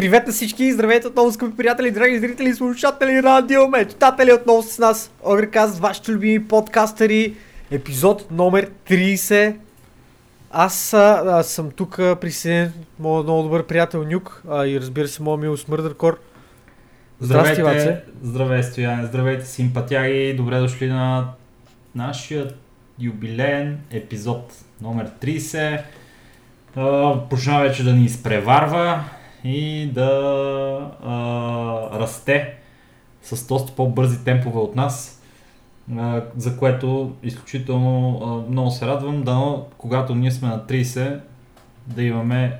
Привет на всички, здравейте отново, скъпи приятели, драги зрители, слушатели, радио, мечтатели отново с нас. Огрекаст, вашите любими подкастъри, епизод номер 30. Аз, а, съм тук присъединен моят много добър приятел Нюк а, и разбира се моят мил Смърдъркор. Здравейте, Ваце. здравейте, Стояне, здравейте, симпатяги, добре дошли на нашия юбилеен епизод номер 30. Почна вече да ни изпреварва и да а, расте с доста по-бързи темпове от нас, а, за което изключително а, много се радвам. Дано, когато ние сме на 30, да имаме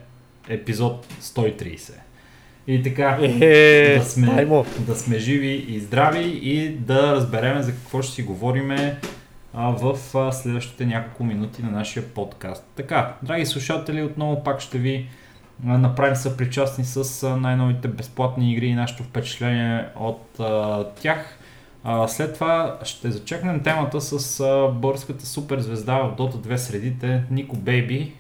епизод 130. И така, е, да, сме, да сме живи и здрави и да разбереме за какво ще си говориме а, в а, следващите няколко минути на нашия подкаст. Така, драги слушатели, отново пак ще ви направим са причастни с най-новите безплатни игри и нашето впечатление от а, тях. А, след това ще зачекнем темата с а, българската суперзвезда в Dota 2 средите Нико Бейби,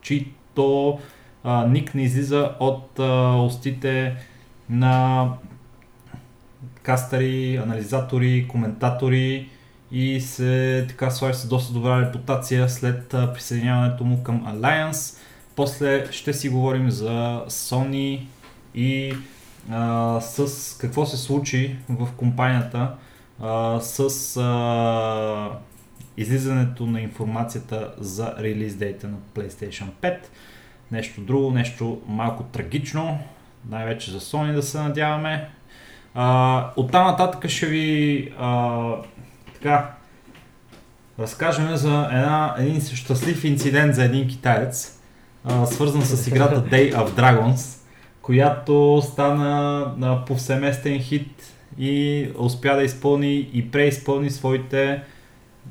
чийто а, ник не излиза от а, устите на кастъри, анализатори, коментатори и се така слага с доста добра репутация след присъединяването му към Alliance. После ще си говорим за Sony и а, с какво се случи в компанията а, с а, излизането на информацията за релиз дейта на PlayStation 5. Нещо друго, нещо малко трагично, най-вече за Sony да се надяваме. А, оттам нататък ще ви а, така, разкажем за една, един щастлив инцидент за един китаец, свързан с играта Day of Dragons, която стана а, повсеместен хит и успя да изпълни и преизпълни своите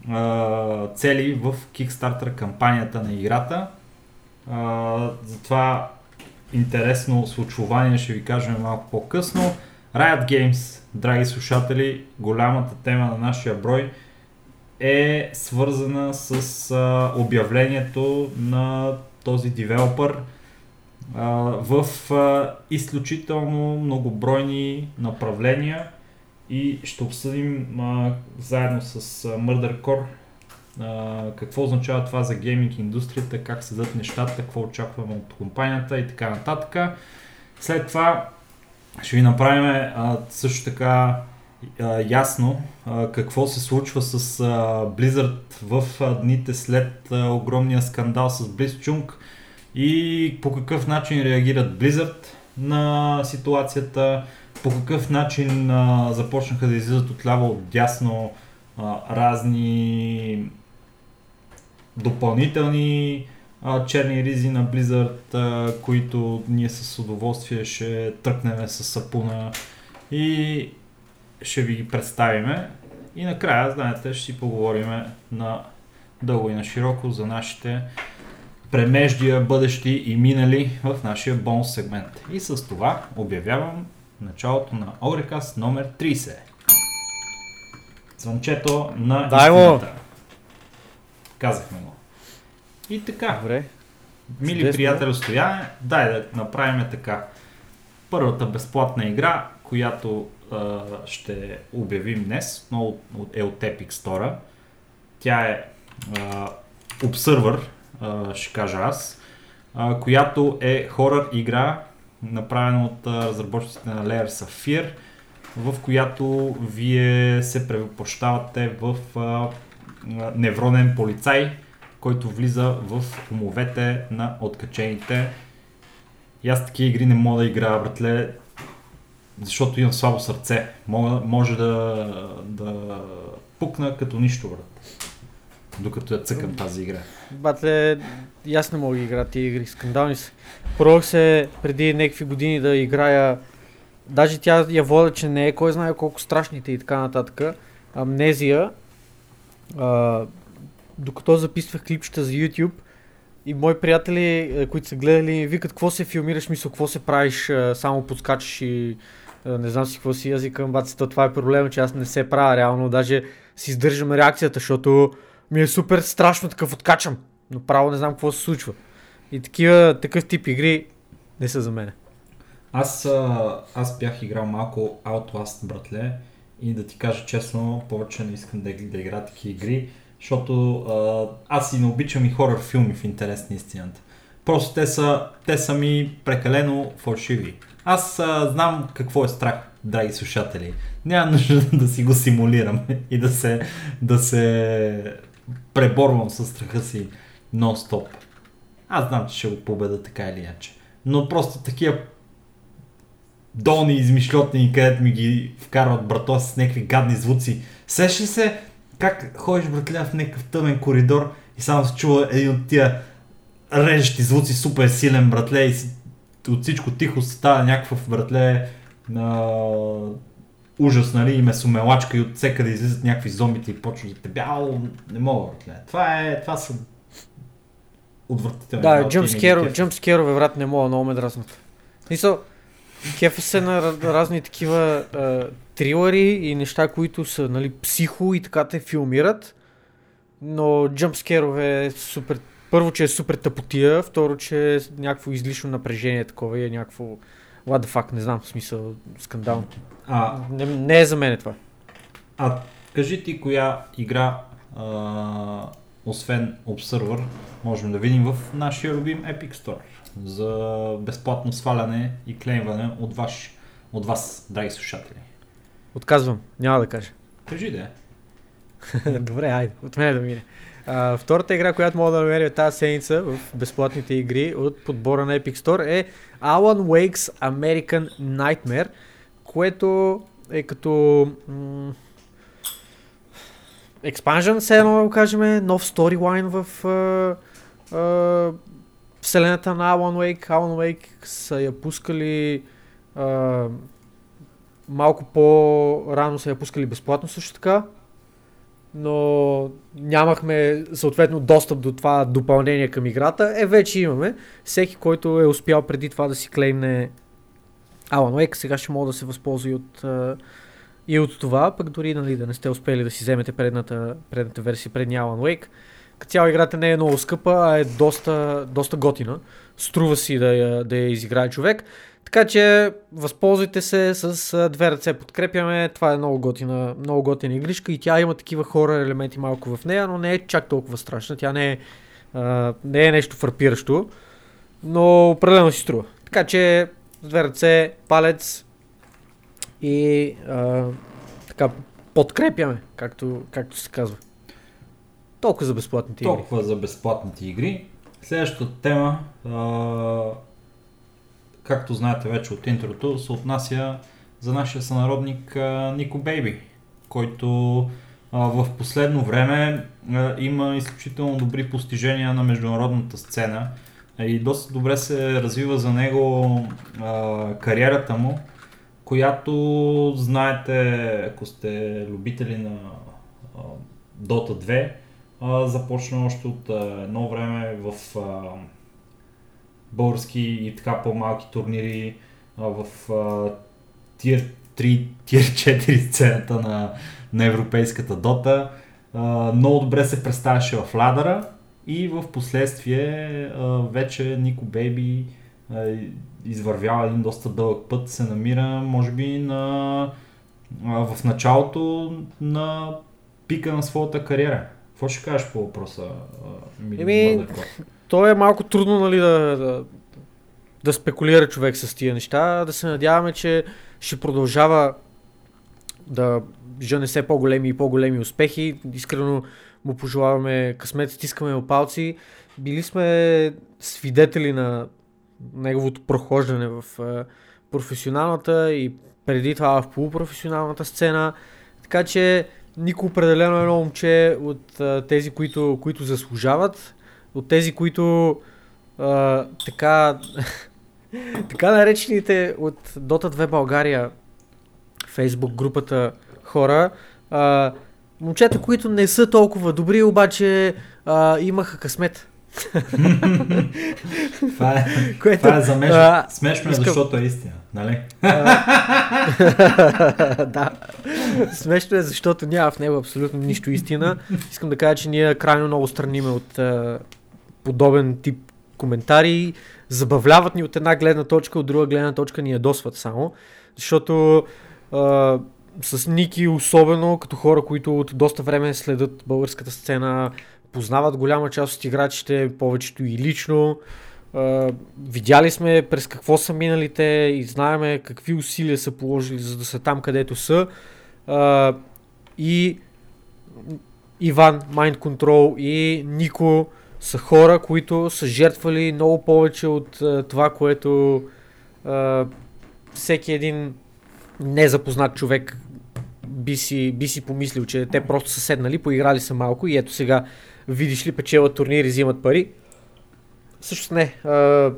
а, цели в Kickstarter кампанията на играта. А, затова интересно случвание ще ви кажем малко по-късно. Riot Games, драги слушатели, голямата тема на нашия брой е свързана с а, обявлението на този девелопър в изключително многобройни направления и ще обсъдим заедно с Murder какво означава това за гейминг индустрията, как седат нещата, какво очакваме от компанията и така нататък. След това ще ви направим също така а, ясно а, какво се случва с а, Blizzard в а, дните след а, огромния скандал с Blizzchung и по какъв начин реагират Blizzard на ситуацията, по какъв начин а, започнаха да излизат от ляво от дясно разни допълнителни а, черни ризи на Blizzard, а, които ние с удоволствие ще тръкнем с сапуна. И ще ви ги представиме. И накрая, знаете, ще си поговорим на дълго и на широко за нашите премеждия, бъдещи и минали в нашия бонус сегмент. И с това обявявам началото на Орекас номер 30. Звънчето на Дай истината. Казахме го. И така. Добре. Мили Чудесно. приятели стояне, дай да направим така. Първата безплатна игра, която ще обявим днес, отново е от Epic Store. Тя е а, Observer, ще кажа аз, която е хорър игра, направена от а, разработчиците на Layers of Fear, в която вие се превъплощавате в невронен полицай, който влиза в умовете на откачените. И аз такива игри не мога да играя, братле, защото имам слабо сърце. Мога, може да, да пукна като нищо, брат. Докато я цъкам тази игра. Батле, и аз не мога да игра тия игри, скандални са. Пробвах се преди някакви години да играя, даже тя я вода, че не е кой знае колко страшните и така нататък. Амнезия, а, докато записвах клипчета за YouTube, и мои приятели, които са гледали, викат, какво се филмираш, мисъл, какво се правиш, само подскачаш и не знам си какво си аз викам, бацата, това е проблема, че аз не се правя реално, даже си издържам реакцията, защото ми е супер страшно такъв откачам, но право не знам какво се случва. И такива, такъв тип игри не са за мене. Аз, аз бях играл малко Outlast, братле, и да ти кажа честно, повече не искам да, да игра такива игри, защото аз и не обичам и хорър филми в интерес на истината. Просто те са, те са ми прекалено фалшиви. Аз а, знам какво е страх, драги слушатели. Няма нужда да си го симулирам и да се, да се преборвам с страха си нон-стоп. Аз знам, че ще го победа така или иначе. Но просто такива долни измишлетни, където ми ги вкарват брато с някакви гадни звуци. Сеш ли се как ходиш братля в някакъв тъмен коридор и само се чува един от тия режещи звуци, супер силен братле и от всичко тихо става някакъв братле на ужас, нали, и месомелачка и от да излизат някакви зомбите и почва да те бял, не мога, братле. Това е, това са отвратителни. Да, джумпскерове, брат, не мога, много ме дразнат. Мисъл, кефа се на разни такива а, трилъри и неща, които са нали, психо и така те филмират, но джумпскерове е супер първо, че е супер тъпотия, второ, че е някакво излишно напрежение такова и е някакво what the fuck, не знам, в смисъл, скандал. А, не, не е за мен това. А кажи ти коя игра, а, освен Observer, можем да видим в нашия любим Epic Store за безплатно сваляне и клеймване от, ваш, от вас, драги слушатели. Отказвам, няма да кажа. Кажи да Добре, айде, от мен да мине. Втората игра, която мога да намеря тази седмица в безплатните игри от подбора на Epic Store е Alan Wake's American Nightmare, което е като м- expansion, все едно да го кажем, нов сторилайн в а, а, вселената на Alan Wake. Alan Wake са я пускали а, малко по-рано са я пускали безплатно също така но нямахме съответно достъп до това допълнение към играта. Е, вече имаме. Всеки, който е успял преди това да си клеймне Alan Wake, сега ще мога да се възползва и от, и от това, пък дори нали, да не сте успели да си вземете предната, предната версия, предния Alan Wake. Като цяло играта не е много скъпа, а е доста, доста готина. Струва си да я, да я изиграе човек. Така че възползвайте се с две ръце, подкрепяме. Това е много готина, много готина игришка и тя има такива хора елементи малко в нея, но не е чак толкова страшна. Тя не е, а, не е нещо фарпиращо, но определено си струва. Така че с две ръце, палец и а, така подкрепяме, както, както се казва. Толкова за безплатните игри. Толкова за безплатните игри. Следващата тема а както знаете вече от интрото, се отнася за нашия сънародник Нико Бейби, който в последно време има изключително добри постижения на международната сцена и доста добре се развива за него кариерата му, която знаете, ако сте любители на Dota 2, а, започна още от едно време в български и така по-малки турнири а, в а, тир 3, тир 4 сцената на, на европейската дота. А, много добре се представяше в ладъра и в последствие а, вече Нико Бейби извървява един доста дълъг път, се намира може би на, а, в началото на пика на своята кариера. Какво ще кажеш по въпроса, Еми, то е малко трудно нали, да, да, да спекулира човек с тия неща, да се надяваме, че ще продължава да жене все по-големи и по-големи успехи. Искрено му пожелаваме късмет, стискаме му палци. Били сме свидетели на неговото прохождане в професионалната и преди това в полупрофесионалната сцена. Така че Нико определено е едно момче от тези, които, които заслужават от тези, които а, така, така наречените от Dota 2 България фейсбук групата хора, а, момчета, които не са толкова добри, обаче а, имаха късмет. това е, Което, това е замеш... а, смешно, е, искам... защото е истина, нали? да. Смешно е, защото няма в него абсолютно нищо истина. Искам да кажа, че ние крайно много страниме от подобен тип коментари, забавляват ни от една гледна точка, от друга гледна точка ни ядосват само. Защото а, с Ники особено, като хора, които от доста време следят българската сцена, познават голяма част от играчите, повечето и лично. Uh, видяли сме през какво са миналите и знаеме какви усилия са положили за да са там където са. Uh, и Иван, Mind Control и Нико са хора, които са жертвали много повече от uh, това, което uh, всеки един незапознат човек би си, би си помислил, че те просто са седнали, поиграли са малко и ето сега видиш ли печелят турнири, взимат пари. Също не. А,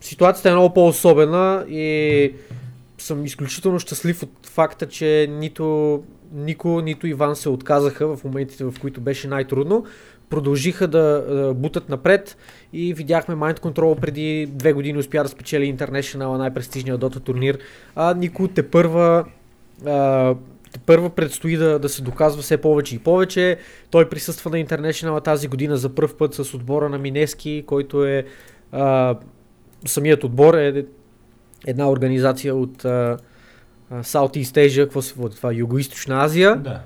ситуацията е много по-особена и съм изключително щастлив от факта, че нито Нико, нито Иван се отказаха в моментите, в които беше най-трудно. Продължиха да, бутат напред и видяхме Mind Control преди две години успя да спечели International, най-престижния Dota турнир. А Нико те първа а, първо предстои да, да се доказва все повече и повече. Той присъства на International тази година за първ път с отбора на Минески, който е а, самият отбор е една организация от а, Southeast Asia, какво се води това, Юго-Источна Азия. Да,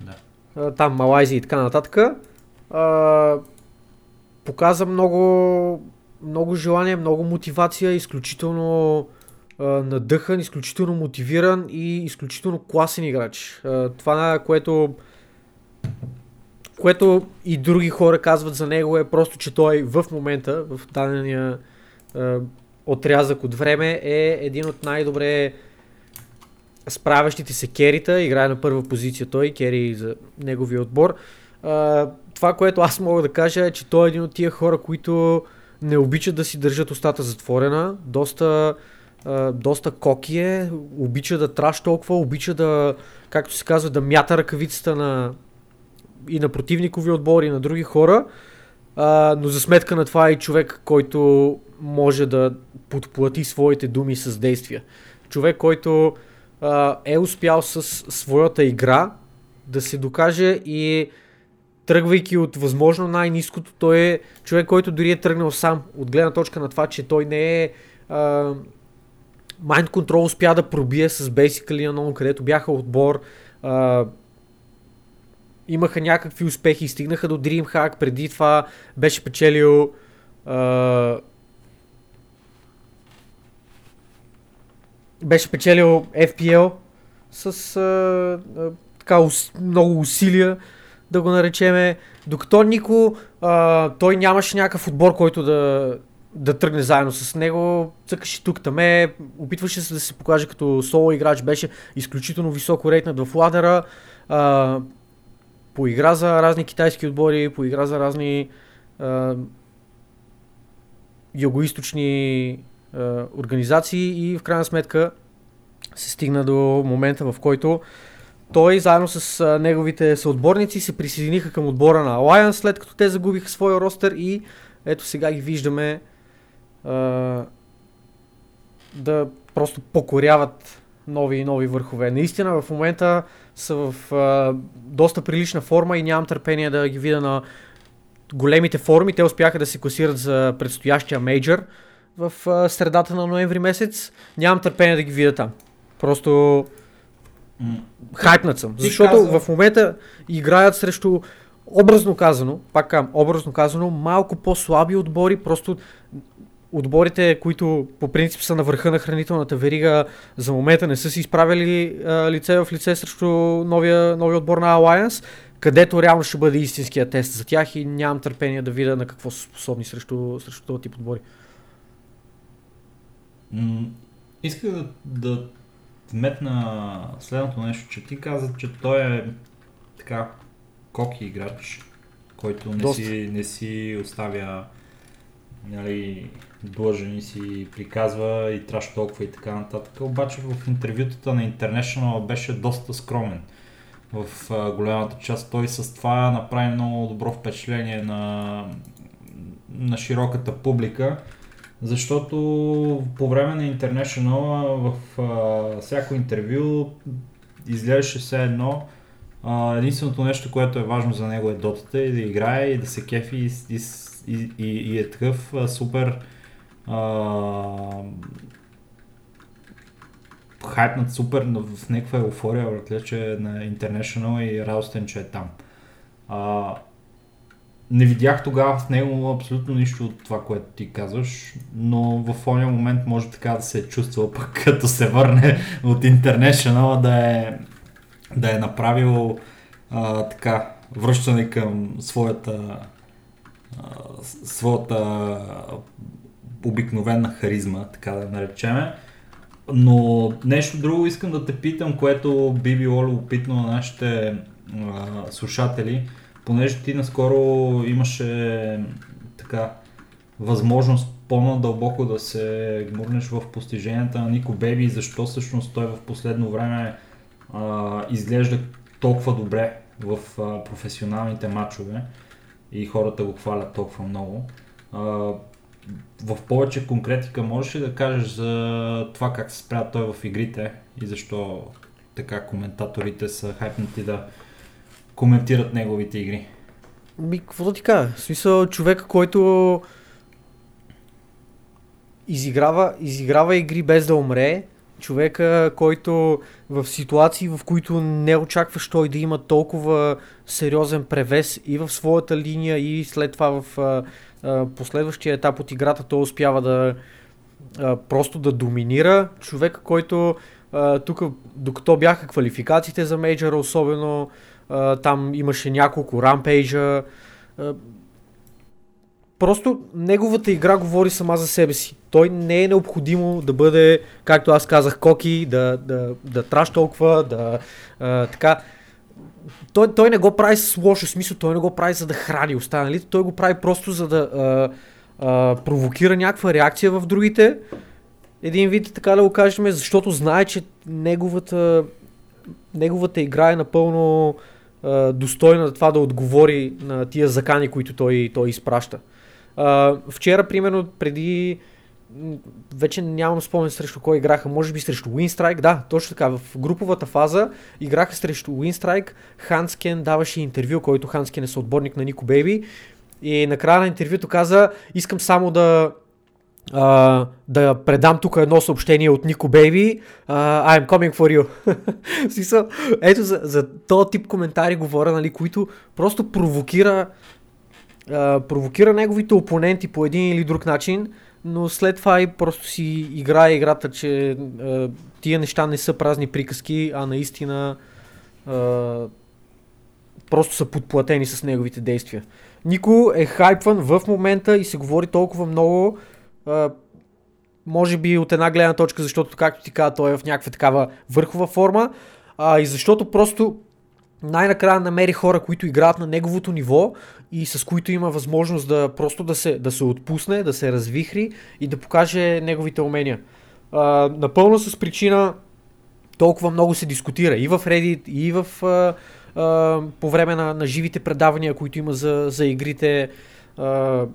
да. А, там Малайзия и така нататък. А, показа много, много желание, много мотивация, изключително надъхан, изключително мотивиран и изключително класен играч. Това, което което и други хора казват за него е просто, че той в момента, в дадения отрязък от време е един от най-добре справящите се керита, играе на първа позиция той, кери за неговия отбор. Това, което аз мога да кажа е, че той е един от тия хора, които не обичат да си държат устата затворена, доста доста коки е, обича да траш толкова, обича да, както се казва, да мята ръкавицата на и на противникови отбори, и на други хора, а, но за сметка на това е и човек, който може да подплати своите думи с действия. Човек, който а, е успял с своята игра да се докаже и тръгвайки от възможно най-низкото, той е човек, който дори е тръгнал сам, от гледна точка на това, че той не е а, Mind Control успя да пробие с Basically Unknown, където бяха отбор. А, имаха някакви успехи, стигнаха до DreamHack, преди това беше печелил а, беше печелил FPL с а, а, така много усилия, да го наречеме. Докато Нико, а, той нямаше някакъв отбор, който да, да тръгне заедно с него. Цъкаше тук таме, опитваше се да се покаже като соло играч, беше изключително високо рейтнат в ладера. А, поигра за разни китайски отбори, поигра за разни а, югоисточни организации и в крайна сметка се стигна до момента, в който той заедно с а, неговите съотборници се присъединиха към отбора на Alliance, след като те загубиха своя ростер и ето сега ги виждаме да просто покоряват нови и нови върхове. Наистина в момента са в а, доста прилична форма и нямам търпение да ги видя на големите форми. Те успяха да се класират за предстоящия мейджор в а, средата на ноември месец. Нямам търпение да ги видя там. Просто. Хайпнат съм. Защото каза... в момента играят срещу образно казано, пак кам, образно казано, малко по-слаби отбори, просто отборите, които по принцип са на върха на хранителната верига, за момента не са си изправили а, лице в лице срещу новия, новия отбор на Alliance, където реално ще бъде истинския тест за тях и нямам търпение да видя на какво са способни срещу, срещу този тип отбори. М- исках да, да вметна следното нещо, че ти каза, че той е така коки играч, който не си, не си оставя нали, длъжен и си приказва и траш толкова и така нататък. Обаче в интервютата на International беше доста скромен. В а, голямата част той с това направи много добро впечатление на, на широката публика, защото по време на International в а, всяко интервю изглеждаше все едно А, единственото нещо, което е важно за него е дотата и да играе и да се кефи и, и, и, и, е такъв а, супер а, хайпнат супер в някаква еуфория, братле, че е на International и радостен, че е там. А, не видях тогава в него абсолютно нищо от това, което ти казваш, но в ония момент може така да се е чувства пък като се върне от International да е, да е направил а, така връщане към своята а, своята обикновена харизма, така да наречеме. Но нещо друго искам да те питам, което би било любопитно на нашите а, слушатели, понеже ти наскоро имаше така възможност по-надълбоко да се гмурнеш в постиженията на Нико Беби и защо всъщност той в последно време а, изглежда толкова добре в а, професионалните матчове и хората го хвалят толкова много. А, в повече конкретика можеш ли да кажеш за това как се спря той в игрите и защо така коментаторите са хайпнати да коментират неговите игри? Ми, какво да ти кажа? В смисъл, човека, който изиграва, изиграва игри без да умре, човека, който в ситуации, в които не очакваш той да има толкова сериозен превес и в своята линия и след това в а, а, последващия етап от играта той успява да а, просто да доминира. Човека, който тук, докато бяха квалификациите за мейджора, особено там имаше няколко рампейджа. Просто неговата игра говори сама за себе си. Той не е необходимо да бъде, както аз казах, коки, да, да, да траш толкова, да а, така. Той, той не го прави с лошо смисъл, той не го прави за да храни останалите, той го прави просто за да а, а, провокира някаква реакция в другите. Един вид, така да го кажем, защото знае, че неговата, неговата игра е напълно достойна за това да отговори на тия закани, които той, той изпраща. А, вчера, примерно, преди вече нямам спомен срещу кой играха, може би срещу Winstrike, да, точно така, в груповата фаза играха срещу Winstrike, Ханскен даваше интервю, който Ханскен е съотборник на Нико Бейби и накрая на интервюто каза, искам само да Uh, да предам тук едно съобщение от Нико Бейби. Uh, I'm coming for you. Ето за, за този тип коментари говоря, нали, които просто провокира uh, провокира неговите опоненти по един или друг начин, но след това и просто си играе играта, че uh, тия неща не са празни приказки, а наистина uh, просто са подплатени с неговите действия. Нико е хайпван в момента и се говори толкова много, може би от една гледна точка, защото, както ти каза, той е в някаква такава върхова форма, а и защото просто най-накрая намери хора, които играят на неговото ниво и с които има възможност да просто да се, да се отпусне, да се развихри и да покаже неговите умения. А, напълно с причина толкова много се дискутира и в Reddit, и в, а, а, по време на, на живите предавания, които има за, за игрите. А,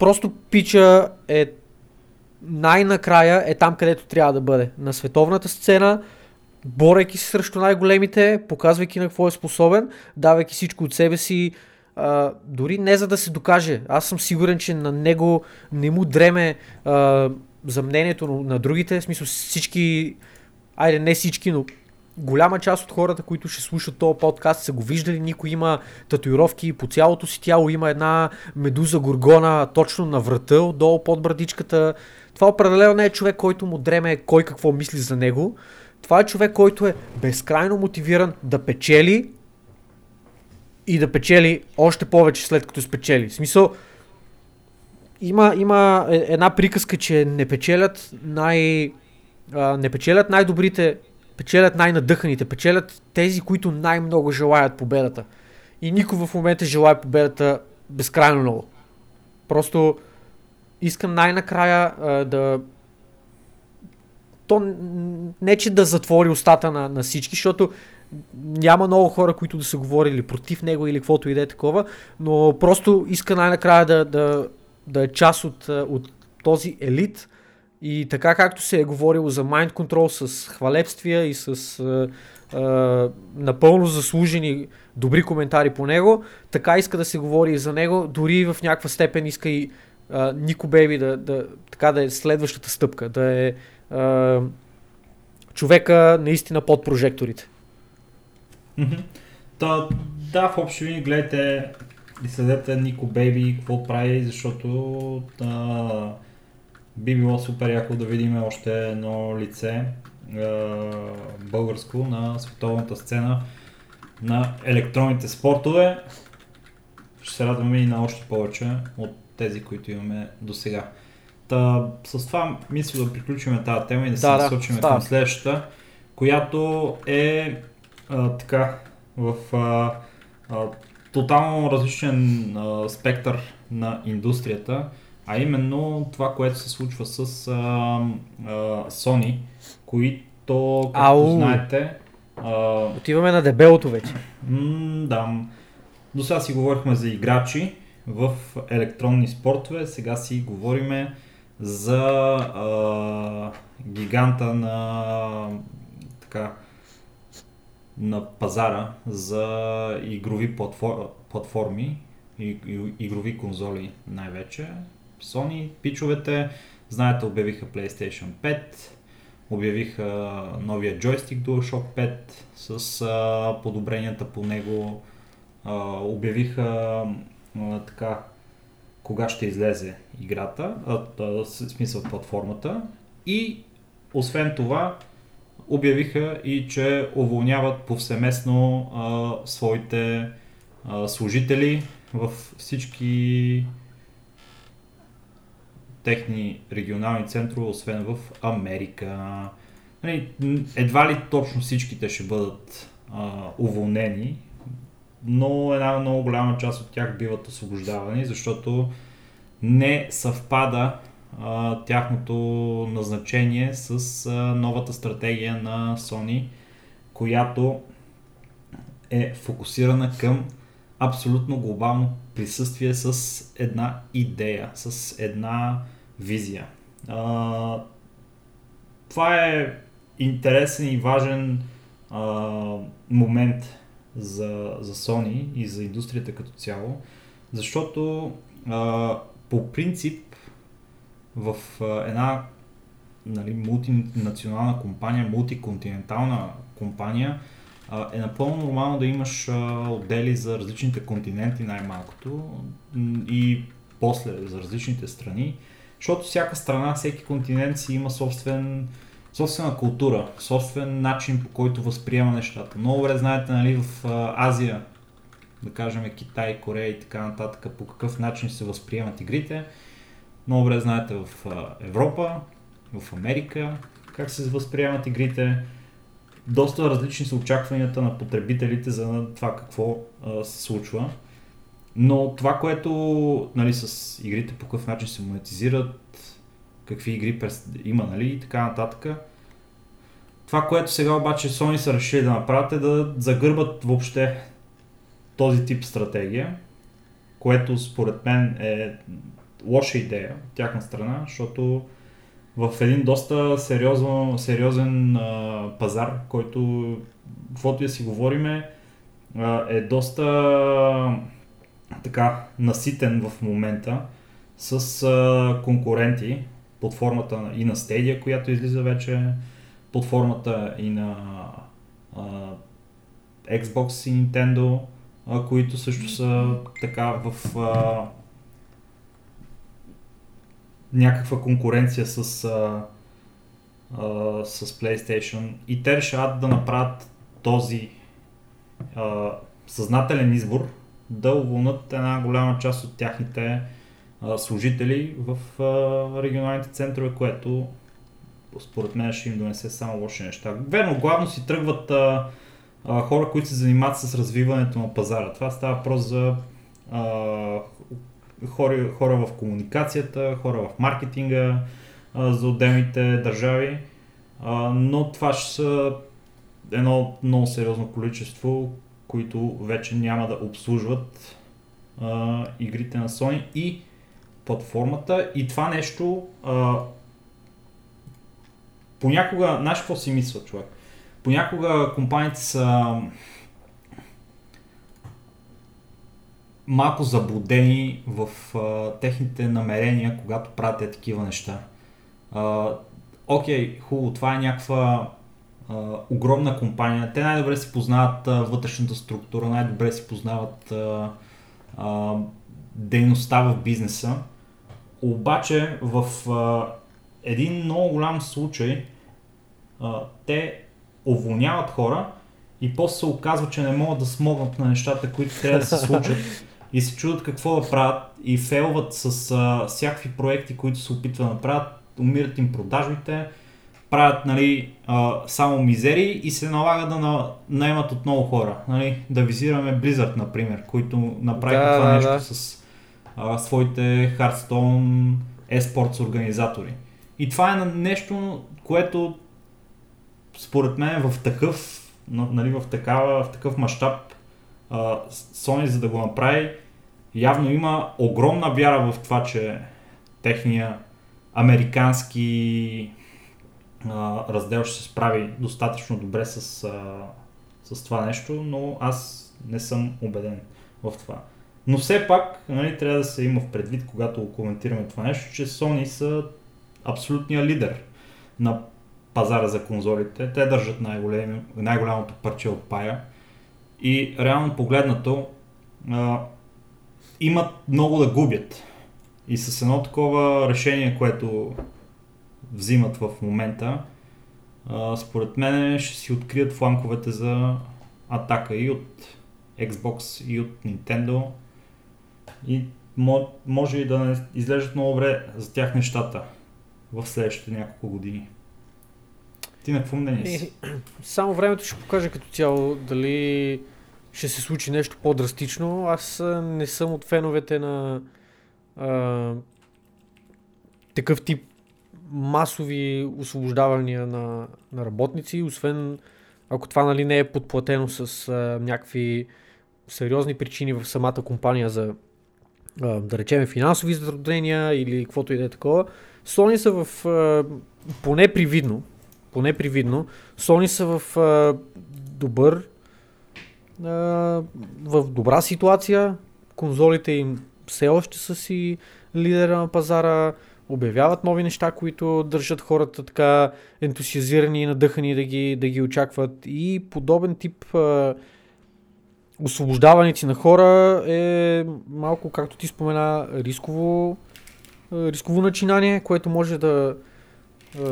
просто пича е най-накрая е там, където трябва да бъде. На световната сцена, борейки се срещу най-големите, показвайки на какво е способен, давайки всичко от себе си, а, дори не за да се докаже. Аз съм сигурен, че на него не му дреме а, за мнението на другите, в смисъл всички, айде не всички, но голяма част от хората, които ще слушат този подкаст, са го виждали. Никой има татуировки по цялото си тяло. Има една медуза горгона точно на врата, отдолу под брадичката. Това определено не е човек, който му дреме кой какво мисли за него. Това е човек, който е безкрайно мотивиран да печели и да печели още повече след като спечели. В смисъл, има, има е, една приказка, че не печелят най... А, не печелят най-добрите, печелят най-надъханите, печелят тези, които най-много желаят победата. И никой в момента желая победата безкрайно много. Просто искам най-накрая а, да то не че да затвори устата на, на всички, защото няма много хора, които да са говорили против него или каквото и да е такова, но просто иска най-накрая да, да, да е част от, от този елит И така както се е говорило за Mind Control с хвалепствия и с а, а, напълно заслужени добри коментари по него, така иска да се говори и за него, дори в някаква степен иска и а, Нико Бейби да, да, така да е следващата стъпка, да е а, човека наистина под прожекторите. Та, да, в общи линии гледайте и следете Нико Бейби какво прави, защото да, би било супер яко да видим още едно лице българско на световната сцена на електронните спортове. Ще се радваме и на още повече от тези, които имаме до сега. Та, с това мисля да приключим тази тема и да се да, насочим да, към следващата, която е а, така в а, а, тотално различен а, спектър на индустрията, а именно това, което се случва с а, а, Sony, които, както Ау. знаете... А, Отиваме на дебелото вече. М- да. До сега си говорихме за играчи в електронни спортове, сега си говориме за а, гиганта на така, на пазара за игрови платформи и игрови конзоли най-вече. Sony, пичовете, знаете, обявиха PlayStation 5, обявиха новия джойстик DualShock 5 с а, подобренията по него, а, обявиха а, така кога ще излезе играта, а, в смисъл платформата. И освен това обявиха и че уволняват повсеместно а, своите а, служители в всички техни регионални центрове, освен в Америка. Нали, едва ли точно всичките ще бъдат а, уволнени, но една много голяма част от тях биват освобождавани, защото не съвпада а, тяхното назначение с а, новата стратегия на Sony, която е фокусирана към абсолютно глобално присъствие с една идея, с една визия. А, това е интересен и важен а, момент за, за Sony и за индустрията като цяло, защото а, по принцип в една нали, мултинационална компания, мултиконтинентална компания, е напълно нормално да имаш отдели за различните континенти най-малкото и после за различните страни, защото всяка страна, всеки континент си има собствен, собствена култура, собствен начин по който възприема нещата. Много добре знаете, нали, в Азия, да кажем Китай, Корея и така нататък, по какъв начин се възприемат игрите. Много добре знаете в Европа, в Америка, как се възприемат игрите. Доста различни са очакванията на потребителите за това какво се случва. Но това, което нали, с игрите по какъв начин се монетизират, какви игри има нали, и така нататък. Това, което сега обаче Sony са решили да направят е да загърбат въобще този тип стратегия, което според мен е лоша идея от тяхна страна, защото в един доста сериозно, сериозен а, пазар, който, каквото и да си говориме, а, е доста така наситен в момента с а, конкуренти под формата и на Stadia, която излиза вече, под формата и на а, Xbox и Nintendo, а, които също са така в а, някаква конкуренция с, а, а, с PlayStation и те решават да направят този а, съзнателен избор да уволнат една голяма част от тяхните а, служители в а, регионалните центрове, което според мен ще им донесе само лоши неща. Верно, главно си тръгват а, а, хора, които се занимават с развиването на пазара. Това става въпрос за а, хора, хора в комуникацията, хора в маркетинга а, за отделните държави, а, но това ще са едно много сериозно количество, които вече няма да обслужват а, игрите на Sony и платформата и това нещо а, понякога, знаеш какво си мисля човек? Понякога компаниите са малко заблудени в а, техните намерения, когато правят такива неща. А, окей, хубаво, това е някаква а, огромна компания. Те най-добре си познават а, вътрешната структура, най-добре си познават а, а, дейността в бизнеса. Обаче в а, един много голям случай а, те уволняват хора и после се оказва, че не могат да смогнат на нещата, които трябва да се случат и се чудят какво да правят и фейлват с а, всякакви проекти, които се опитват да направят, умират им продажбите, правят нали, а, само мизери и се налага да на, наемат отново хора. Нали, да визираме Blizzard, например, които направиха Да, това да, нещо да. с а, своите Hearthstone eSports организатори. И това е нещо, което според мен в такъв, нали, в, такава, в такъв мащаб Sony за да го направи, явно има огромна вяра в това, че техния американски а, раздел ще се справи достатъчно добре с, а, с това нещо, но аз не съм убеден в това. Но все пак нали, трябва да се има в предвид, когато коментираме това нещо, че Sony са абсолютния лидер на пазара за конзолите. Те държат най-голямото парче от пая. И реално погледнато а, имат много да губят. И с едно такова решение, което взимат в момента, според мен ще си открият фланковете за атака и от Xbox, и от Nintendo. И мо- може и да не изглеждат много добре за тях нещата в следващите няколко години. Ти на какво мнение си? Само времето ще покаже като цяло дали ще се случи нещо по-драстично. Аз не съм от феновете на а, такъв тип масови освобождавания на, на работници, освен ако това нали, не е подплатено с а, някакви сериозни причини в самата компания за а, да речем финансови затруднения или каквото и да е такова. Sony са в а, поне привидно, поне привидно, Sony са в а, добър в добра ситуация. Конзолите им все още са си лидера на пазара, обявяват нови неща, които държат хората така ентусиазирани и надъхани да ги, да ги очакват. И подобен тип а, освобождаването на хора е малко, както ти спомена, рисково, рисково начинание, което може да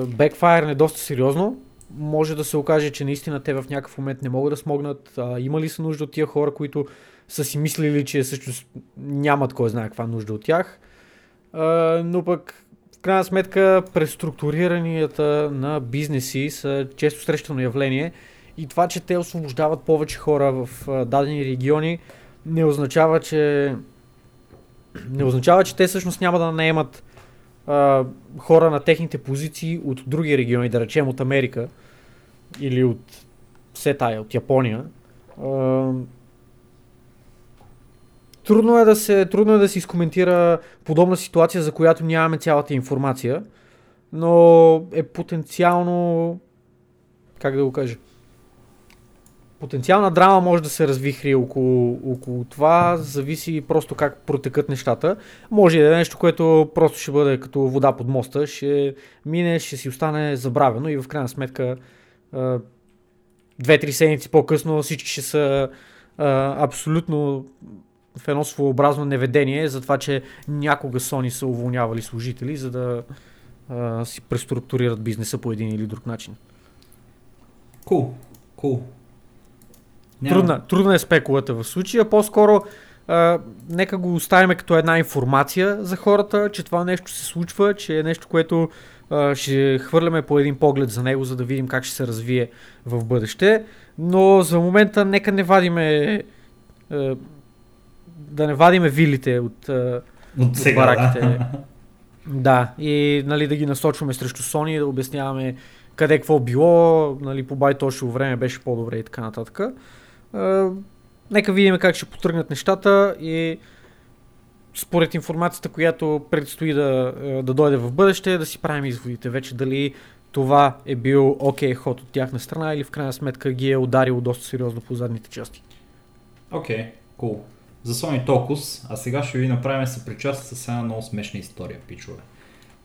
бекфайрне доста сериозно. Може да се окаже, че наистина те в някакъв момент не могат да смогнат. А, има ли са нужда от тия хора, които са си мислили, че всъщност нямат кой знае каква нужда от тях. А, но пък в крайна сметка преструктуриранията на бизнеси са често срещано явление и това, че те освобождават повече хора в а, дадени региони, не означава, че не означава, че те всъщност няма да наемат а, хора на техните позиции от други региони, да речем от Америка или от все тая, от Япония. А, трудно е да се, трудно е да се изкоментира подобна ситуация, за която нямаме цялата информация, но е потенциално, как да го кажа, потенциална драма може да се развихри около, около това, зависи просто как протекат нещата. Може и да е нещо, което просто ще бъде като вода под моста, ще мине, ще си остане забравено и в крайна сметка две-три седмици по-късно всички ще са абсолютно в едно своеобразно неведение за това, че някога Sony са уволнявали служители, за да а, си преструктурират бизнеса по един или друг начин. Кул, Трудна, трудна е спекулата в случая. По-скоро а, нека го оставим като една информация за хората, че това нещо се случва, че е нещо, което а, ще хвърляме по един поглед за него, за да видим как ще се развие в бъдеще. Но за момента нека не вадиме а, да не вадиме вилите от, а, От сега, бараките. да. да, и нали, да ги насочваме срещу Sony, да обясняваме къде какво било, нали, по бай точно време беше по-добре и така нататък. А, нека видим как ще потръгнат нещата и според информацията, която предстои да, е, да дойде в бъдеще, да си правим изводите вече дали това е бил окей okay, ход от тяхна страна или в крайна сметка ги е ударило доста сериозно по задните части. Окей, okay, cool. За Sony толкова, а сега ще ви направим съпричастие с една много смешна история, пичове.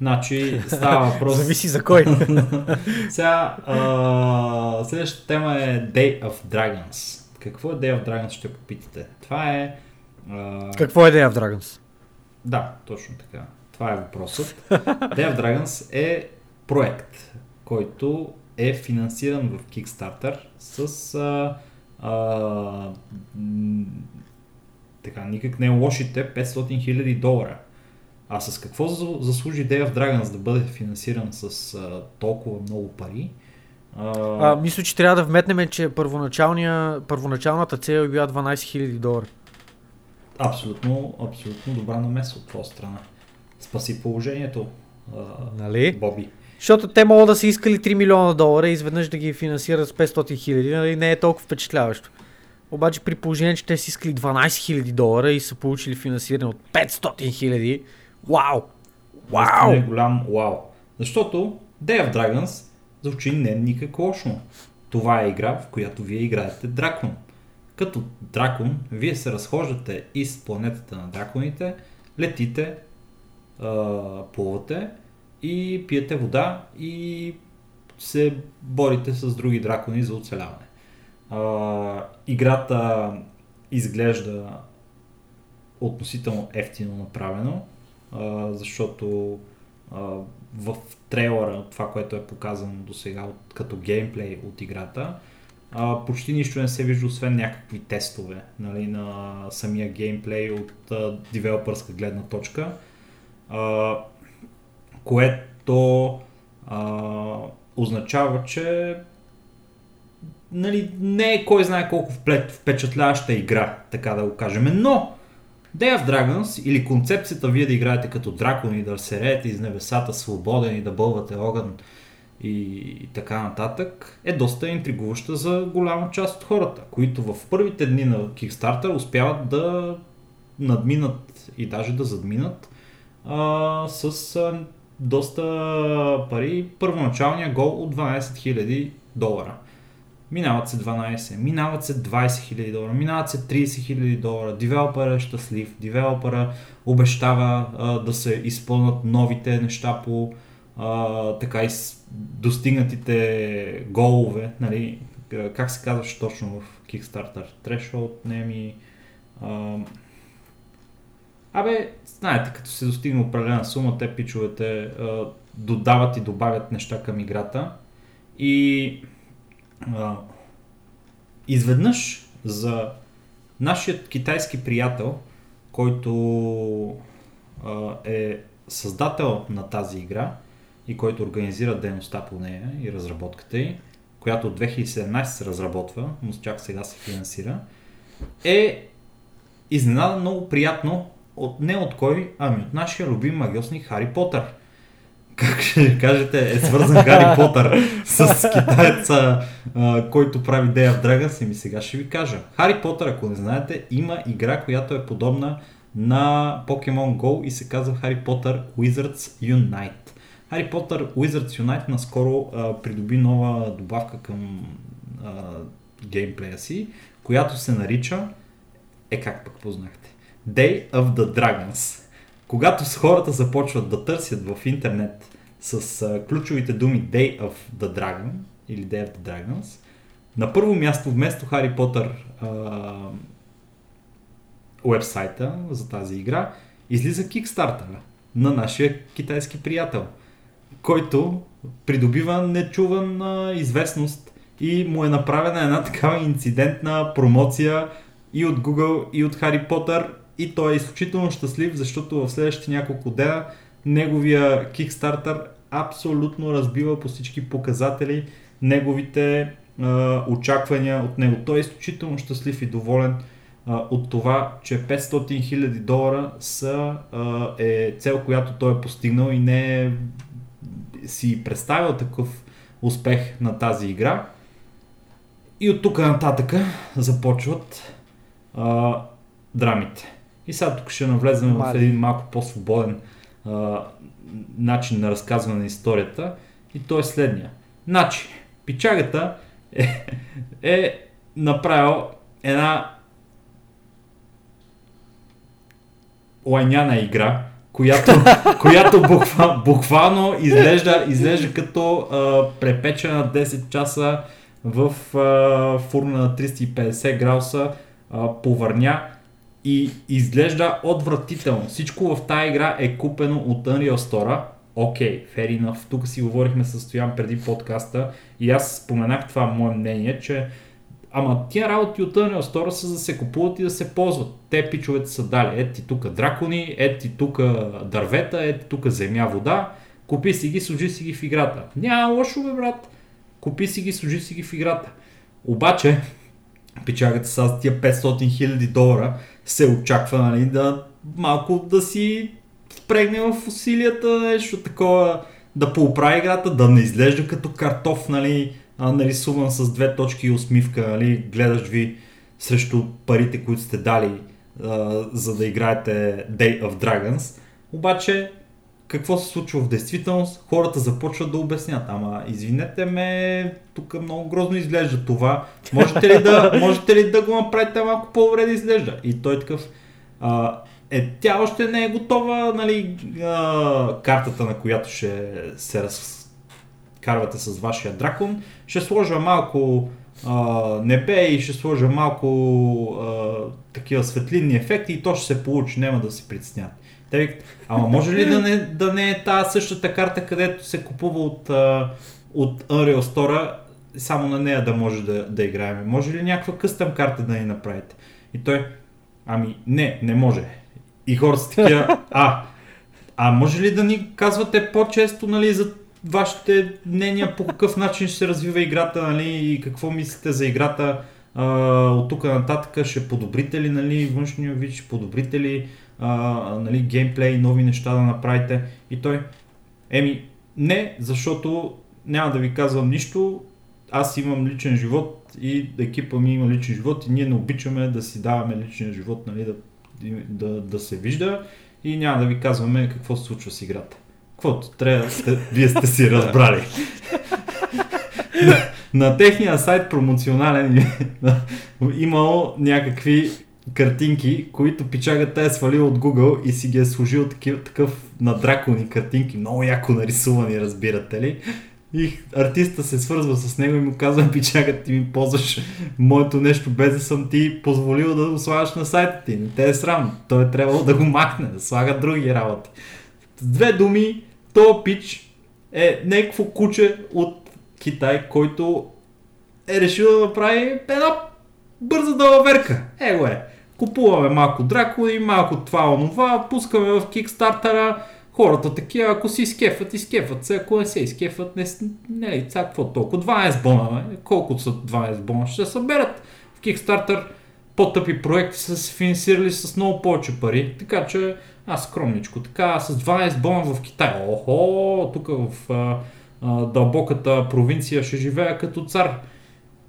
Значи става въпрос... Зависи за кой. сега, а, следващата тема е Day of Dragons. Какво е Day of Dragons, ще попитате. Това е... А... Какво е Day of Dragons? Да, точно така. Това е въпросът. Day of Dragons е проект, който е финансиран в Kickstarter с а, а, така, никак не лошите 500 000 долара. А с какво заслужи Day of Dragons да бъде финансиран с а, толкова много пари? А... А, мисля, че трябва да вметнем, че първоначалната цел е била 12 000 долара. Абсолютно, абсолютно добра намеса от твоя страна. Спаси положението, а, нали? Боби. Защото те могат да са искали 3 милиона долара и изведнъж да ги финансират с 500 хиляди, нали? не е толкова впечатляващо. Обаче при положение, че те са искали 12 хиляди долара и са получили финансиране от 500 хиляди, вау! Вау! е голям вау. Защото Day of Dragons звучи не никак лошо. Това е игра, в която вие играете дракон. Като дракон, вие се разхождате из планетата на драконите, летите, плувате и пиете вода и се борите с други дракони за оцеляване. Играта изглежда относително ефтино направено, защото в трейлера, това, което е показано до сега като геймплей от играта, а, почти нищо не се вижда, освен някакви тестове нали, на самия геймплей от а, девелопърска гледна точка, а, което а, означава, че нали, не е кой знае колко впечатляваща игра, така да го кажем, но Day of Dragons или концепцията вие да играете като дракони, да се реете из небесата свободен и да бълвате огън и така нататък, е доста интригуваща за голяма част от хората, които в първите дни на Kickstarter успяват да надминат и даже да задминат а, с а, доста пари първоначалния гол от 12 000 долара. Минават се 12, минават се 20 000 долара, минават се 30 000 долара, девелопера е щастлив, девелопера обещава а, да се изпълнат новите неща по а, така и достигнатите голове, нали, как се казваш точно в Kickstarter, Threshold, Nemi, а, Абе, знаете, като се достигне определена сума, те пичовете а, додават и добавят неща към играта. И изведнъж за нашият китайски приятел, който а, е създател на тази игра и който организира дейността по нея и разработката й, която от 2017 се разработва, но чак сега се финансира, е изненада много приятно от, не от кой, ами от нашия любим магиосник Хари Потър как ще кажете, е свързан Хари Потър с китаеца, който прави Day of Dragons и ми сега ще ви кажа. Хари Потър, ако не знаете, има игра, която е подобна на Pokemon Go и се казва Хари Потър Wizards Unite. Хари Потър Wizards Unite наскоро а, придоби нова добавка към а, геймплея си, която се нарича, е как пък познахте, Day of the Dragons когато хората започват да търсят в интернет с ключовите думи Day of the Dragon или Day of the Dragons, на първо място вместо Хари Потър уебсайта за тази игра излиза Kickstarter на нашия китайски приятел, който придобива нечувана известност и му е направена една такава инцидентна промоция и от Google, и от Хари Потър, и той е изключително щастлив, защото в следващите няколко дена неговия Kickstarter абсолютно разбива по всички показатели неговите а, очаквания от него. Той е изключително щастлив и доволен от това, че 500 000 долара са, е цел, която той е постигнал и не е си представил такъв успех на тази игра. И от тук нататък започват а, драмите. И сега тук ще навлезем в един малко по-свободен а, начин на разказване на историята. И той е следния. Значи, пичагата е, е направил една лайняна игра, която, която буква, буквално изглежда, изглежда като а, препечена 10 часа в а, фурна на 350 градуса а, повърня и изглежда отвратително. Всичко в тази игра е купено от Unreal Store. Окей, okay, fair enough. Тук си говорихме с Стоян преди подкаста и аз споменах това мое мнение, че Ама тия работи от Unreal Store са да се купуват и да се ползват. Те пичовете са дали. Ето ти тук дракони, ето ти тук дървета, ето тук земя, вода. Купи си ги, служи си ги в играта. Няма лошо, бе, брат. Купи си ги, служи си ги в играта. Обаче, пичагата с тия 500 хиляди долара се очаква нали, да малко да си впрегне в усилията нещо такова, да поуправи играта, да не изглежда като картоф, нали, нарисуван с две точки и усмивка, нали, гледаш ви срещу парите, които сте дали, а, за да играете Day of Dragons. Обаче, какво се случва в действителност? Хората започват да обяснят. Ама, извинете ме, тук много грозно изглежда това. Можете ли да, можете ли да го направите малко по-добре да изглежда? И той такъв, а, е, тя още не е готова, нали, а, картата на която ще се разкарвате с вашия дракон. Ще сложа малко а, небе и ще сложа малко а, такива светлинни ефекти и то ще се получи, няма да се притеснят. Те ама може ли да не, да не е тази същата карта, където се купува от, от Unreal Store, само на нея да може да, да играем? Може ли някаква къстъм карта да ни направите? И той, ами не, не може. И хората са такива, а, а може ли да ни казвате по-често нали, за вашите мнения по какъв начин ще се развива играта нали, и какво мислите за играта а, от тук нататък ще подобрите ли нали, външния вид, ще подобрите ли а, нали, геймплей, нови неща да направите и той еми не, защото няма да ви казвам нищо, аз имам личен живот и екипа ми има личен живот и ние не обичаме да си даваме личен живот, нали, да, да, да се вижда и няма да ви казваме какво се случва с играта. Каквото трябва, сте, вие сте си разбрали. на, на техния сайт промоционален имало някакви картинки, които пичагата е свалил от Google и си ги е служил такив, такъв на дракони картинки, много яко нарисувани, разбирате ли. И артиста се свързва с него и му казва, пичага, ти ми ползваш моето нещо без да съм ти позволил да го слагаш на сайта ти. Не те е срам. Той е трябвало да го махне, да слага други работи. С две думи, то пич е някакво куче от Китай, който е решил да направи една бърза далаверка. Его е. Купуваме малко дракони, малко това, онова, пускаме в кикстартера, хората такива, ако си изкефат, изкефат се, ако не се изкефат, не, не, не сега какво толкова, 12 бона, бе? колко са 12 бона, ще съберат. В Kickstarter, по-тъпи проекти са се финансирали с много повече пари, така че аз скромничко, така с 12 бона в Китай, охо, тук в а, а, дълбоката провинция ще живея като цар,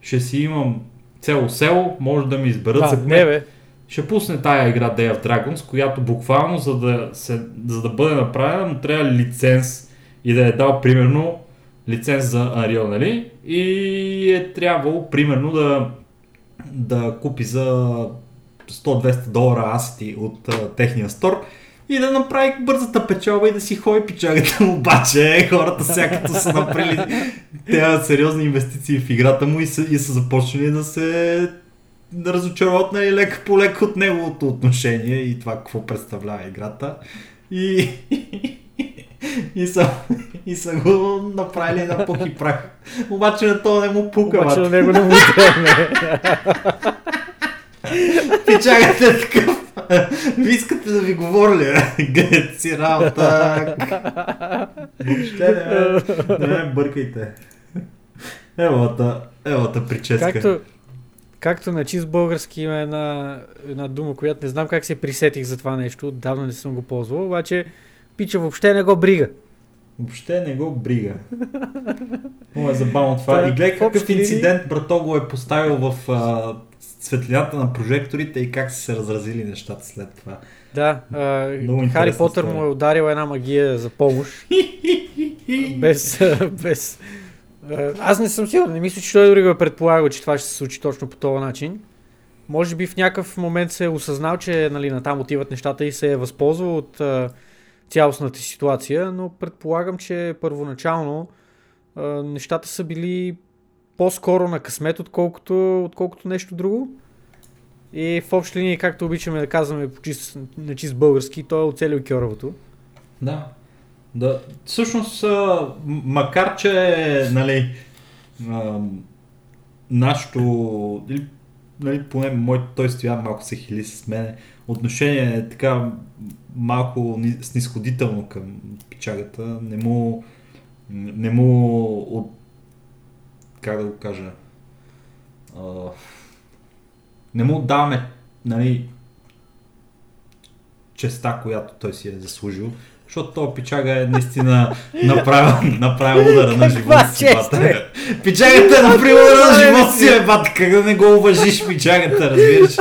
ще си имам цяло село, може да ми изберат А, за не кмет бе. Ще пусне тая игра Day of Dragons, която буквално за да, се, за да бъде направена му трябва лиценз и да е дал примерно лиценз за Unreal, нали? И е трябвало примерно да, да купи за 100-200 долара асети от а, техния стор и да направи бързата печалба и да си ходи пичагата му. Обаче хората сякато са направили тези сериозни инвестиции в играта му и са, и са започнали да се разочароват нали, лека по лека от неговото отношение и това какво представлява играта. И, и, са, и са го направили на пух и прах. Обаче на това не му пука. Обаче на него не му теме. Пичагата е такъв. Ви искате да ви говоря ли? бе? Гледайте си работа. Въобще не не ме бъркайте. Евата, евата прическа. Както, както на чист български има една, една дума, която не знам как се присетих за това нещо, отдавна не съм го ползвал, обаче пича въобще не го брига. Въобще не го брига. Много е забавно това. Та, И гледай какъв инцидент брато го е поставил в а, светлината на прожекторите и как са се разразили нещата след това. Да, а, Хари Потър му е ударил една магия за помощ. без, без... а, Аз не съм сигурен, не мисля, че той дори го е предполагал, че това ще се случи точно по този начин. Може би в някакъв момент се е осъзнал, че нали, натам отиват нещата и се е възползвал от а, цялостната ситуация, но предполагам, че първоначално а, нещата са били по-скоро на късмет, отколкото, отколкото нещо друго. И в общи линии, както обичаме да казваме по чист, на чист български, той е оцелил Кьоровото. Да. Да. Всъщност, макар че, нали, нашето, нали, поне моето, той стоя малко се хили с мене, отношение е така малко ни- снисходително към пичагата, не му, не му от, как да го кажа, не му даваме, нали, честа, която той си е заслужил. Защото този пичага е наистина направил, направил удара на живота си, бата. бе? Пичагата е направил удара на живота си, е, бат. Как да не го уважиш пичагата, разбираш?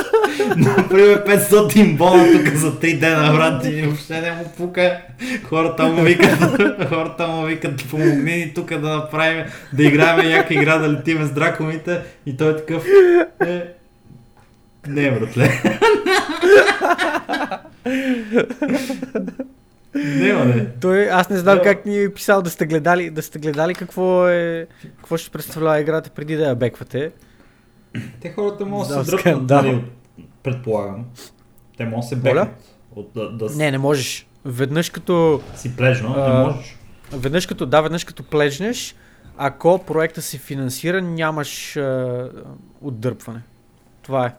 Например, 500 бона тук за 3 дена, брат, и въобще не му пука. Хората му викат, хората му викат, помогни ни тук да направим, да играем някаква игра, да летиме с дракомите. И той е такъв, е, не, братле. Няма не. Той, аз не знам Да. как ни е писал да сте гледали, да сте гледали какво е, какво ще представлява играта преди да я беквате. Те хората могат да се дръпнат, нали, предполагам. Те могат да се бекнат. От, да, да Не, не можеш. Веднъж като, си плежно, А, не можеш. веднъж като, да, веднъж като плежнеш, ако проекта се финансира, нямаш а, отдърпване. Това е.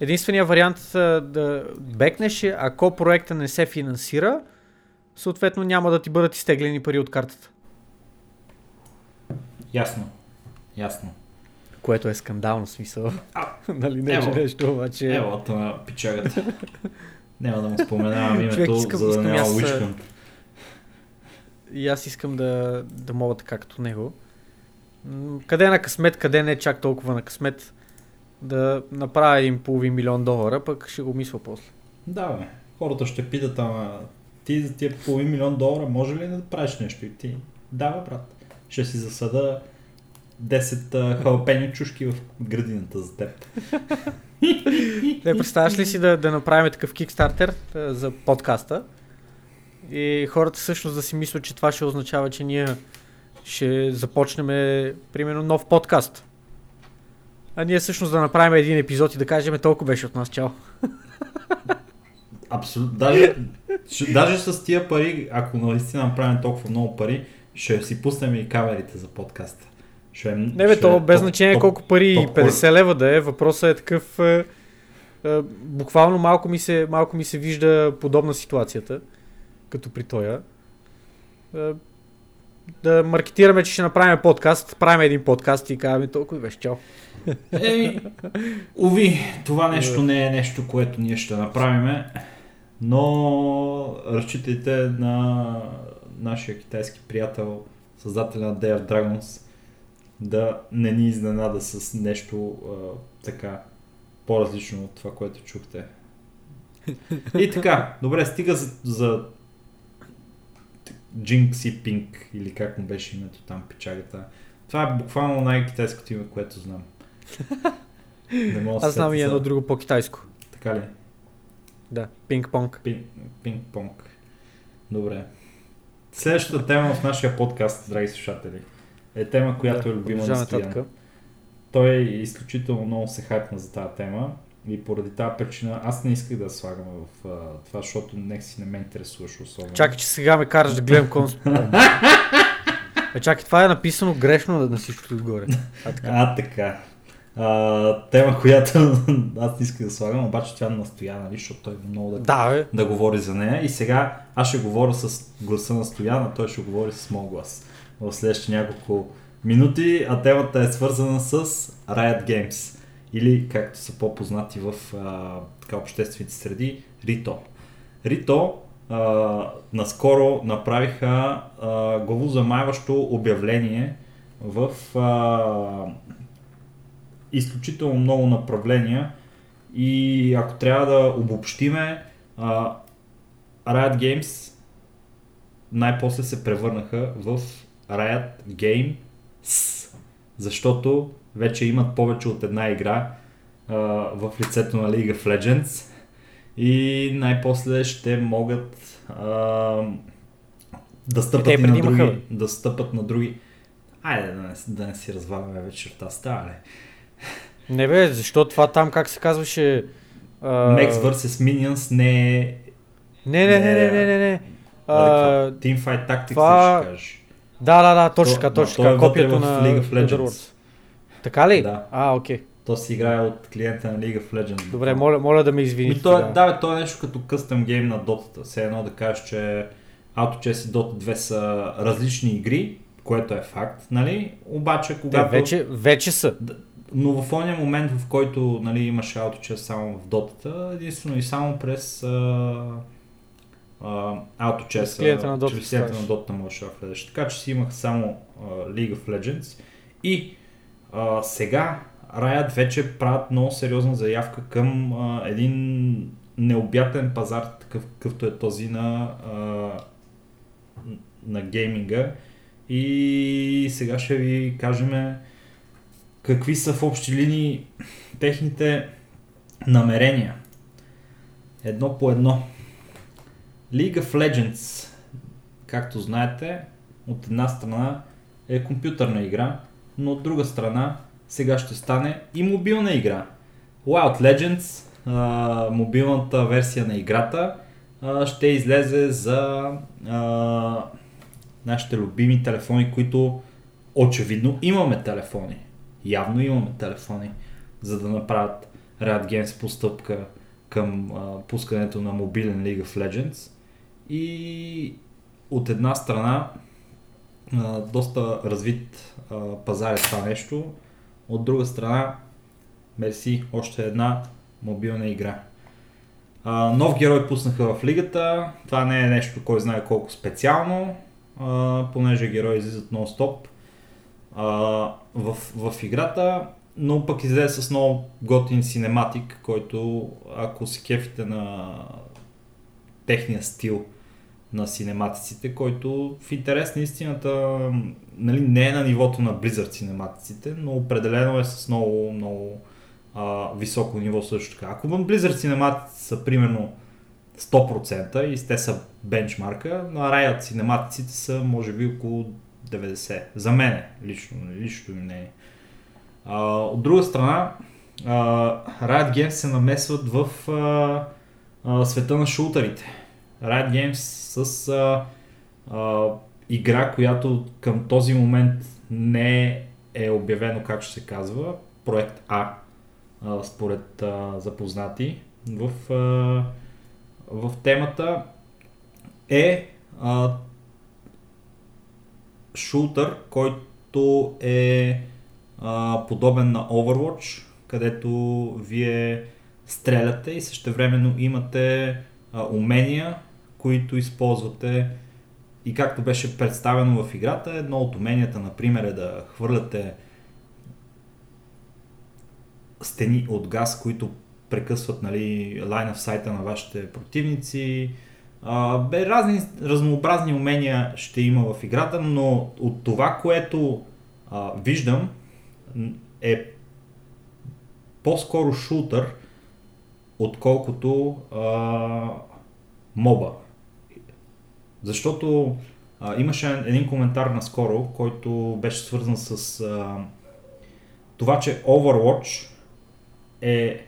Единственият вариант а, да бекнеш е, ако проекта не се финансира, съответно няма да ти бъдат изтеглени пари от картата. Ясно. Ясно. Което е скандално смисъл. А, нали не, че ево. нещо, обаче... Ево, на пичагата. Няма да му споменавам името, Човек, искам- за да искам няма аз, уичкам. И аз искам да, да мога така като него. Къде е на късмет, къде не е чак толкова на късмет да направя един половин милион долара, пък ще го мисля после. Да, бе. Хората ще питат, ама ти за тия половин милион долара може ли да правиш нещо? И ти, да, бе, брат. Ще си засада 10 а, халапени чушки в градината за теб. Не, представяш ли си да, да направим такъв кикстартер за подкаста и хората всъщност да си мислят, че това ще означава, че ние ще започнем примерно нов подкаст. А ние всъщност да направим един епизод и да кажем толкова беше от нас, чао. Абсолютно. Даже, даже с тия пари, ако наистина направим толкова много пари, ще си пуснем и камерите за подкаста. Ще, е- Не бе, ще то е без топ- значение топ- колко пари, топ 50 лева да е, въпросът е такъв, е, е, буквално малко ми, се, малко ми се вижда подобна ситуацията, като при тоя. Е, да маркетираме, че ще направим подкаст, правим един подкаст и казваме толкова и беше чао. Еми, уви, това нещо не е нещо, което ние ще направим, но разчитайте на нашия китайски приятел, създателя на Day of Dragons, да не ни изненада с нещо а, така по-различно от това, което чухте. И така, добре, стига за, за Jinxie Pink или как му беше името там, печагата. Това е буквално най-китайското име, което знам. Не мога да Аз знам и едно друго по-китайско. Така ли? Да, пинг-понг. Пин, пинг-понг. Добре. Следващата тема в нашия подкаст, драги слушатели, е тема, която е любима на Стоян. Той е изключително много се хайпна за тази тема и поради тази причина аз не исках да слагам в а, това, защото нек си не ме интересуваш особено. Чакай, че сега ме караш да гледам конс... Е, чакай, това е написано грешно на всичкото отгоре. А, така. А, така. А, тема, която аз не исках да слагам, обаче тя настоя, нали, защото той много да, Да, бе. да говори за нея. И сега аз ще говоря с гласа на Стоян, а той ще говори с моят глас в следващите няколко минути, а темата е свързана с Riot Games или както са по-познати в а, така, обществените среди, Рито. Рито а, наскоро направиха а, главозамайващо обявление в а, изключително много направления и ако трябва да обобщиме, а, Riot Games най-после се превърнаха в Riot Games, защото вече имат повече от една игра а, в лицето на League of Legends и най-после ще могат а, да стъпат и на други, да стъпат на други. Айде да не, да не си разваляме вечерта, става ли? Не бе, защо това там как се казваше... А... Max vs Minions не е... Не, не, не, не, не, не, не. А, Teamfight Tactics това... ще кажеш. Да, да, да, точно така, точно така. Копието на League of Legends. Така ли? Да. А, окей. Okay. То си играе от клиента на League of Legends. Добре, моля, моля да ме извините. То, е- да, бе, то е нещо като къстъм гейм на Dota. Все едно да кажеш, че AutoChess и Dota 2 са различни игри, което е факт, нали? Обаче, когато... Те вече, вече са. Но в ония момент, в който нали, имаше AutoChess само в Dota, единствено и само през клиента на Dota, чрез клиента на Dota можеш да влезеш. Така че си имах само uh, League of Legends и uh, сега Riot вече правят много сериозна заявка към uh, един необятен пазар, такъв, какъвто е този на, uh, на гейминга. И сега ще ви кажем какви са в общи линии техните намерения. Едно по едно. League of Legends, както знаете, от една страна е компютърна игра, но от друга страна сега ще стане и мобилна игра. Wild Legends, мобилната версия на играта, ще излезе за нашите любими телефони, които очевидно имаме телефони. Явно имаме телефони, за да направят Riot Games постъпка към а, пускането на мобилен League of Legends. И от една страна а, доста развит а, пазар е това нещо, от друга страна мерси още една мобилна игра. А, нов герой пуснаха в лигата, това не е нещо кой знае колко специално, а, понеже герои излизат нон-стоп а, в, в играта, но пък излезе с много готин синематик, който ако се кефите на техния стил на синематиците, който в интерес на истината нали, не е на нивото на Blizzard синематиците, но определено е с много, много а, високо ниво също така. Ако Blizzard синематици са примерно 100% и те са бенчмарка, на Riot синематиците са може би около 90. За мен лично, лично не е. А, от друга страна, а, Riot Games се намесват в а, а, света на шутерите. Riot Games с а, а, игра, която към този момент не е обявено как ще се казва, проект А, а според а, запознати в, а, в темата е а, шутър, който е а, подобен на Overwatch, където вие стреляте и същевременно имате а, умения, които използвате и както беше представено в играта, едно от уменията, например, е да хвърляте стени от газ, които прекъсват нали, лайн в сайта на вашите противници. Бе, разни, разнообразни умения ще има в играта, но от това, което а, виждам, е по-скоро шутър, отколкото а, моба. Защото а, имаше един коментар наскоро, който беше свързан с а, това, че Overwatch е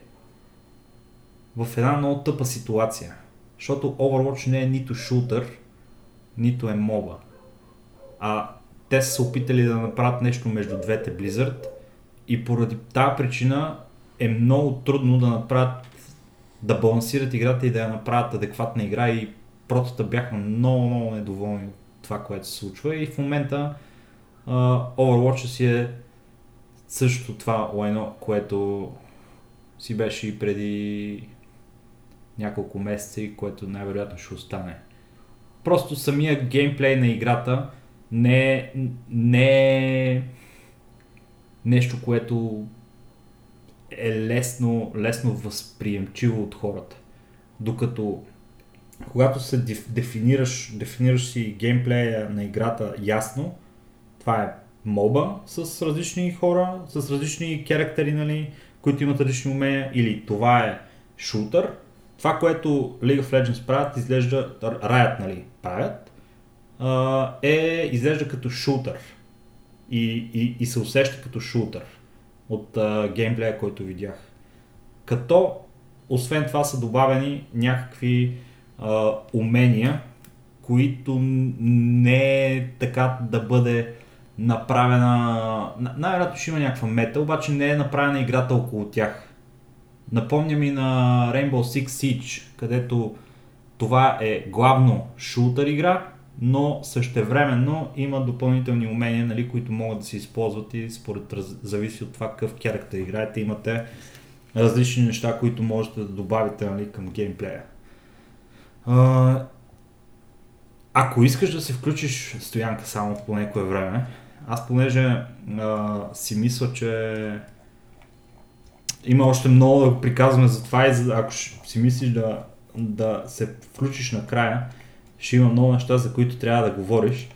в една много тъпа ситуация. Защото Overwatch не е нито шутър, нито е моба. А те са се опитали да направят нещо между двете Blizzard и поради тази причина е много трудно да направят да балансират играта и да я направят адекватна игра и протата бяха много, много недоволни от това, което се случва и в момента uh, Overwatch си е същото това лайно, което си беше и преди няколко месеца и което най-вероятно ще остане. Просто самия геймплей на играта не е, не е нещо, което е лесно, лесно възприемчиво от хората. Докато когато се деф, дефинираш, дефинираш си геймплея на играта ясно, това е моба с различни хора, с различни характери, нали, които имат различни умения, или това е шутър, това, което League of Legends правят, изглежда, Riot, нали, правят, е, изглежда като шутър. И, и, и се усеща като шутър от а, геймплея, който видях. Като, освен това, са добавени някакви а, умения, които не е така да бъде направена... Най-вероятно ще има някаква мета, обаче не е направена играта около тях. Напомня ми на Rainbow Six Siege, където това е главно шутър игра, но същевременно има допълнителни умения, нали, които могат да се използват и според зависи от това какъв характер играете, имате различни неща, които можете да добавите нали, към геймплея. Ако искаш да се включиш стоянка само по някое време, аз понеже а, си мисля, че има още много да приказваме за това и за, ако си мислиш да, да се включиш накрая, ще има много неща, за които трябва да говориш.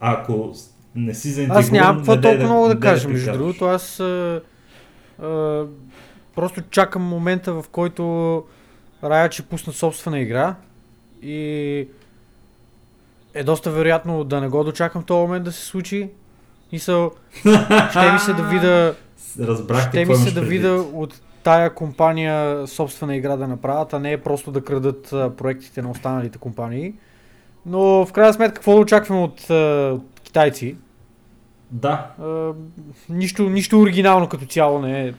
Ако не си заинтригуван... Аз нямам какво толкова да, много да, да кажа. да Между другото, аз а, а, просто чакам момента, в който Riot ще пуснат собствена игра и е доста вероятно да не го дочакам този момент да се случи. И са, ще ми се да видя, Разбрах ще ми се да видя от тая компания собствена игра да направят, а не е просто да крадат проектите на останалите компании. Но в крайна сметка, какво да очакваме от, от китайци? Да. А, нищо, нищо оригинално като цяло не е.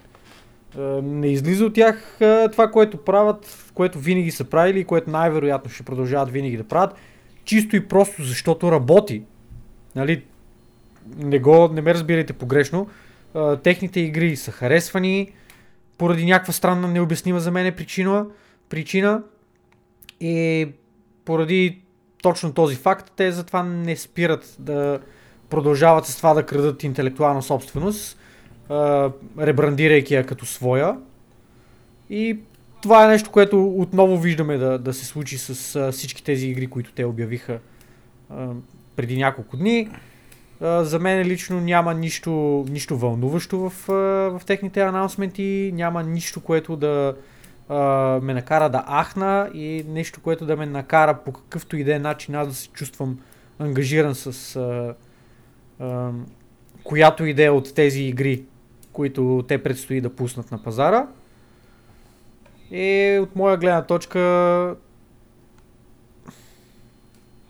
Не излиза от тях това, което правят, което винаги са правили и което най-вероятно ще продължават винаги да правят. Чисто и просто защото работи. Нали? Не, го, не ме разбирайте погрешно. Техните игри са харесвани поради някаква странна необяснима за мен причина, причина и поради точно този факт те затова не спират да продължават с това да крадат интелектуална собственост, ребрандирайки я като своя. И това е нещо, което отново виждаме да, да се случи с всички тези игри, които те обявиха преди няколко дни. За мен лично няма нищо, нищо вълнуващо в, в техните анонсменти, няма нищо, което да а, ме накара да ахна и нещо, което да ме накара по какъвто и да е начин аз да се чувствам ангажиран с а, а, която идея от тези игри, които те предстои да пуснат на пазара. И от моя гледна точка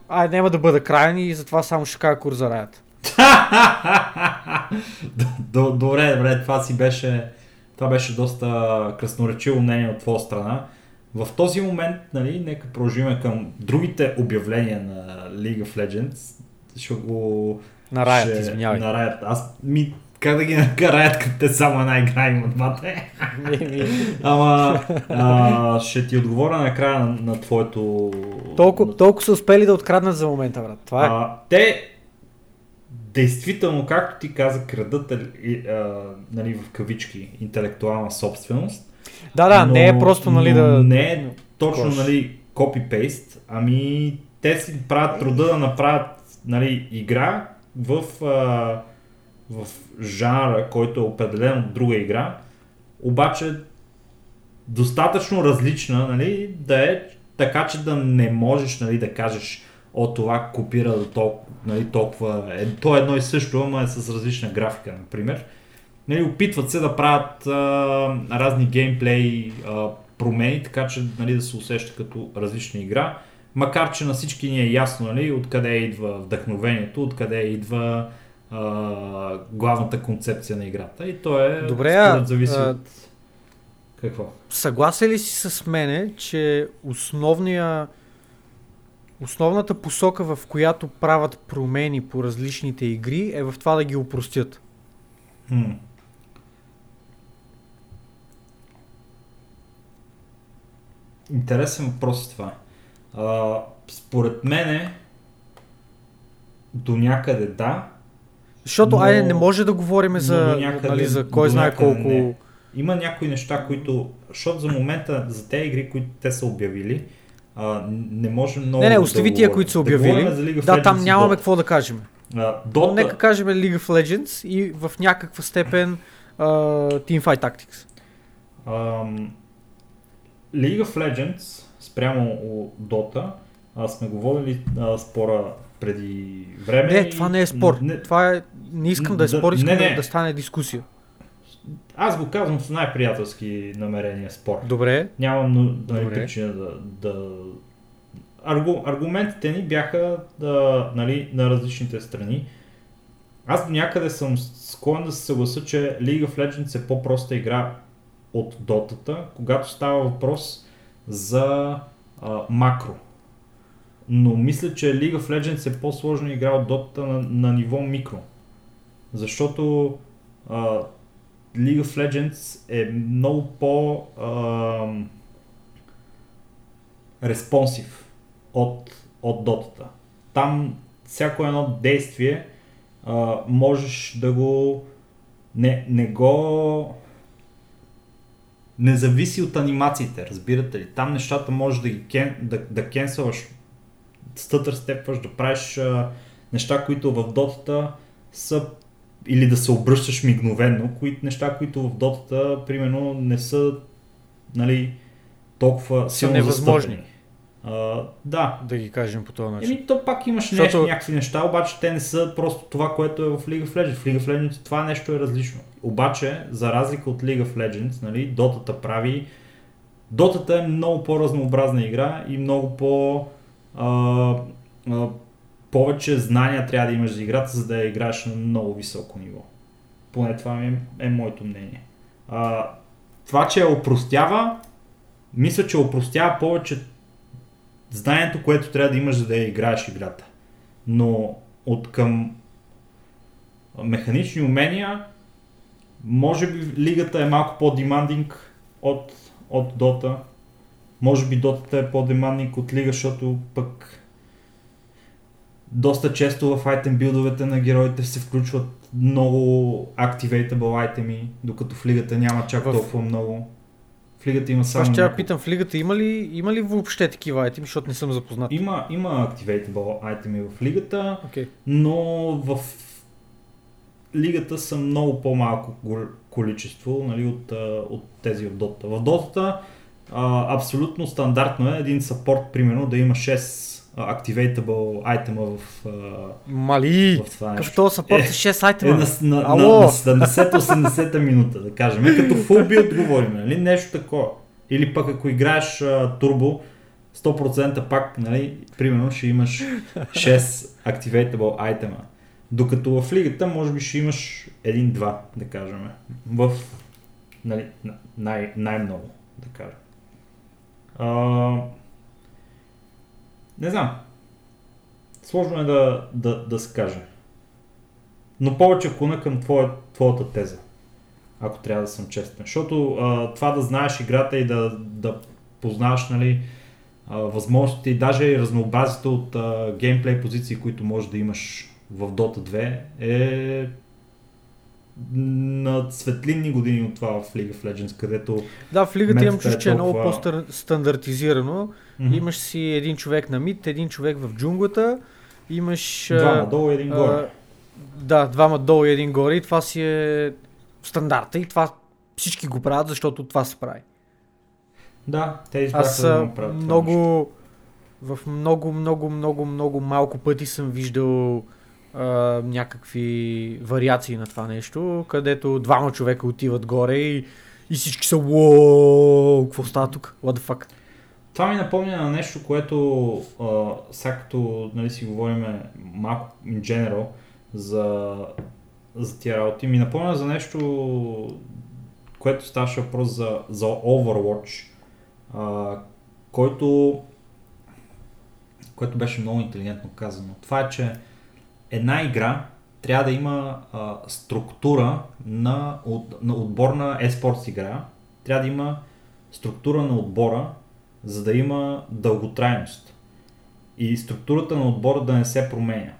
Ай, няма да бъда крайен и затова само ще кажа кур за раят. добре, добре, това си беше, това беше доста красноречиво мнение от твоя страна. В този момент, нали, нека продължим към другите обявления на League of Legends. Ще го... На Riot, ще, извинявай. На Riot. Аз ми как да ги накараят, като те само една игра имат двата? Ама а, ще ти отговоря накрая на, на твоето... Толкова, толкова са успели да откраднат за момента, брат. Това е. А, те действително, както ти каза, крадат а, нали, в кавички интелектуална собственост. Да, да, но, не е просто, нали, да... Не е точно, нали, копи-пейст, ами те си правят труда да направят, нали, игра в, а, в жанра, който е определен от друга игра, обаче достатъчно различна, нали, да е така, че да не можеш, нали, да кажеш о, това копира до толкова, нали, толкова, е, то е едно и също, ама е с различна графика, например. Нали, опитват се да правят а, разни геймплей а, промени, така че нали, да се усеща като различна игра. Макар, че на всички ни е ясно нали, откъде идва вдъхновението, откъде идва а, главната концепция на играта. И то е, Добре, според зависи а, от... Какво? Съгласен ли си с мене, че основния, основната посока, в която правят промени по различните игри, е в това да ги упростят? Хм. Интересен въпрос е това. А, според мене до някъде да. Защото, Но- айде, не може да говорим за, някъде- нали, за кой знае колко... не. Има някои неща, които, защото за момента за тези игри, които те са обявили, а, не можем много Не, не, да остави тия, говорим. които са Да обявили. of Да, там нямаме какво да кажем. Но Dota, нека кажем League of Legends и в някаква степен uh, Teamfight Tactics. Ам, League of Legends спрямо Dota, а сме говорили а, спора преди време. Не, и- това не е спор. Не, Това е... Не искам да е Да, спор, искам не, не. Да, да стане дискусия. Аз го казвам с най-приятелски намерения спор. Добре. Нямам ну, нали, Добре. причина да... да... Аргу, аргументите ни бяха да, нали, на различните страни. Аз до някъде съм склонен да се съгласа, че League of Legends е по-проста игра от Дотата, когато става въпрос за а, макро. Но мисля, че League of Legends е по-сложна игра от Дотата на, на ниво микро. Защото а, League of Legends е много по ам, респонсив от, от дотата. Там всяко едно действие а, можеш да го не, не го не зависи от анимациите, разбирате ли? Там нещата можеш да ги кен, да, да кенсълваш, стътър степваш, да правиш а, неща, които в дотата са или да се обръщаш мигновенно, които неща, които в дотата, примерно, не са нали, толкова силно невъзможни. застъпени. А, да. Да ги кажем по този начин. Еми, то пак имаш Защото- нещо, някакви неща, обаче те не са просто това, което е в League of Legends. В League of Legends това нещо е различно. Обаче, за разлика от League of Legends, нали, Дотата прави... Дотата е много по-разнообразна игра и много по... А, а, повече знания трябва да имаш за играта, за да я играеш на много високо ниво. Поне това е, е моето мнение. А, това, че я опростява, мисля, че опростява повече знанието, което трябва да имаш, за да я играеш играта. Но от към механични умения, може би лигата е малко по-демандинг от, от Dota. Може би Dota е по-демандинг от лига, защото пък доста често в айтем билдовете на героите се включват много activatable айтеми, докато в лигата няма чак В- толкова много. В лигата има само Аз ще я питам в лигата има ли, има ли въобще такива айтеми, защото не съм запознат. Има, има activatable айтеми в лигата, Окей. но в лигата са много по-малко количество нали, от, от тези от Dota. В Dota а, абсолютно стандартно е един саппорт, примерно, да има 6 а, activatable айтема в, Мали! в това нещо. този сапорт Е, с 6 Е, айтема? на, на, на, Ало! на 70-80 минута, да кажем. Е, като full build говорим, нали? Нещо такова. Или пък ако играеш а, турбо, 100% пак, нали, примерно ще имаш 6 activatable айтема. Докато в лигата може би ще имаш един-два, да кажем. В нали, най- най-много, да кажем. А, не знам. Сложно е да, да, да се каже. Но повече клона към твоя, твоята теза. Ако трябва да съм честен. Защото а, това да знаеш играта и да, да познаваш нали, а, възможностите и даже и разнообразието от а, геймплей позиции, които можеш да имаш в Dota 2 е на светлинни години от това в League of Legends, където Да, в лигата имам е чувство, че е много по-стандартизирано. Мгм. Имаш си един човек на мид, един човек в джунглата, имаш... а, два надолу и един горе. а, Да, двама долу и един горе и това си е стандарта и това всички го правят, защото това се прави. Да, те избраха да го нещо. много, в много, много, много, много малко пъти съм виждал а, някакви вариации на това нещо, където двама човека отиват горе и, и всички са Уоу, какво става тук? What the fuck? Това ми напомня на нещо, което а, сега като нали, си говорим малко in general за, за тия работи, ми напомня за нещо, което ставаше въпрос за, за Overwatch, а, който, което беше много интелигентно казано. Това е, че една игра трябва да има а, структура на, от, на отбор на eSports игра, трябва да има структура на отбора, за да има дълготрайност. И структурата на отбора да не се променя.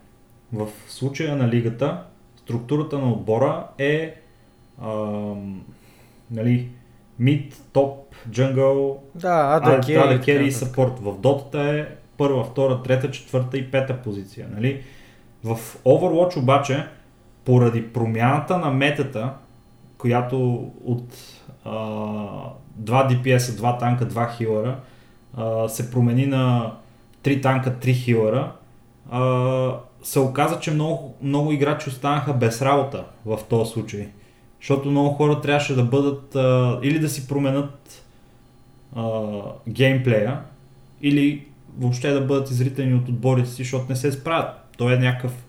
В случая на лигата, структурата на отбора е ам, нали, Mid, топ, джунгъл, Да, и съпорт. В Дотата е първа, втора, трета, четвърта и пета позиция. Нали? В Overwatch обаче, поради промяната на метата, която от а, 2 DPS, 2 танка, 2 хилъра, се промени на 3 танка, 3 хилъра, се оказа, че много, много играчи останаха без работа в този случай. Защото много хора трябваше да бъдат а, или да си променят а, геймплея, или въобще да бъдат изритани от отборите си, защото не се справят. Той е някакъв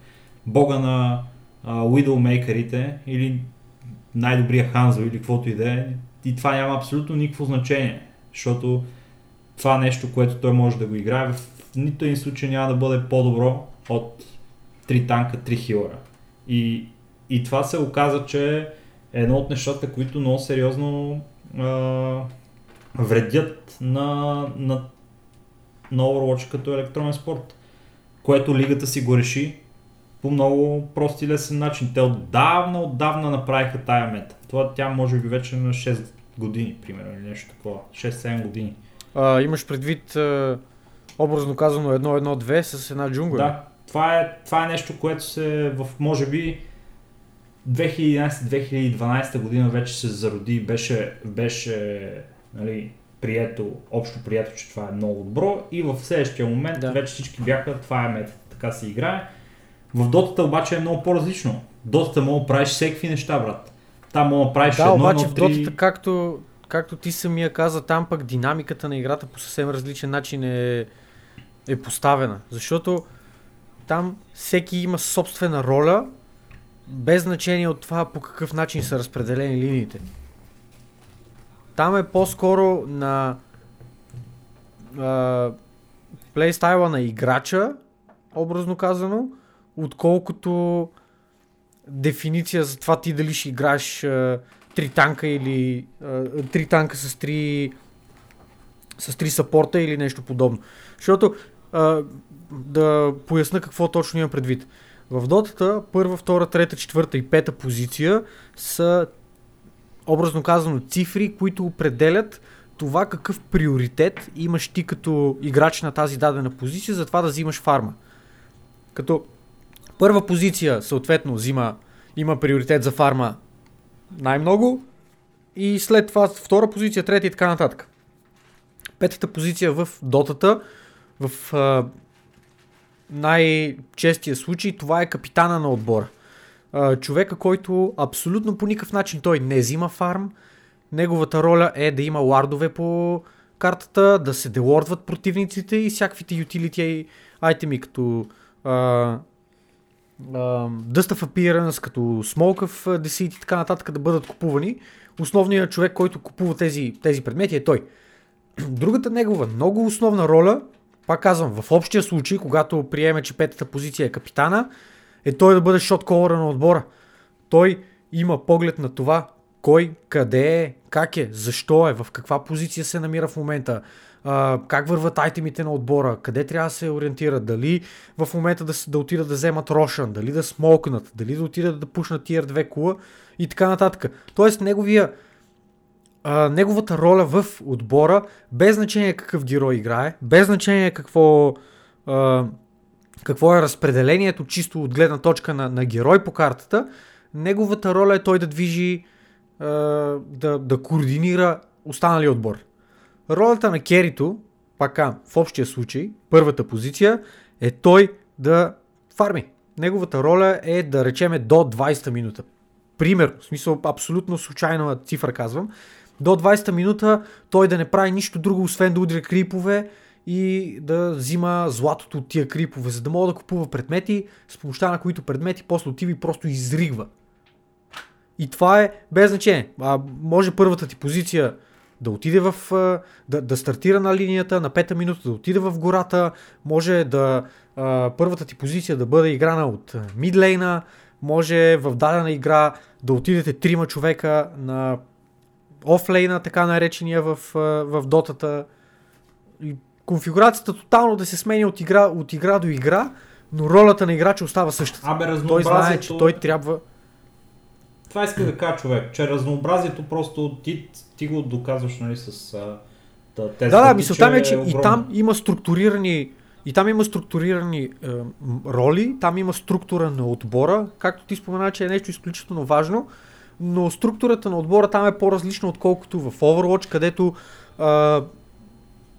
бога на Widowmakerите или най-добрия Ханзо или каквото и да е. И това няма абсолютно никакво значение, защото това нещо, което той може да го играе, в нито един случай няма да бъде по-добро от 3 танка, 3 хилъра. И, и това се оказа, че е едно от нещата, които много сериозно а, вредят на, на, на Overwatch като електронен спорт, което лигата си го реши по много прост и лесен начин. Те отдавна, отдавна направиха тая мета. Това тя може би вече на 6 години, примерно, или нещо такова. 6-7 години. А, имаш предвид, а, образно казано, 1-1-2 с една джунгла. Да, това е, това е нещо, което се в може би 2011-2012 година вече се зароди беше, беше нали, прието, общо прието, че това е много добро и в следващия момент Да. вече всички бяха, това е мета, така се играе. В дотата обаче е много по-различно. Дотата мога да правиш всеки неща, брат. Там мога да правиш Да, едно, обаче в дотата, както, както ти самия каза, там пък динамиката на играта по съвсем различен начин е, е поставена. Защото там всеки има собствена роля, без значение от това по какъв начин са разпределени линиите. Там е по-скоро на плейстайла на играча, образно казано, отколкото дефиниция за това ти дали ще играеш а, три танка или а, три танка с три с три сапорта или нещо подобно. Защото а, да поясна какво точно имам предвид. В дотата първа, втора, трета, четвърта и пета позиция са образно казано цифри, които определят това какъв приоритет имаш ти като играч на тази дадена позиция, за това да взимаш фарма. Като първа позиция съответно взима, има приоритет за фарма най-много и след това втора позиция, трета и така нататък. Петата позиция в дотата, в а, най-честия случай, това е капитана на отбора. Човека, който абсолютно по никакъв начин той не взима фарм, неговата роля е да има лардове по картата, да се делордват противниците и всякаквите utility айтеми, като а, а, Dust of Appearance, като Smoke of Deceit и така нататък да бъдат купувани. Основният човек, който купува тези, тези предмети е той. Другата негова много основна роля, пак казвам, в общия случай, когато приеме, че петата позиция е капитана, е той да бъде шотколъра на отбора. Той има поглед на това кой, къде е, как е, защо е, в каква позиция се намира в момента, как върват айтемите на отбора, къде трябва да се ориентира, дали в момента да, да отидат да вземат Рошан, дали да смолкнат, дали да отидат да пушнат тир 2 кула и така нататък. Тоест неговия неговата роля в отбора, без значение какъв герой играе, без значение какво, какво е разпределението чисто от гледна точка на, на герой по картата, неговата роля е той да движи, а, да, да координира останалия отбор. Ролята на Керито, пак казвам, в общия случай, първата позиция, е той да фарми. Неговата роля е да речеме до 20 минута. Пример, в смисъл абсолютно случайна цифра казвам, до 20-та минута той да не прави нищо друго, освен да удря крипове и да взима златото от тия крипове, за да мога да купува предмети, с помощта на които предмети после отива и просто изригва. И това е без значение. А, може първата ти позиция да отиде в... да, да стартира на линията, на пета минута да отиде в гората, може да първата ти позиция да бъде играна от мидлейна, може в дадена игра да отидете трима човека на офлейна, така наречения в, в дотата. И конфигурацията тотално да се сменя от игра, от игра до игра, но ролята на играча остава същата. Абе, Той знае, че той трябва... това иска да кажа човек, че разнообразието просто ти, ти го доказваш нали, с а, тези Да, да, мисълта ми е, че и огромно. там има структурирани и там има структурирани е, роли, там има структура на отбора, както ти спомена, че е нещо изключително важно, но структурата на отбора там е по-различна, отколкото в Overwatch, където е,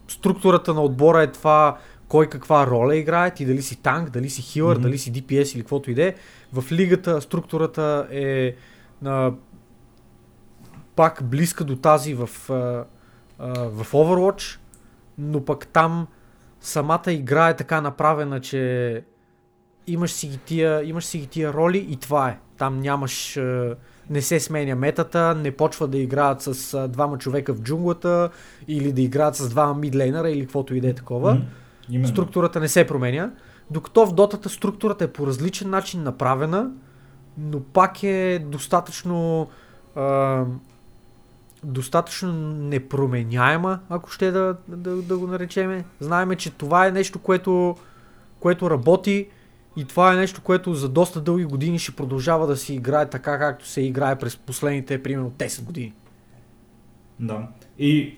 структурата на отбора е това кой каква роля играе, ти дали си танк, дали си хилър, Мгм. дали си DPS или каквото и да е. В лигата структурата е на пак близка до тази в, в Overwatch, но пък там самата игра е така направена, че имаш си ги тия, имаш си ги тия роли и това е. Там нямаш, не се сменя метата, не почва да играят с а, двама човека в джунглата или да играят с двама мидлейнера или каквото и да е такова. Именно. Структурата не се променя. Докато в дотата структурата е по различен начин направена, но пак е достатъчно а, достатъчно непроменяема, ако ще да, да, да го наречеме. Знаеме, че това е нещо, което, което работи и това е нещо, което за доста дълги години ще продължава да си играе така, както се играе през последните, примерно, 10 години. Да. И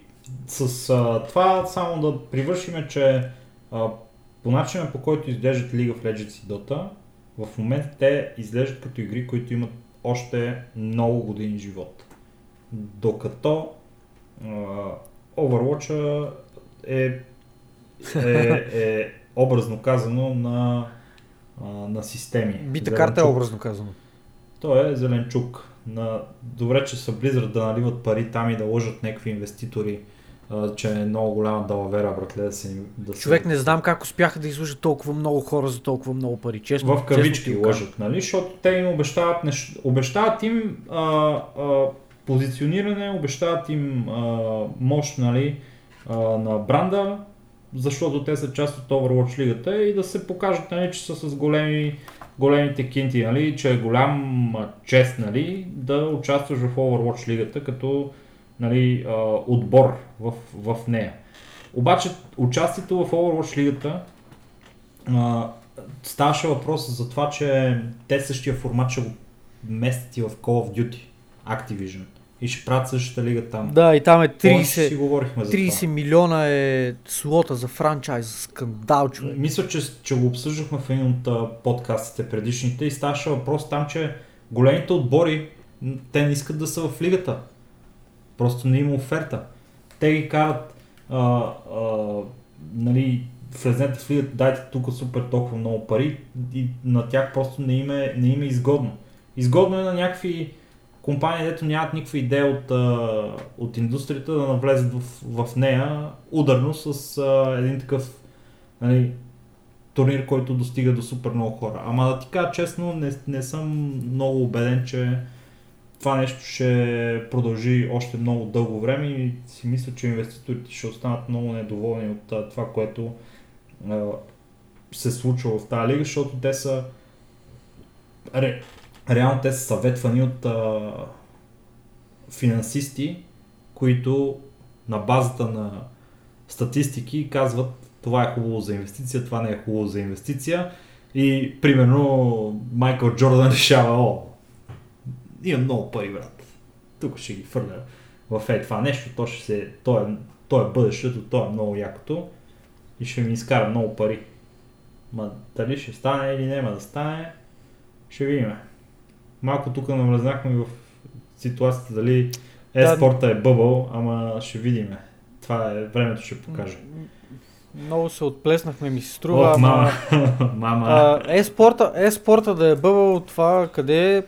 с а, това само да привършиме, че а, по начина по който изглеждат League of Legends и Dota, в момента те изглеждат като игри, които имат още много години живот. Докато а, Overwatch е, е, е образно казано на, а, на системи. Бита карта е образно казано. Той е зеленчук. На... Добре, че са Blizzard да наливат пари там и да лъжат някакви инвеститори, а, че е много голяма далавера, братле, да се... Да се... Човек не знам как успяха да излъжат толкова много хора за толкова много пари. Честно, в честно кавички кажа. лъжат, нали? Защото те им обещават, нещ... обещават им а, а, позициониране, обещават им а, мощ, нали, а, на бранда, защото те са част от Overwatch лигата и да се покажат, нали, че са с големи, големите кинти, нали, че е голям чест, нали, да участваш в Overwatch лигата като нали, отбор в, в нея. Обаче участието в Overwatch лигата ставаше въпрос за това, че те същия формат ще го местят и в Call of Duty, Activision. И ще правят същата лига там. Да, и там е Помниш, че 30, си говорихме за 30 милиона е слота за франчайз, скандал, човек. Мисля, че, че го обсъждахме в един от подкастите предишните и ставаше въпрос там, че големите отбори, те не искат да са в лигата. Просто не има оферта. Те ги карат, а, а, нали, влезнете в лигата, дайте тук супер толкова много пари и на тях просто не им е, не им е изгодно. Изгодно е на някакви компании, дето нямат никаква идея от, от индустрията да навлезат в, в нея ударно с а, един такъв нали, турнир, който достига до супер много хора. Ама да ти кажа честно, не, не съм много убеден, че това нещо ще продължи още много дълго време и си мисля, че инвеститорите ще останат много недоволни от а, това, което а, се случва в тази лига, защото те са реално те са съветвани от а, финансисти, които на базата на статистики казват това е хубаво за инвестиция, това не е хубаво за инвестиция и примерно Майкъл Джордан решава, о, имам много пари, брат. Тук ще ги фърля в е това нещо, то, ще се, то, е, то е бъдещето, то е много якото и ще ми изкара много пари. Ма дали ще стане или няма да стане, ще видим. Малко тук навлезнахме в ситуацията дали Да. еспорта е бъбъл, ама ще видим. Това е, времето ще покаже. Много се отплеснахме, ми се струва. Ох, ама, мама, мама. а, е-спорта, е-спорта да е бъбъл, това къде,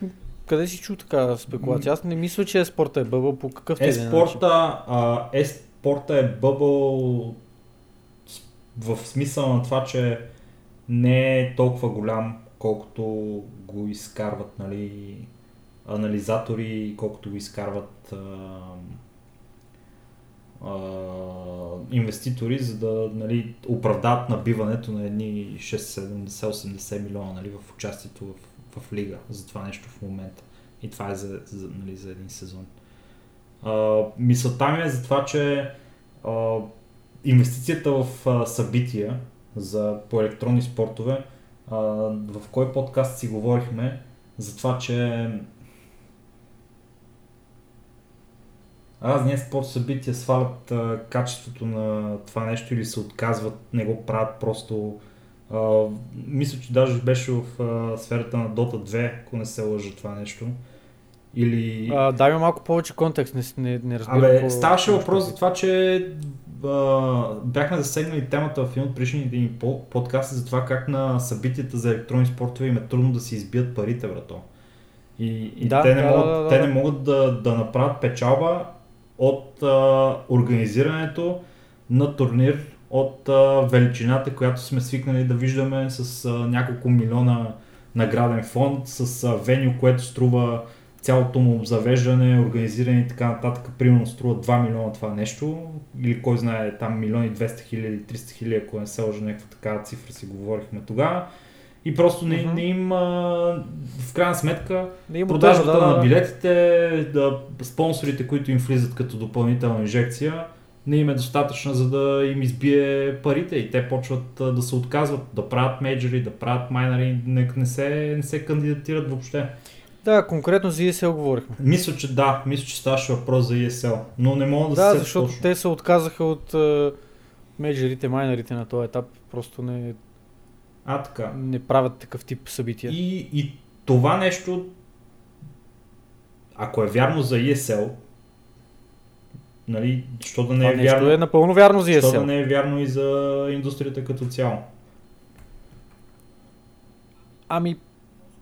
къде си чу така спекулация? Аз не мисля, че е-спорта е бъбъл по какъв е начин. Еспорта, е бъбъл в смисъл на това, че не е толкова голям, колкото го изкарват нали, анализатори, колкото го изкарват а, а, инвеститори, за да нали, оправдат набиването на едни 6-70-80 милиона нали, в участието в, в лига за това нещо в момента. И това е за, за, нали, за един сезон. Мисълта ми е за това, че а, инвестицията в а, събития за, по електронни спортове, в кой подкаст си говорихме за това, че разни спорт събития свалят а, качеството на това нещо или се отказват, не го правят просто. А, мисля, че даже беше в а, сферата на Dota 2, ако не се лъжа това нещо. Или... А, дай ми малко повече контекст, не, не, не разбирам. Абе, ставаше въпрос за това, че бяхме засегнали темата в един от предишните ни по- подкасти за това как на събитията за електронни спортове им е трудно да си избият парите, брато. И, и Да, те, не да, могат, да, да, те не могат да, да направят печалба от а, организирането на турнир от а, величината, която сме свикнали да виждаме с а, няколко милиона награден фонд, с а, веню, което струва цялото му обзавеждане, организиране и така нататък, примерно струва 2 милиона това нещо, или кой знае там милиони 200 хиляди, 300 хиляди, ако не се лъжа някаква такава цифра си говорихме тогава. И просто не, Мгм. не им, а, в крайна сметка, Да им продажбата отдава, да, на да. билетите, да, спонсорите, които им влизат като допълнителна инжекция, не им е достатъчна, за да им избие парите и те почват да се отказват, да правят мейджори, да правят майнери, не, не, се, не се кандидатират въобще. Да, конкретно за ESL говорихме. Мисля, че да, мисля, че ставаше въпрос за ESL, но не мога да, Да, се защото точно. те се отказаха от е, мейджорите, майнерите на този етап. Просто не, А, така. не правят такъв тип събития. И, и това нещо, ако е вярно за ESL, нали, що да не Това е нещо вярно, е напълно вярно за що да ESL. не е вярно и за индустрията като цяло. Ами,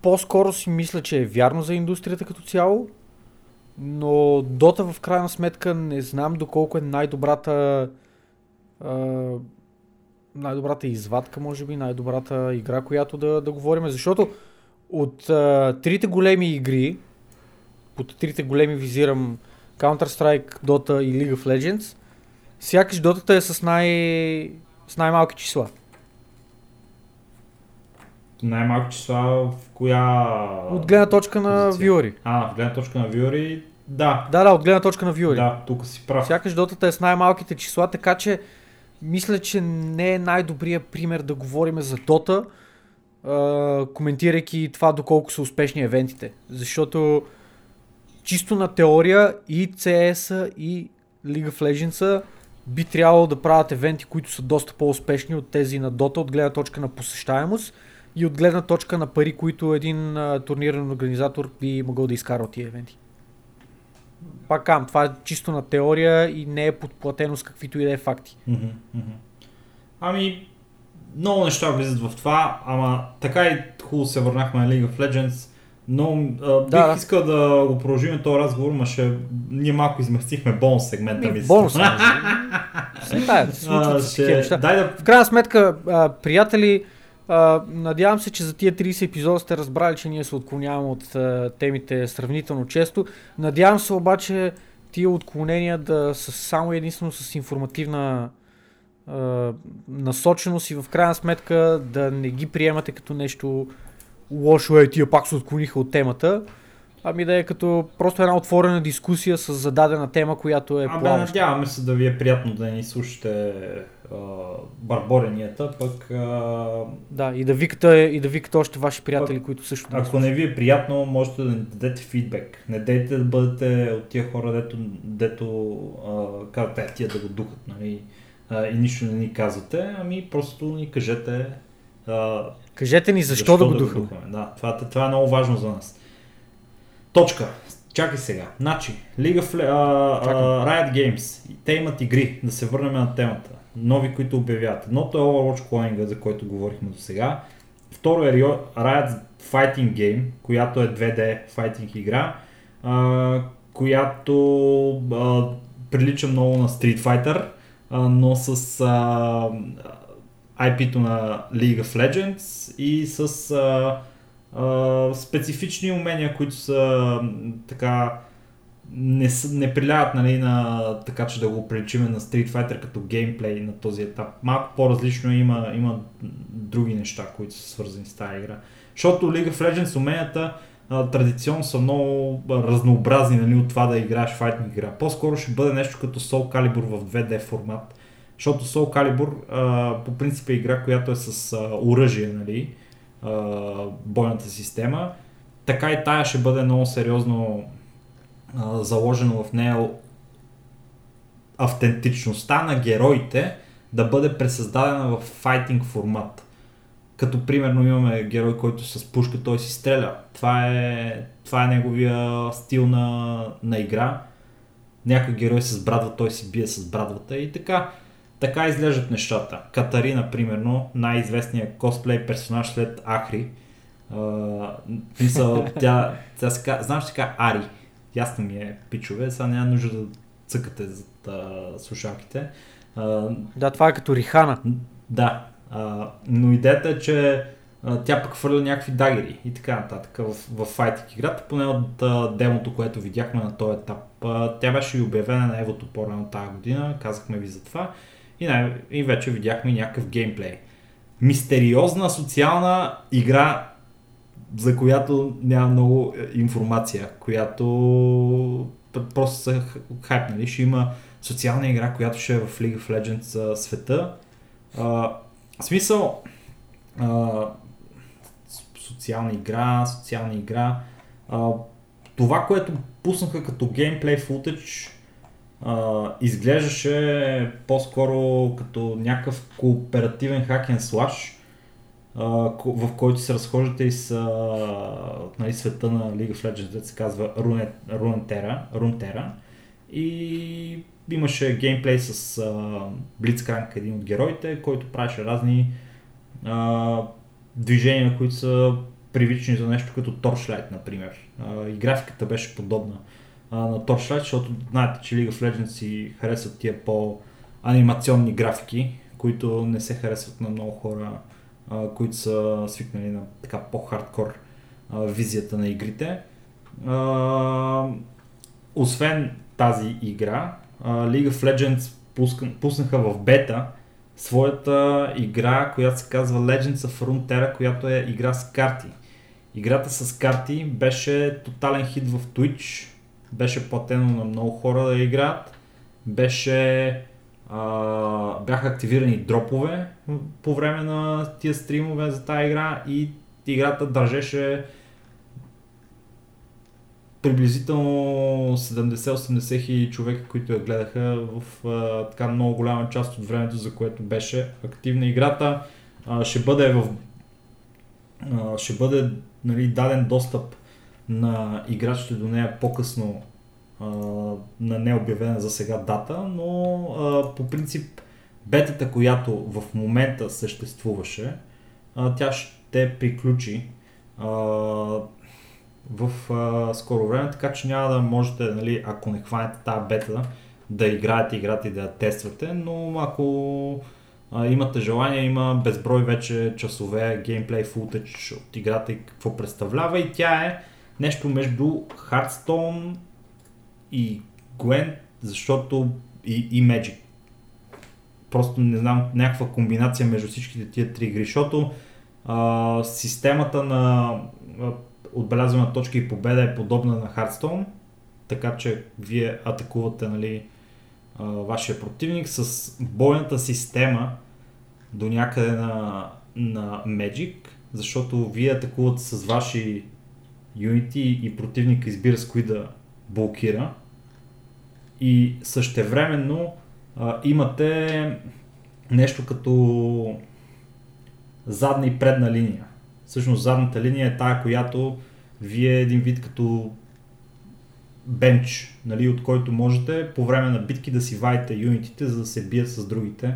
по-скоро си мисля, че е вярно за индустрията като цяло, но Дота в крайна сметка не знам доколко е най-добрата а, най-добрата извадка, може би, най-добрата игра, която да, да говорим, защото от а, трите големи игри, под трите големи визирам Counter-Strike, Dota и League of Legends, сякаш Дотата е с, най... с най-малки числа. Най-малко числа в коя... От гледна точка на вюри. А, в гледна точка на вюри, да. Да, да, от гледна точка на вюри. Да, тук си прав. Сякаш дотата е с най-малките числа, така че мисля, че не е най-добрият пример да говорим за Дота, коментирайки това доколко са успешни евентите. Защото чисто на теория и CS и League of Legends би трябвало да правят евенти, които са доста по-успешни от тези на Дота от гледна точка на посещаемост и от гледна точка на пари, които един а, турнирен организатор би могъл да изкара от тия евенти. Пак кам, това е чисто на теория и не е подплатено с каквито и да е факти. Ами, много неща влизат в това, ама така и хубаво се върнахме на League of Legends. Но а, бих Да, да. искал да го продължим този разговор, ма ще... ние малко изместихме бонус сегмента. Ми, мисля. бонус. Да, се А, случват се ще- такива неща. Дай да... В крайна сметка, а, приятели, надявам се, че за тия 30 епизода сте разбрали, че ние се отклоняваме от а, темите сравнително често. Надявам се обаче тия отклонения да са само единствено с информативна а, насоченост и в крайна сметка да не ги приемате като нещо лошо е, тия пак се отклониха от темата. Ами да е като просто една отворена дискусия с зададена тема, която е Абе, плаваща. надяваме се да ви е приятно да ни слушате а, барборенията, пък а, Да, и да викате, и да викате още ваши приятели, които също да ако не ви е приятно, можете да ни дадете фидбек. Не дейте да бъдете от тия хора, дето, дето а, «Е, тия да го духат, нали? А, и нищо не ни казвате, ами просто ни кажете а, Кажете ни защо, да го да духаме. духаме. Да, това, това е много важно за нас. Точка. Чакай сега. Значи, League of, а, Чакам. Riot Games, те имат игри, да се върнем на темата. Нови, които обявяват. Едното е Overwatch клонинга, за който говорихме до сега. Второ е Rio- Riot Fighting Game, която е 2D fighting игра, а, която а, прилича много на Street Fighter, а, но с а, IP-то на League of Legends и с а, а, специфични умения, които са така не, са- не приляват нали, на така, че да го приличиме на Street Fighter като геймплей на този етап. Малко по-различно е, има, има други неща, които са свързани с тази игра. Защото League of Legends уменията а, традиционно са много разнообразни нали, от това да играеш файтинг игра. По-скоро ще бъде нещо като Soul Calibur в 2D формат. Защото Soul Calibur а, по принцип е игра, която е с а, оръжие, нали, а, бойната система. Така и тая ще бъде много сериозно заложено в нея автентичността на героите да бъде пресъздадена в файтинг формат. Като примерно имаме герой, който с пушка той си стреля. Това е, това е неговия стил на, на игра. Някой герой с брадва, той си бие с брадвата и така. Така изглеждат нещата. Катарина, примерно, най-известният косплей персонаж след Ахри. Uh, мисъл, тя, тя се казва, знам, че така Ари. Ясно ми е, пичове, сега няма нужда да цъкате за uh, слушалките. Uh, да, това е като Рихана. Да, uh, но идеята е, че uh, тя пък хвърля някакви дагери и така нататък в, в файтик играта, поне от uh, демото, което видяхме на този етап. Uh, тя беше и обявена на Евото по-рано тази година, казахме ви за това и, най- и вече видяхме някакъв геймплей. Мистериозна социална игра, за която няма много е, информация, която просто са хайпнали. Ще има социална игра, която ще е в League of Legends света. А, смисъл, а, социална игра, социална игра. А, това, което пуснаха като геймплей футъч, а, изглеждаше по-скоро като някакъв кооперативен хакен слаш, в който се разхождате и с а, нали, света на League of Legends, да се казва Runeterra, Runeterra. И имаше геймплей с Blitzcrank, един от героите, който правеше разни а, движения, които са привични за нещо като Torchlight, например. А, и графиката беше подобна а, на Torchlight, защото знаете, че League of Legends си харесват тия по-анимационни графики, които не се харесват на много хора, които са свикнали на така по-хардкор а, визията на игрите. А, освен тази игра, а, League of Legends пуска, пуснаха в бета своята игра, която се казва Legends of Runeterra, която е игра с карти. Играта с карти беше тотален хит в Twitch, беше платено на много хора да играят, беше, бяха активирани дропове по време на тия стримове за тази игра и играта държеше приблизително 70-80 хиляди човека, които я гледаха в а, така много голяма част от времето, за което беше активна играта. А, ще бъде в а, ще бъде нали, даден достъп на играчите до нея по-късно на необявена за сега дата, но а, по принцип бетата, която в момента съществуваше, а, тя ще приключи а, в а, скоро време, така че няма да можете, нали, ако не хванете тази бета, да играете играта и да я тествате, но ако а, имате желание, има безброй вече часове геймплей футъч от играта и какво представлява и тя е нещо между Hearthstone и Gwent, защото и, и Magic. Просто не знам, някаква комбинация между всичките тия три игри, защото а, системата на а, отбелязване на точки и победа е подобна на Hearthstone, така че вие атакувате нали, а, вашия противник с бойната система до някъде на, на Magic, защото вие атакувате с ваши юнити и противника избира с кои да блокира. И същевременно а, имате нещо като задна и предна линия. Всъщност задната линия е тая, която вие един вид като бенч, нали, от който можете по време на битки да си ваете юнитите, за да се бият с другите.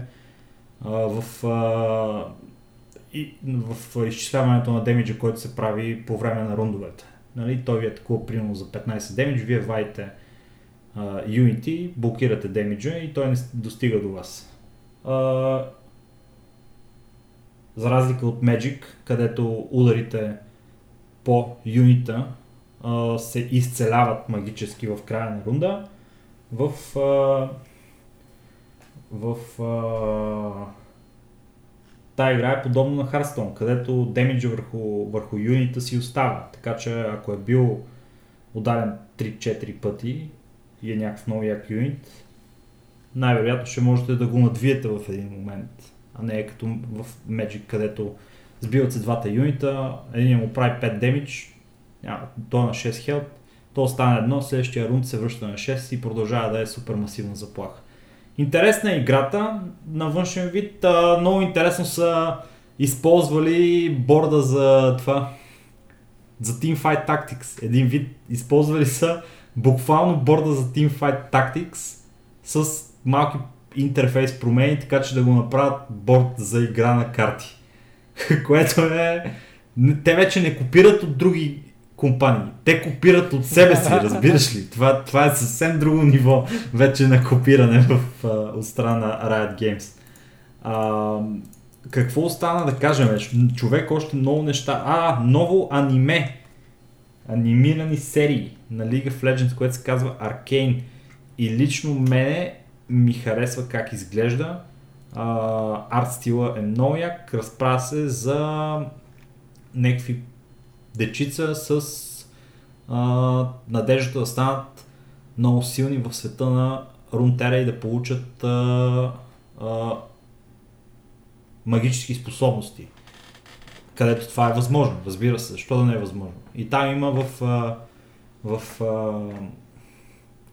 А, в, а, и, в изчисляването на демиджа, който се прави по време на рундовете. Нали, той ви е такова примерно за 15 демидж, вие uh, Unity, блокирате демиджа и той не достига до вас. Uh, за разлика от Magic, където ударите по юнита uh, се изцеляват магически в края на рунда, в, uh, в uh, Та игра е подобна на Hearthstone, където демиджа върху, върху юнита си остава. Така че ако е бил ударен 3-4 пъти и е някакъв много як юнит, най-вероятно ще можете да го надвиете в един момент, а не е като в Magic, където сбиват се двата юнита, един му прави 5 демидж, той е на 6 хелп, то остане едно, следващия рунд се връща на 6 и продължава да е супер масивна заплаха. Интересна е играта на външен вид. А, много интересно са използвали борда за това, за Teamfight Tactics. Един вид използвали са буквално борда за Teamfight Tactics с малки интерфейс промени, така че да го направят борд за игра на карти. Което е... Те вече не копират от други компании. Те копират от себе си, разбираш ли? Това, това е съвсем друго ниво вече на копиране в, а, от страна на Riot Games. А, какво остана да кажем? Човек още много неща. А, ново аниме. Анимирани серии на League of Legends, което се казва Arcane. И лично мене ми харесва как изглежда. арт стила е много як. Разправя се за някакви дечица с а, надеждата да станат много силни в света на Рунтера и да получат а, а, магически способности. Където това е възможно, разбира се, защо да не е възможно. И там има в, а, в а,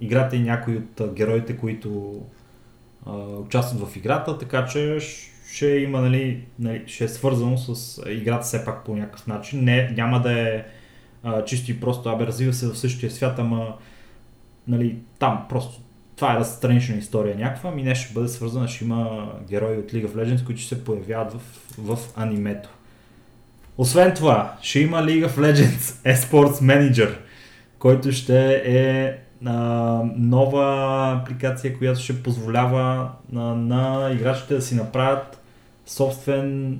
играта и някои от героите, които а, участват в играта, така че ще има, нали, нали, ще е свързано с играта все пак по някакъв начин. Не, няма да е а, чисто и просто, абе развива се в същия свят, ама нали, там просто това е странична история някаква, ми не ще бъде свързана, ще има герои от League of Legends, които ще се появяват в, в анимето. Освен това, ще има League of Legends Esports Manager, който ще е а, нова апликация, която ще позволява на, на играчите да си направят собствен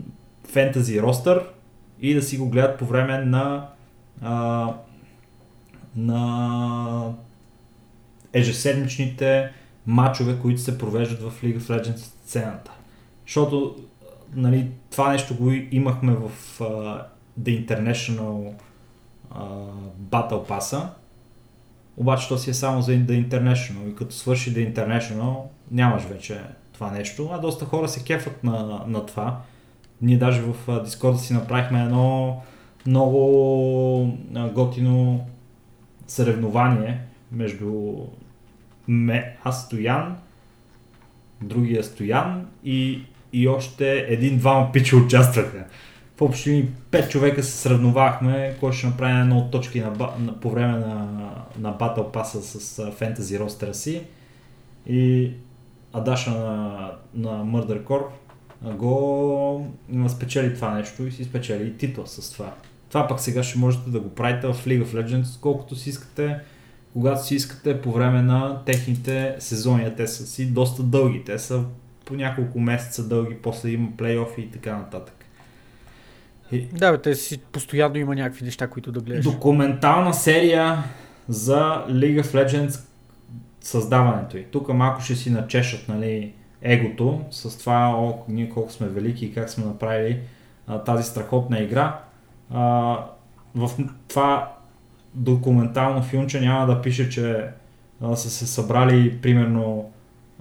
фентази ростър и да си го гледат по време на, а, на ежеседмичните матчове, които се провеждат в League of Legends сцената. Защото нали, това нещо го имахме в uh, The International Battle Pass, обаче то си е само за The International и като свърши The International нямаш вече това нещо, а доста хора се кефат на, на това. Ние даже в Дискорда си направихме едно много готино съревнование между ме, аз Стоян, другия Стоян и, и още един-двама пича участваха. В общи ми пет човека се сравновахме, кой ще направи една от точки на, на, по време на, на Battle Pass с фентази ростера си. И Адаша на, на Murder Core го спечели това нещо и си спечели и титла с това. Това пък сега ще можете да го правите в League of Legends колкото си искате, когато си искате по време на техните сезони. Те са си доста дълги, те са по няколко месеца дълги, после има плейофи и така нататък. И... Да, бе, те си постоянно има някакви неща, които да гледаш. Документална серия за League of Legends създаването й. Тук малко ще си начешат нали, егото с това о, ние колко сме велики и как сме направили а, тази страхотна игра. А, в това документално филмче няма да пише, че а, са се събрали примерно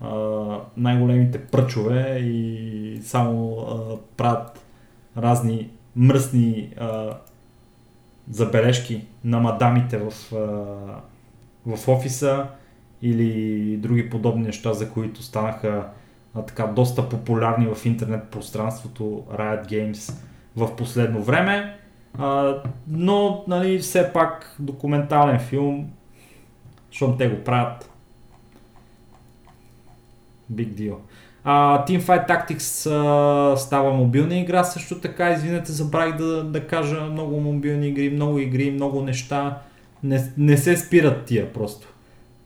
а, най-големите пръчове и само а, правят разни мръсни а, забележки на мадамите в, а, в офиса или други подобни неща, за които станаха а, така доста популярни в интернет пространството Riot Games в последно време. А, но, нали, все пак документален филм, защото те го правят. Big deal. Teamfight Tactics uh, става мобилна игра също така. Извинете, забравих да, да кажа много мобилни игри, много игри, много неща. Не, не се спират тия просто.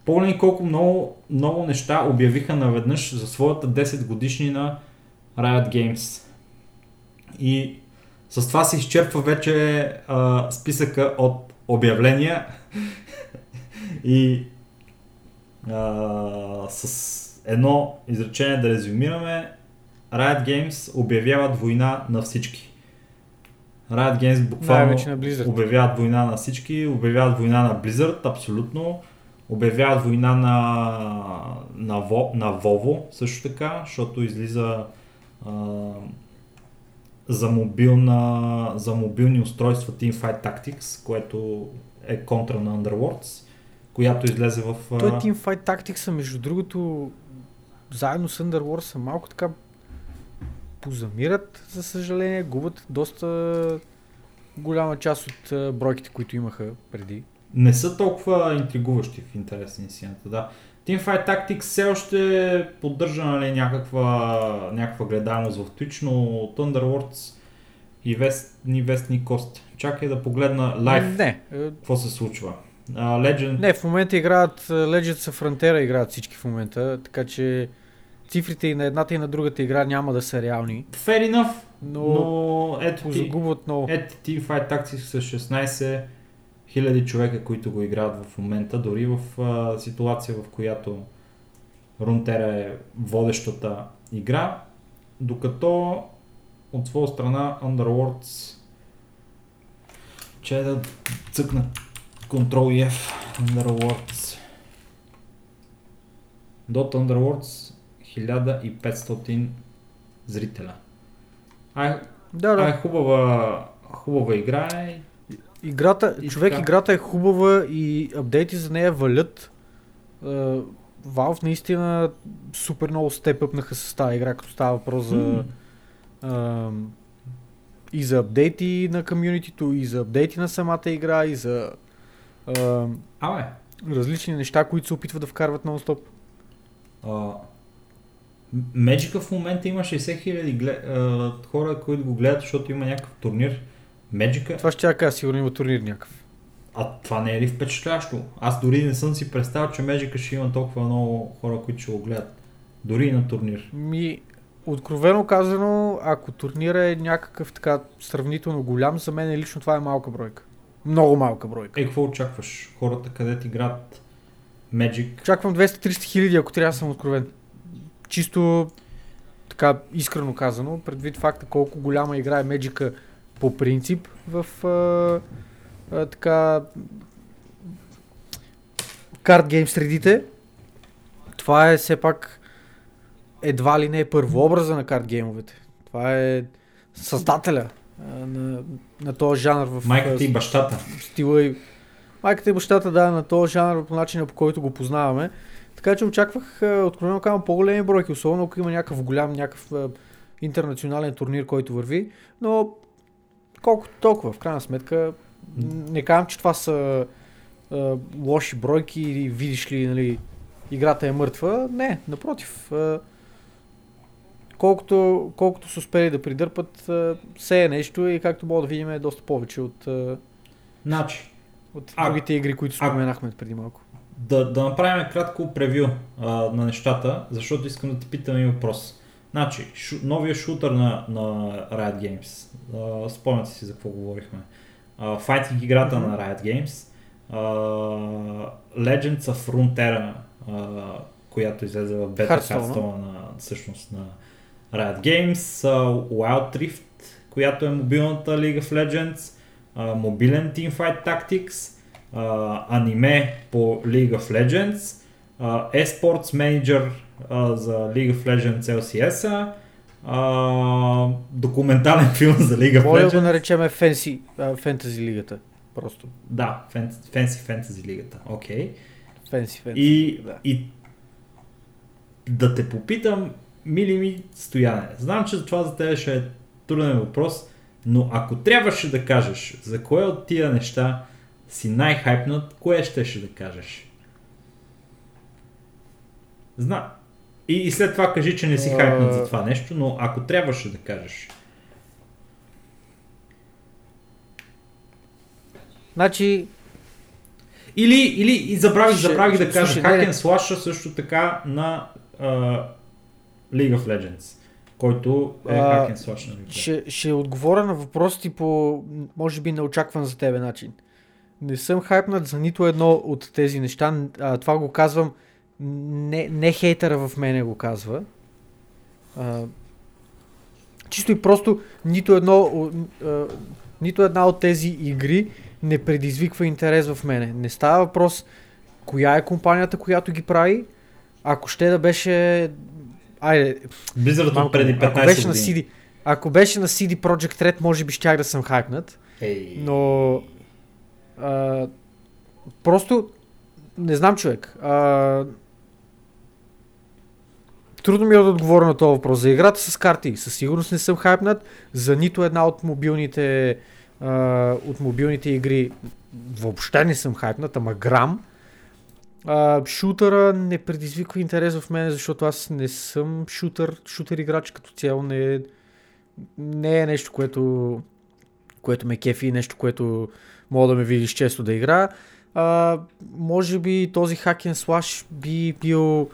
Погледни колко много, много неща обявиха наведнъж за своята 10 годишнина Riot Games. И с това се изчерпва вече а, списъка от обявления и а, с едно изречение да резюмираме Riot Games обявяват война на всички. Riot Games буквално на обявяват война на всички, обявяват война на Blizzard, абсолютно. Обявяват война на, на, на Vovo също така, защото излиза а, за, мобилна, за мобилни устройства Teamfight Tactics, което е контра на Underworlds, която излезе в... Той Teamfight Tactics, между другото, заедно с Underworld са малко така позамират, за съжаление, губят доста голяма част от бройките, които имаха преди. Не са толкова интригуващи в интерес на истината, да. Teamfight Tactics все още поддържа нали, някаква, някаква гледаемост в Twitch, но Thunderwords и вест, ни вест, ни кост. Чакай да погледна лайв Не, какво се случва. Uh, Legend, не, в момента играят Legends of Frontera, играят всички в момента, така че цифрите и на едната и на другата игра няма да са реални, fair enough, но, но ето ти, загубват много. ето ти Teamfight Tactics с 16 хиляди човека, които го играят в момента, дори в а, ситуация, в която Рунтера е водещата игра, докато от своя страна Underworlds че е да цъкна Ctrl F Underworlds Dot Underworlds 1500 зрителя. Ай, Да, да. ай хубава, хубава игра е. Играта, И човек, така. играта е хубава и апдейти за нея валят. Е, Valve наистина супер много степъпнаха с тази игра, като става въпрос за ам, и за апдейти на комюнитито, и за апдейти на самата игра, и за ам, Абе, различни неща, които се опитват да вкарват нон-стоп. А, Magic в момента има 60 хиляди глед... а, хора, които го гледат, защото има някакъв турнир. Magic, Това ще я кажа, сигурно има турнир някакъв. а това не е ли впечатлящо? Аз дори не съм си представил, че Magic ще има толкова много хора, които ще го гледат. Дори и на турнир. Ми, откровено казано, ако турнира е някакъв така сравнително голям, за мен лично това е малка бройка. Много малка бройка. Е, какво очакваш? Хората, където играят Magic, Очаквам 200-300 хиляди, ако трябва да съм откровен. Чисто така искрено казано, предвид факта колко голяма игра е Magic по принцип в а, а, така карт гейм средите. Това е все пак едва ли не е първообраза на карт геймовете. Това е създателя на, на този жанр в майката и бащата. стила и майката и бащата да на този жанр по начина по който го познаваме. Така че очаквах, откровено казвам, по-големи бройки, особено ако има някакъв голям, някакъв интернационален турнир, който върви, но колкото толкова, в крайна сметка, не казвам, че това са а, лоши бройки или видиш ли, нали, играта е мъртва. Не, напротив. А, колкото, колкото са успели да придърпат, все е нещо и както мога да видим е доста повече от, Значи, от А- другите игри, които споменахме преди малко. да, да направим кратко превю а, на нещата, защото искам да те питам един въпрос. Значи, шу, новия шутър на, на Riot Games, а, спомняте си за какво говорихме, а, файтинг играта Мгм. на Riot Games, а, Legends of Runeterra, а, която излезе в бета Hearthstone на, всъщност на Riot Games, Wild Rift, която е мобилната League of Legends, мобилен Teamfight Tactics, аниме по League of Legends, eSports Manager за League of Legends LCS, документален филм за League of Може да го Legends. наречеме фенси, фентази лигата. Просто. Да, Fancy Fantasy лигата, окей. Фенси, фенси. И, да. и да те попитам, мили ми стояне. Знам, че това за теб ще е труден въпрос, но ако трябваше да кажеш за кое от тия неща си най-хайпнат, кое щеше да кажеш? Зна. И, и след това кажи, че не си хайпнат за това нещо, но ако трябваше да кажеш. Значи, Или, или и забравих, Ще- забравих да кажа Hack and Slash също така на а, League of Legends, който е Hack and Slash. Ще, ще отговоря на въпросите по, може би, неочакван за тебе начин. Не съм хайпнат за нито едно от тези неща. А, това го казвам, не, не хейтъра в мене го казва. А, чисто и просто нито едно, а, нито една от тези игри не предизвиква интерес в мене. Не става въпрос коя е компанията, която ги прави. Ако ще да беше... Айде, Blizzard Малко, преди ако 15 беше на години. CD, ако беше на CD Project Red, може би щях да съм хайпнат, Ей. но а, просто не знам човек. А, трудно ми е да отговоря на този въпрос. За играта с карти със сигурност не съм хайпнат. За нито една от мобилните, а, от мобилните игри въобще не съм хайпнат, ама грам. А, шутъра не предизвиква интерес в мен, защото аз не съм шутър, шутър играч като цяло. Не е, не е нещо, което, което ме кефи, нещо, което мога да ме видиш често да игра. А, може би този хакен слаш би бил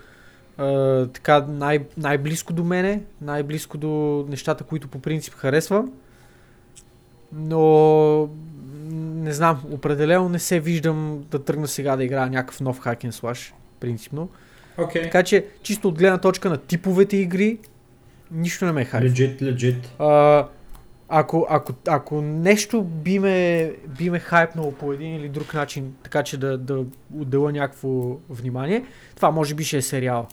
а, така най- най-близко до мене, най-близко до нещата, които по принцип харесвам. Но не знам, определено не се виждам да тръгна сега да играя някакъв нов хакен слаш, принципно. Окей. Okay. Така че, чисто от гледна точка на типовете игри, нищо не ме хайпва. Legit, legit. А, ако, ако, ако нещо би ме, би ме хайпнало по един или друг начин, така че да, да отделя някакво внимание, това може би ще е сериал.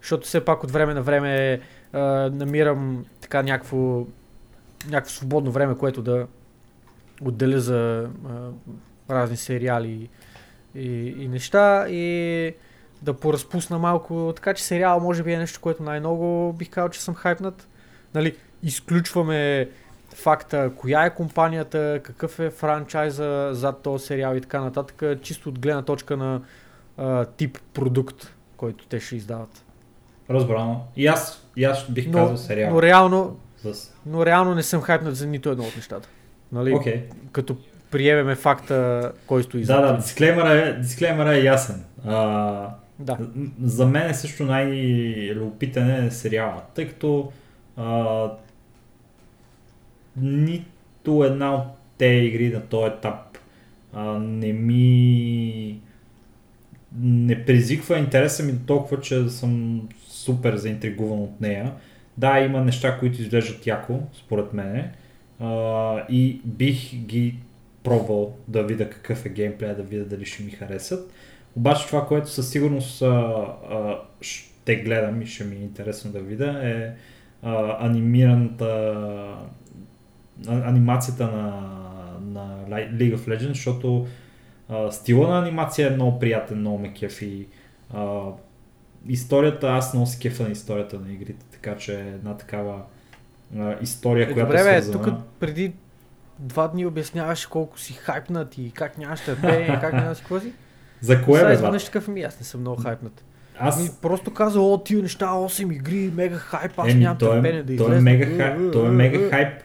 Защото все пак от време на време а, намирам така някакво, някакво свободно време, което да отделя за а, разни сериали и, и неща и да поразпусна малко. Така че сериал може би е нещо, което най-много бих казал, че съм хайпнат. Нали, изключваме факта, коя е компанията, какъв е франчайза зад този сериал и така нататък, чисто от гледна точка на а, тип продукт, който те ще издават. Разбрано. И аз, и аз бих Но, казал сериал. но, реално, С... но реално не съм хайпнат за нито едно от нещата. Нали? Окей. Като приемеме факта, кой стои Да, зад. да, дисклеймера е, дисклеймера е ясен. А, да. За мен е също най-любопитен е сериала, тъй като а, нито една от те игри на този етап а, не ми не предизвиква интереса ми до толкова, че съм супер заинтригуван от нея. Да, има неща, които изглеждат яко, според мене, и бих ги пробвал да видя какъв е геймплея, да видя дали ще ми харесат. Обаче това, което със сигурност а, а, ще гледам и ще ми е интересно да видя е а, анимираната а, анимацията на, на League of Legends, защото а, стила на анимация е много приятен, много ме кефи. А, историята, аз много се кефа на историята на игрите, така че една такава а, история, Е, която добре, е свързана. тук преди два дни обясняваш колко си хайпнат и как нямаш търпение, как няма си какво си. За кое бе, изведнъж такъв ми, аз не съм много хайпнат. Ми Аз, просто каза, о, тия неща, 8 игри, мега хайп, аз Еми, нямам той, търпение е, да той, е излезе. мега хайп, той е мега хайп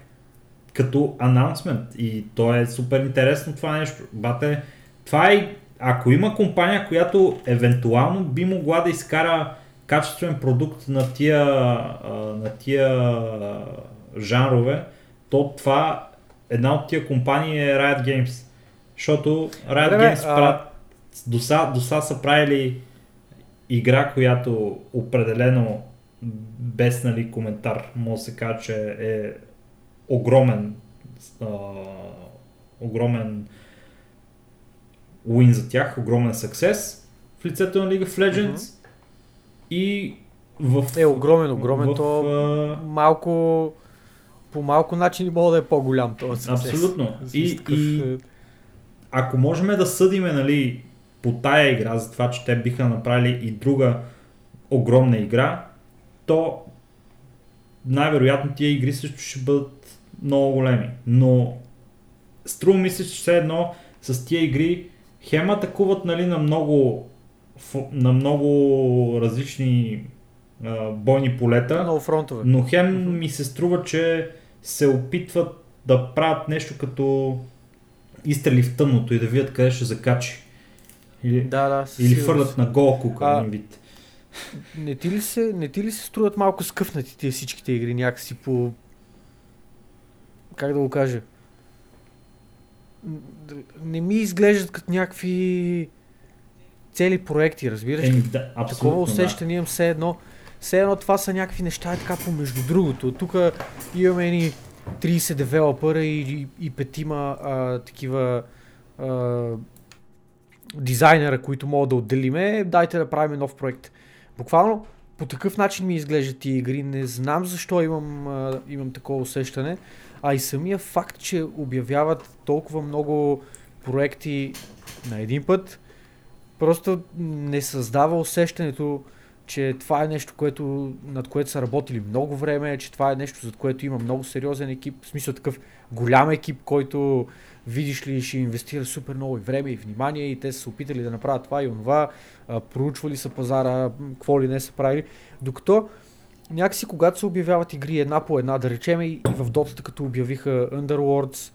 като анонсмент и то е супер интересно това нещо. Бате, това е, ако има компания, която евентуално би могла да изкара качествен продукт на тия, на тия жанрове, то това една от тия компании е Riot Games. Защото Riot Добре, Games а- правят, до са, правили игра, която определено без нали, коментар може да се каже, че е огромен а, огромен win за тях, огромен success в лицето на League of Legends Мгм. И в... Е, огромен, огромен, в, то а, малко, по малко начин мога да е по-голям този success. Абсолютно. И- Такъв, и- ако можем да съдиме нали, по тая игра, за това, че те биха направили и друга огромна игра, то най-вероятно тия игри също ще бъдат много големи. Но струва ми се, че все едно с тия игри хем атакуват нали, на много на много различни а, бойни полета. много фронтове. Но хем ми се струва, че се опитват да правят нещо като изстрели в тъмното и да видят къде ще закачи. Или, Да, да. или фърлят на гола кука, А, вид. Не ти, ли се, не ти ли се струват малко скъфнати тия всичките игри някакси по... Как да го кажа? Не ми изглеждат като някакви цели проекти, разбираш? Ли? да, Такова усещане имам все едно. Все едно това са някакви неща е така помежду другото. Тук имаме едни 30 девелопера и, и, и петима а, такива а, дизайнера, които могат да отделиме. Дайте да правим нов проект. Буквално по такъв начин ми изглеждат тия игри. Не знам защо имам, а, имам такова усещане. А и самия факт, че обявяват толкова много проекти на един път, просто не създава усещането че това е нещо, което, над което са работили много време, че това е нещо, за което има много сериозен екип, в смисъл такъв голям екип, който видиш ли, ще инвестира супер много и време и внимание и те са се опитали да направят това и онова, проучвали са пазара, какво ли не са правили. Докато някакси когато се обявяват игри една по една, да речем и в Dota, като обявиха Underworlds,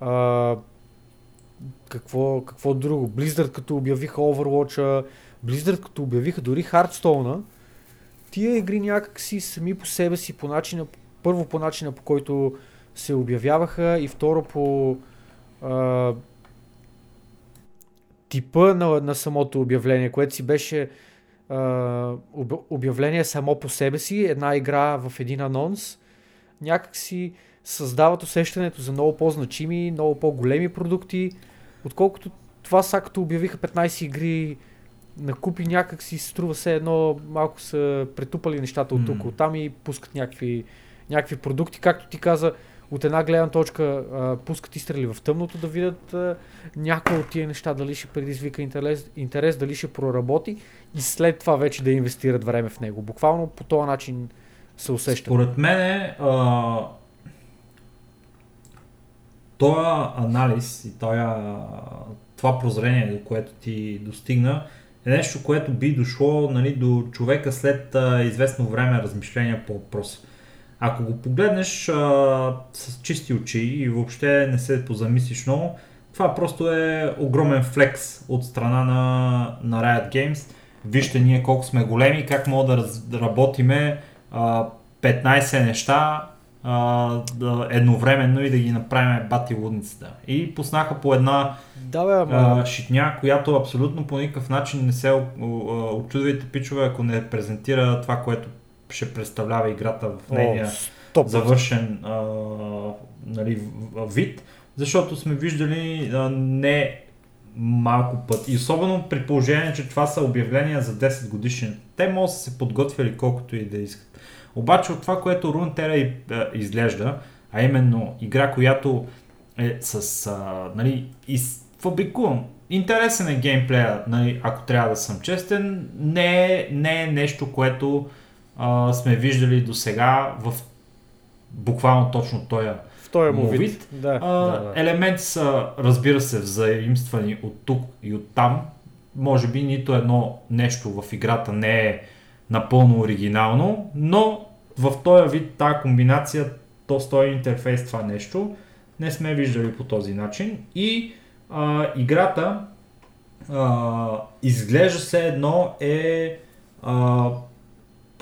а, какво, какво друго, Blizzard като обявиха Overwatch, Blizzard като обявиха дори Hearthstone, тия игри някакси сами по себе си, по начина, първо по начина по който се обявяваха и второ по а, типа на, на самото обявление, което си беше а, обявление само по себе си, една игра в един анонс, някакси създават усещането за много по-значими, много по-големи продукти, отколкото това са като обявиха 15 игри на купи някак си струва се едно, малко са претупали нещата от тук, от там и пускат някакви, някакви продукти, както ти каза, от една гледна точка а, пускат изстрели в тъмното да видят а, някои от тия неща, дали ще предизвика интерес, интерес, дали ще проработи и след това вече да инвестират време в него. Буквално по този начин се усеща. Според мен е, този анализ и този, това прозрение, до което ти достигна, е нещо, което би дошло нали, до човека след а, известно време размишления по въпроса. Ако го погледнеш а, с чисти очи и въобще не се позамислиш много, това просто е огромен флекс от страна на, на Riot Games. Вижте ние колко сме големи, как мога да, раз, да работиме а, 15 неща а, да, едновременно и да ги направим бати лудницата. И пуснаха по една да, бе, ама... а, шитня, която абсолютно по никакъв начин не се очудвайте пичове, ако не презентира това, което ще представлява играта в нейния завършен а, нали, вид, защото сме виждали а, не малко път. И особено при положение, че това са обявления за 10 годишни. Те могат да се подготвили колкото и да искат. Обаче от това, което Runeterra изглежда, а именно игра, която е с, а, нали, из, фабрикуван. Интересен е геймплея, нали, ако трябва да съм честен. Не е, не е нещо, което а, сме виждали до сега в буквално точно този в този му вид. вид. Да, а, да, да. Елементи са, разбира се, взаимствани от тук и от там. Може би нито едно нещо в играта не е напълно оригинално, но в този вид, тази комбинация, то стои интерфейс това нещо, не сме виждали по този начин и а, играта а, изглежда се едно е а,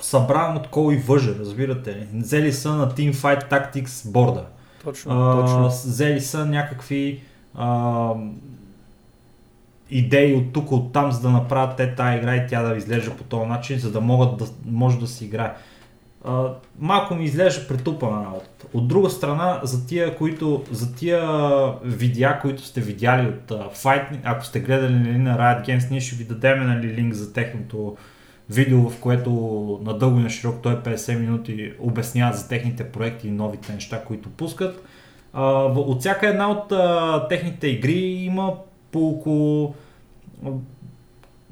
събран от кол и въжа, разбирате ли. Взели са на Teamfight Tactics борда. Точно, а, точно. Взели са някакви а, идеи от тук, от там, за да направят те тази игра и тя да изглежда по този начин, за да могат да, може да си играе а, малко ми изглежда претупана работата. От друга страна, за тия, които, за тия видеа, които сте видяли от uh, Fight, ако сте гледали нали, на Riot Games, ние ще ви дадем нали, линк за техното видео, в което надълго и на широк той 50 е минути обясняват за техните проекти и новите неща, които пускат. Uh, от всяка една от uh, техните игри има по около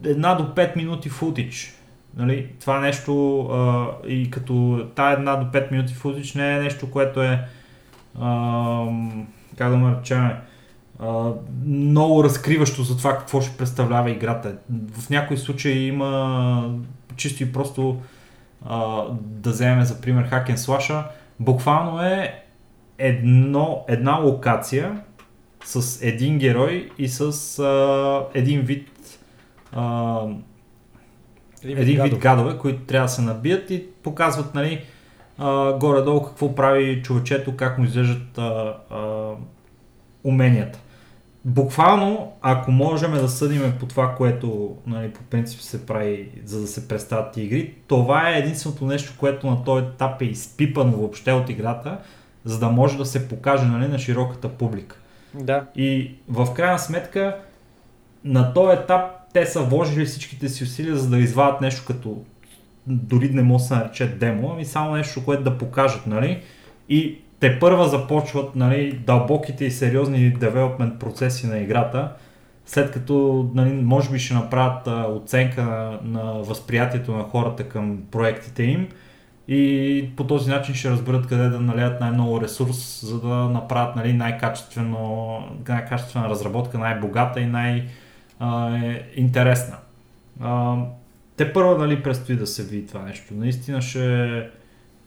една до 5 минути футич Нали, това нещо а, и като тая една до 5 минути футич не е нещо, което е а, как да му речеме, много разкриващо за това какво ще представлява играта. В някои случаи има чисто и просто а, да вземем за пример Hack Slash, буквално е едно, една локация с един герой и с а, един вид а, един, един вид гадове, които трябва да се набият и показват нали, а, горе-долу какво прави човечето, как му изглеждат а, а, уменията. Буквално, ако можем да съдим по това, което нали, по принцип се прави, за да се представят игри, това е единственото нещо, което на този етап е изпипано въобще от играта, за да може да се покаже нали, на широката публика. Да. И в крайна сметка, на този етап те са вложили всичките си усилия за да извадят нещо като дори не може да се нарече демо, ами само нещо, което да покажат, нали? И те първа започват нали, дълбоките и сериозни девелопмент процеси на играта, след като нали, може би ще направят а, оценка на, на възприятието на хората към проектите им и по този начин ще разберат къде да налият най-много ресурс, за да направят нали, най-качествена разработка, най-богата и най-интересна. те първо нали, предстои да се види това нещо. Наистина ще,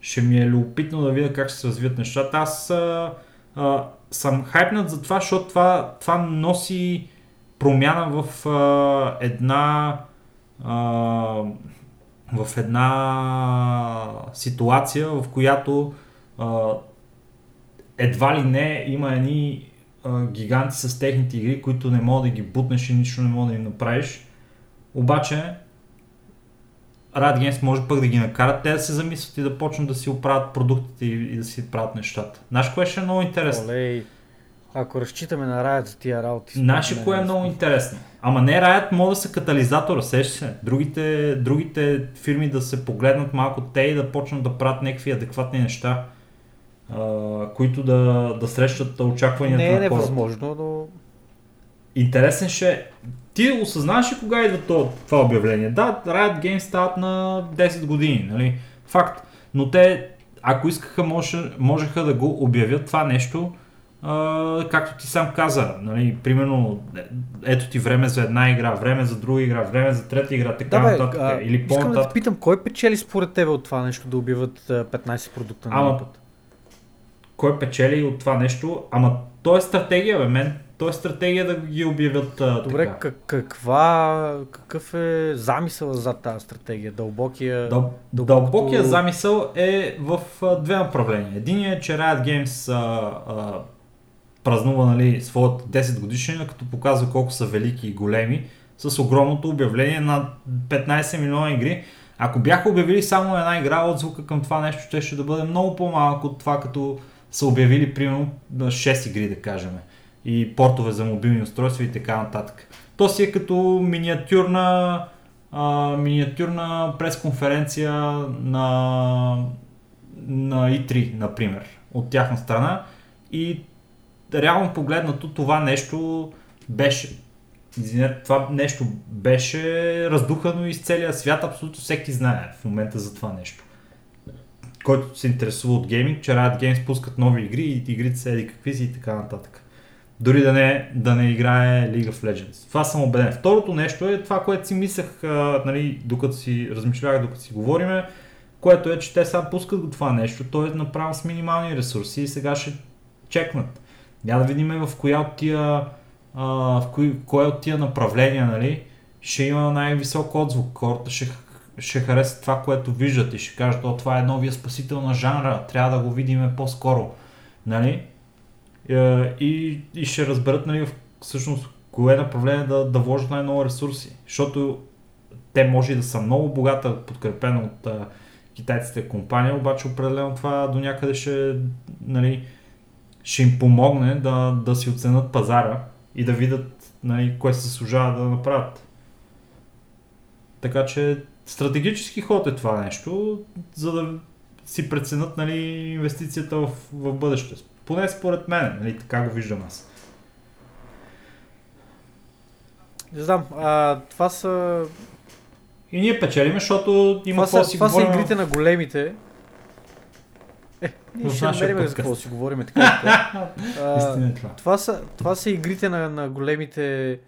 ще ми е любопитно да видя как ще се развият нещата. Аз а, а, съм хайпнат за това, защото това, това носи промяна в а, една а, в една ситуация, в която а, едва ли не има едни а, гиганти с техните игри, които не могат да ги бутнеш и нищо не мога да им направиш. Обаче Games може пък да ги накарат те да се замислят и да почнат да си оправят продуктите и, и да си правят нещата. Знаеш кое ще е много интересно? Олей, ако разчитаме на Riot за тия работи. Наше кое е много интересно. Ама не Riot може да са катализатора, сеща се. Другите, другите фирми да се погледнат малко те и да почнат да правят някакви адекватни неща, а, които да, да срещат очакванията не е на хората. невъзможно, но... Интересен ще е. Ти осъзнаваш ли кога идва това, това обявление? Да, Riot Games стават на 10 години, нали? Факт. Но те, ако искаха, може, можеха да го обявят това нещо Uh, както ти сам каза, нали, примерно, ето ти време за една игра, време за друга игра, време за трета игра, така да, нататък. А, или по Искам да те питам, кой печели според тебе от това нещо да убиват 15 продукта на Ама, път? Кой печели от това нещо? Ама то е стратегия, бе, мен. То е стратегия да ги обявят а, Добре, така. каква, какъв е замисъл за тази стратегия? Дълбокия, Дъл, дълбокото... дълбокия замисъл е в а, две направления. Единият е, че Riot Games а, а, празнува нали, своят 10 годишнина, като показва колко са велики и големи, с огромното обявление на 15 милиона игри. Ако бяха обявили само една игра, отзвука към това нещо ще, ще да бъде много по-малък от това, като са обявили примерно 6 игри, да кажем. И портове за мобилни устройства и така нататък. То си е като миниатюрна, а, миниатюрна пресконференция на, на E3, например, от тяхна страна. И реално погледнато това нещо беше Извинете, това нещо беше раздухано из целия свят, абсолютно всеки знае в момента за това нещо. Който се интересува от гейминг, че Riot Games пускат нови игри и игрите са еди какви си и така нататък. Дори да не, да не играе League of Legends. Това съм убеден. Второто нещо е това, което си мислех, нали, докато си размишлях, докато си говориме, което е, че те сега пускат го това нещо, то е направено с минимални ресурси и сега ще чекнат. Няма да видим в коя от тия, в кое от тия направления нали, ще има най-висок отзвук. Хората ще, ще харесат това, което виждат и ще кажат, о, това е новия спасител на жанра, трябва да го видим по-скоро. Нали? И, и ще разберат нали, всъщност кое направление да, да вложат най-много ресурси. Защото те може да са много богата, подкрепена от а, китайците компания, обаче определено това до някъде ще нали, ще им помогне да, да си оценят пазара и да видят нали, кое се служава да направят. Така че стратегически ход е това нещо, за да си преценят нали, инвестицията в, в бъдеще. Поне според мен, нали, така го виждам аз. Не знам, а, това са... И ние печелиме, защото има това, са, си това говорим... са игрите на големите, е, ние ще намерим за какво си говорим така. а, е това. Това, са, това са игрите на, на големите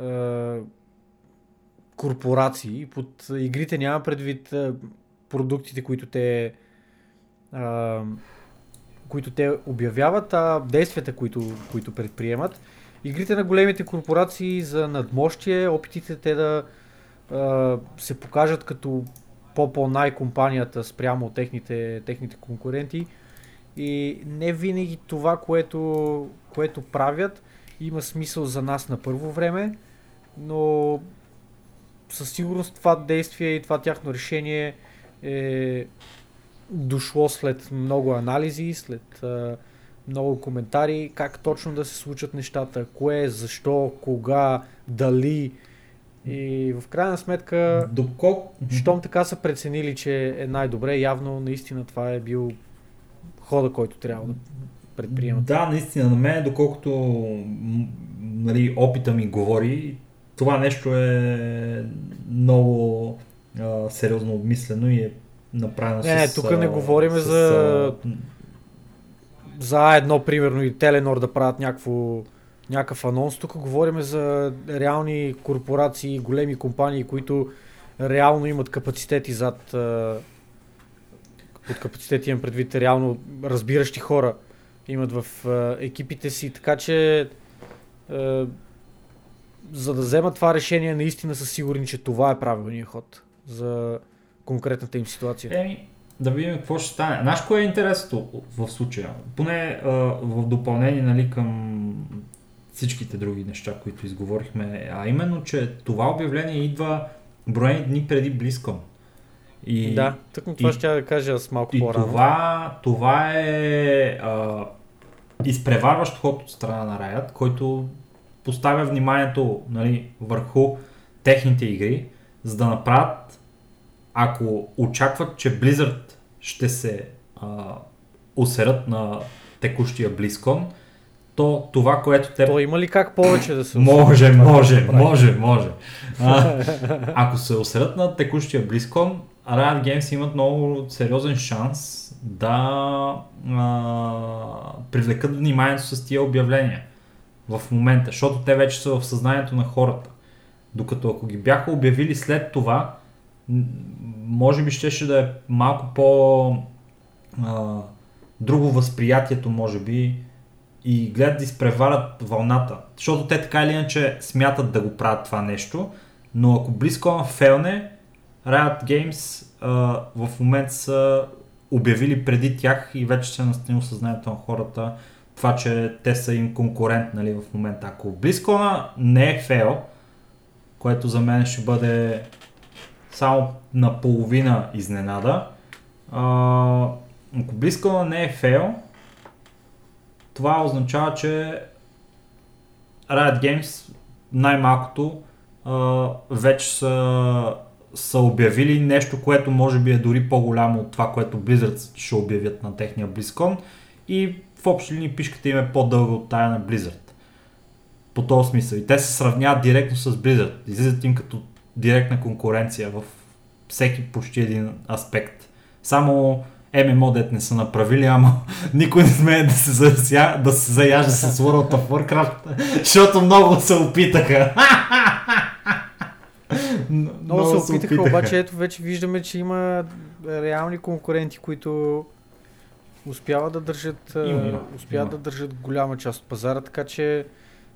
а, корпорации. Под игрите няма предвид продуктите, които те които те обявяват, а действията, които, които предприемат. Игрите на големите корпорации за надмощие, опитите те да се покажат като по-по най-компанията спрямо техните, техните конкуренти. И не винаги това, което, което правят, има смисъл за нас на първо време, но със сигурност това действие и това тяхно решение е дошло след много анализи, след а, много коментари, как точно да се случат нещата, кое, защо, кога, дали, и в крайна сметка, Доколко... щом така са преценили, че е най-добре, явно наистина това е бил хода, който трябва да предприемат. Да, наистина, на мен, доколкото нали, опита ми говори, това нещо е много а, сериозно обмислено и е направено Не, не, с... тук не говорим с, за- за едно, примерно, и Теленор да правят някакво, някакъв анонс. Тук говорим за реални корпорации, големи компании, които реално имат капацитети зад... Под капацитет имам предвид реално разбиращи хора имат в екипите си, така че за да вземат това решение, наистина са сигурни, че това е правилният ход за конкретната им ситуация. Еми, да видим какво ще стане. Знаеш кое е интересното в случая? Поне а, в допълнение нали, към всичките други неща, които изговорихме, а именно, че това обявление идва броени дни преди Близкон. И, да, тъкмо това и- ще да кажа с малко и по-рано. това, това е а, изпреварващ ход от страна на Riot, който поставя вниманието нали, върху техните игри, за да направят, ако очакват, че Blizzard ще се а, усерят на текущия BlizzCon, то това, което те То има ли как повече да се може, може, може, може. А, ако се осрат на текущия BlizzCon, Riot Games имат много сериозен шанс да а, привлекат вниманието с тия обявления в момента, защото те вече са в съзнанието на хората. Докато ако ги бяха обявили след това, може би щеше да е малко по а, друго възприятието, може би, и гледат да изпреварят вълната. Защото те така или иначе смятат да го правят това нещо, но ако близко фелне, Riot Games а, в момента са обявили преди тях и вече се е настанило съзнанието на хората това, че те са им конкурент нали, в момента. Ако близко не е фейл, което за мен ще бъде само наполовина изненада, а, ако близко не е фейл, това означава, че Riot Games най-малкото а, вече са, са обявили нещо, което може би е дори по-голямо от това, което Blizzard ще обявят на техния BlizzCon и в общи линии пишката им е по-дълга от тая на Blizzard. По този смисъл. И те се сравняват директно с Blizzard. Излизат им като директна конкуренция в всеки почти един аспект. Само ММО дет не са направили, ама никой не смее да се, зася, да се заяжда с World of Warcraft, защото много се опитаха. Много се опитаха, обаче ето вече виждаме, че има реални конкуренти, които успяват да държат, Има, има, има, да държат голяма част от пазара, така че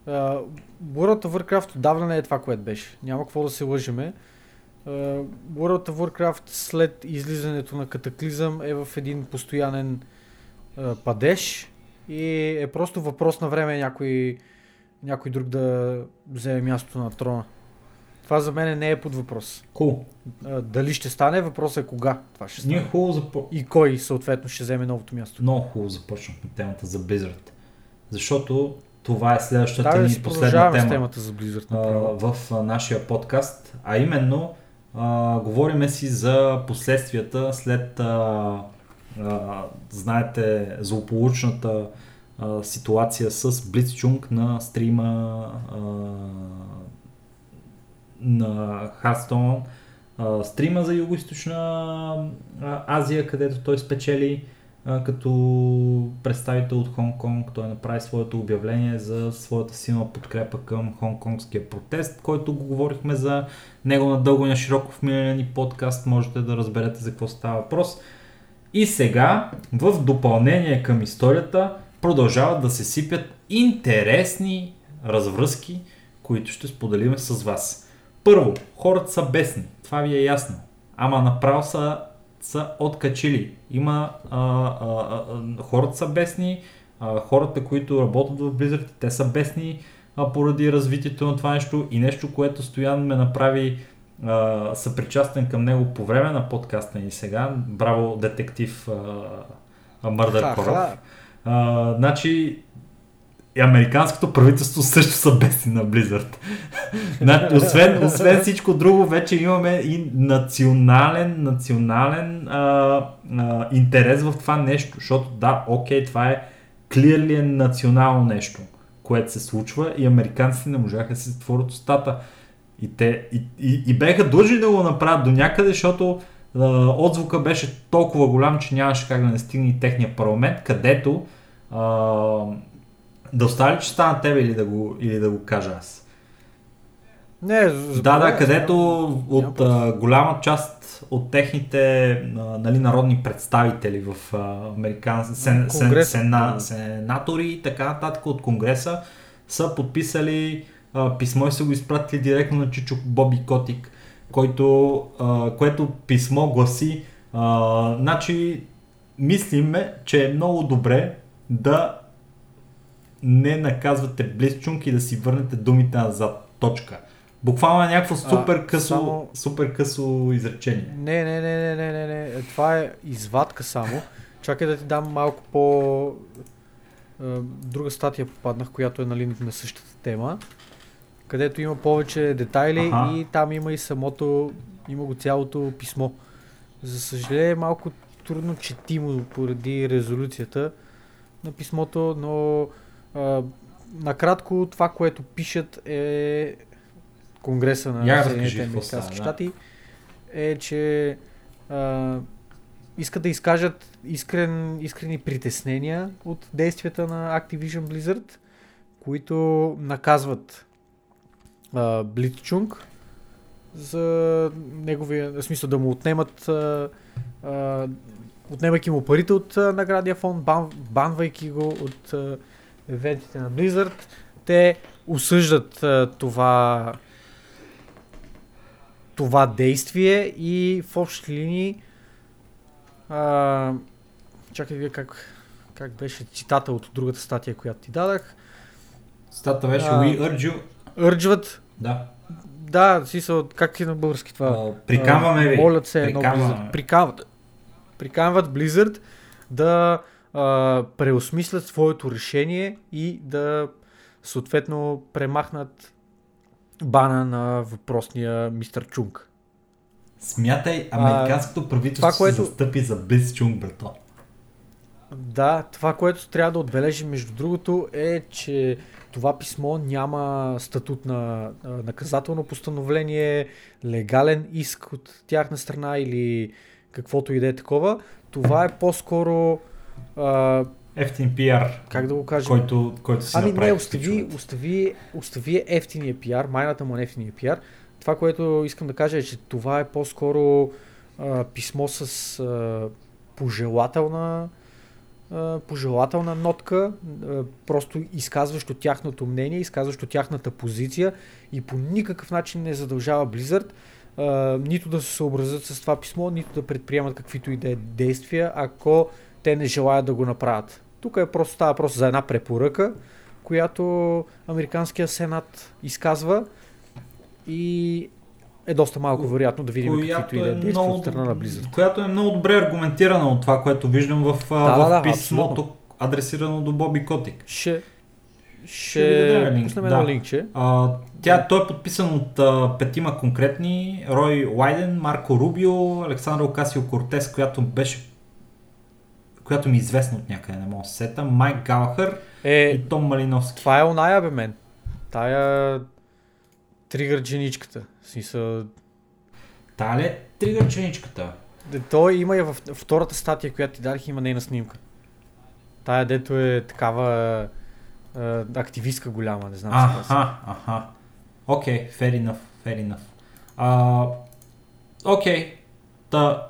а, World of Warcraft отдавна не е това, което беше. Няма какво да се лъжеме. А, World of Warcraft след излизането на Катаклизъм е в един постоянен а, падеж и е просто въпрос на време някой, някой друг да вземе мястото на трона. Това за мен не е под въпрос. Cool. А, дали ще стане, въпросът е кога това ще стане. Ние хубаво запо... И кой съответно ще вземе новото място. много хубаво започнахме темата за Blizzard. Защото това е следващата Да, да ни си последна тема. темата за Blizzard. а, в а, нашия подкаст, а именно а, говориме си за последствията след а, а, знаете злополучната а, ситуация с Blitzchung на стрима а, на Hearthstone стрима за Юго-Источна Азия, където той спечели като представител от Хонг-Конг. Той направи своето обявление за своята силна подкрепа към хонконгския протест, който го говорихме за него надълго и на широко в миналия ни подкаст. Можете да разберете за какво става въпрос. И сега, в допълнение към историята, продължават да се сипят интересни развръзки, които ще споделим с вас. Първо, хората са бесни. Това ви е ясно. Ама направо са, са откачили. Има а, а, а, хората са бесни, а, хората, които работят в Blizzard, те са бесни а, поради развитието на това нещо и нещо, което Стоян ме направи а, съпричастен към него по време на подкаста ни сега. Браво, детектив а, Мърдър. Коров. А, значи, американското правителство също са бесни на Blizzard. Значи, освен, освен всичко друго, вече имаме и национален, национален а, а, интерес в това нещо, защото да, окей, това е clearly е национално нещо, което се случва и американците не можаха да си затворят устата. И, те, и, и, и беха длъжни да го направят до някъде, защото а, отзвука беше толкова голям, че нямаше как да не стигне и техния парламент, където а, да остави ли честа на тебе или да го, или да го кажа аз? Не, Да, да, където от а, голяма част от техните а, нали, народни представители в а, американ... сен, сен, Конгреса. сена, сенатори и така нататък от Конгреса са подписали а, писмо и са го изпратили директно на Чичо Боби Котик, който, а, което писмо гласи а, значи мислиме, че е много добре да не наказвате Близчунг и да си върнете думите назад. Точка. Буквално е някакво супер късо, само- супер късо изречение. Не, не, не, не, не, не, не. Това е извадка само. Чакай да ти дам малко по... Друга статия попаднах, която е нали, на същата тема, където има повече детайли Аха. и там има и самото, има го цялото писмо. За съжаление е малко трудно четимо поради резолюцията на писмото, но а, накратко това, което пишат е Конгреса на Я Съединените американски да. щати е, че а, искат да изкажат искрен, искрени притеснения от действията на Activision Blizzard, които наказват а, Блицчунг за неговия, в смисъл да му отнемат а, а, отнемайки му парите от а, наградния фонд, бан, банвайки го от а, евентите на Blizzard. Те осъждат а, това това действие и в общи линии а, чакай вие как, как беше цитата от другата статия, която ти дадах. Стата беше А. We urge you. Урджват, Да. да, смисъл, как е на български това? А, Приканваме ви. Молят се. Blizzard. Приканват. Приканват Blizzard да а, преосмислят своето решение и да съответно премахнат бана на въпросния мистер Чунг. Смятай, американското правителство това, което- се застъпи за Близчунг, брато. Да, това, което трябва да отбележим между другото е, че това писмо няма статут на наказателно постановление, легален иск от тяхна страна или каквото и да е такова. Това е по-скоро, а, Ефтин пиар, как да го кажем, който, който си Ами не, остави, остави, остави ефтиния пиар, майната му е ефтиния пиар. Това, което искам да кажа е, че това е по-скоро а, писмо с а, пожелателна, а, пожелателна нотка, а, просто изказващо тяхното мнение, изказващо тяхната позиция и по никакъв начин не задължава Blizzard а, нито да се съобразят с това писмо, нито да предприемат каквито и да е действия, ако те не желаят да го направят. Тук е просто става просто за една препоръка, която Американския сенат изказва и е доста малко вероятно да видим каквито и да е действия от страна на Blizzard. която е много добре аргументирана от това, което виждам в, Да, в да, да, писмото, адресирано до Боби Котик. Ще, Ще пуснем да. едно линкче. А, тя, той е подписан от а, петима конкретни. Рой Уайден, Марко Рубио, Александър Окасио Кортес, която беше която ми е известна от някъде, не мога да се сета, Майк Галахър Е, и Том Малиновски. това е оная бе мен. Тая тригър дженичката. Смисъл, Та ли е тригърченичката? Де, той има и във втората статия, която ти дадох, има нейна снимка. Тая дето е такава а, активистка голяма, не знам се казва. Аха, аха. Окей, okay, fair enough, fair enough. А, Окей, та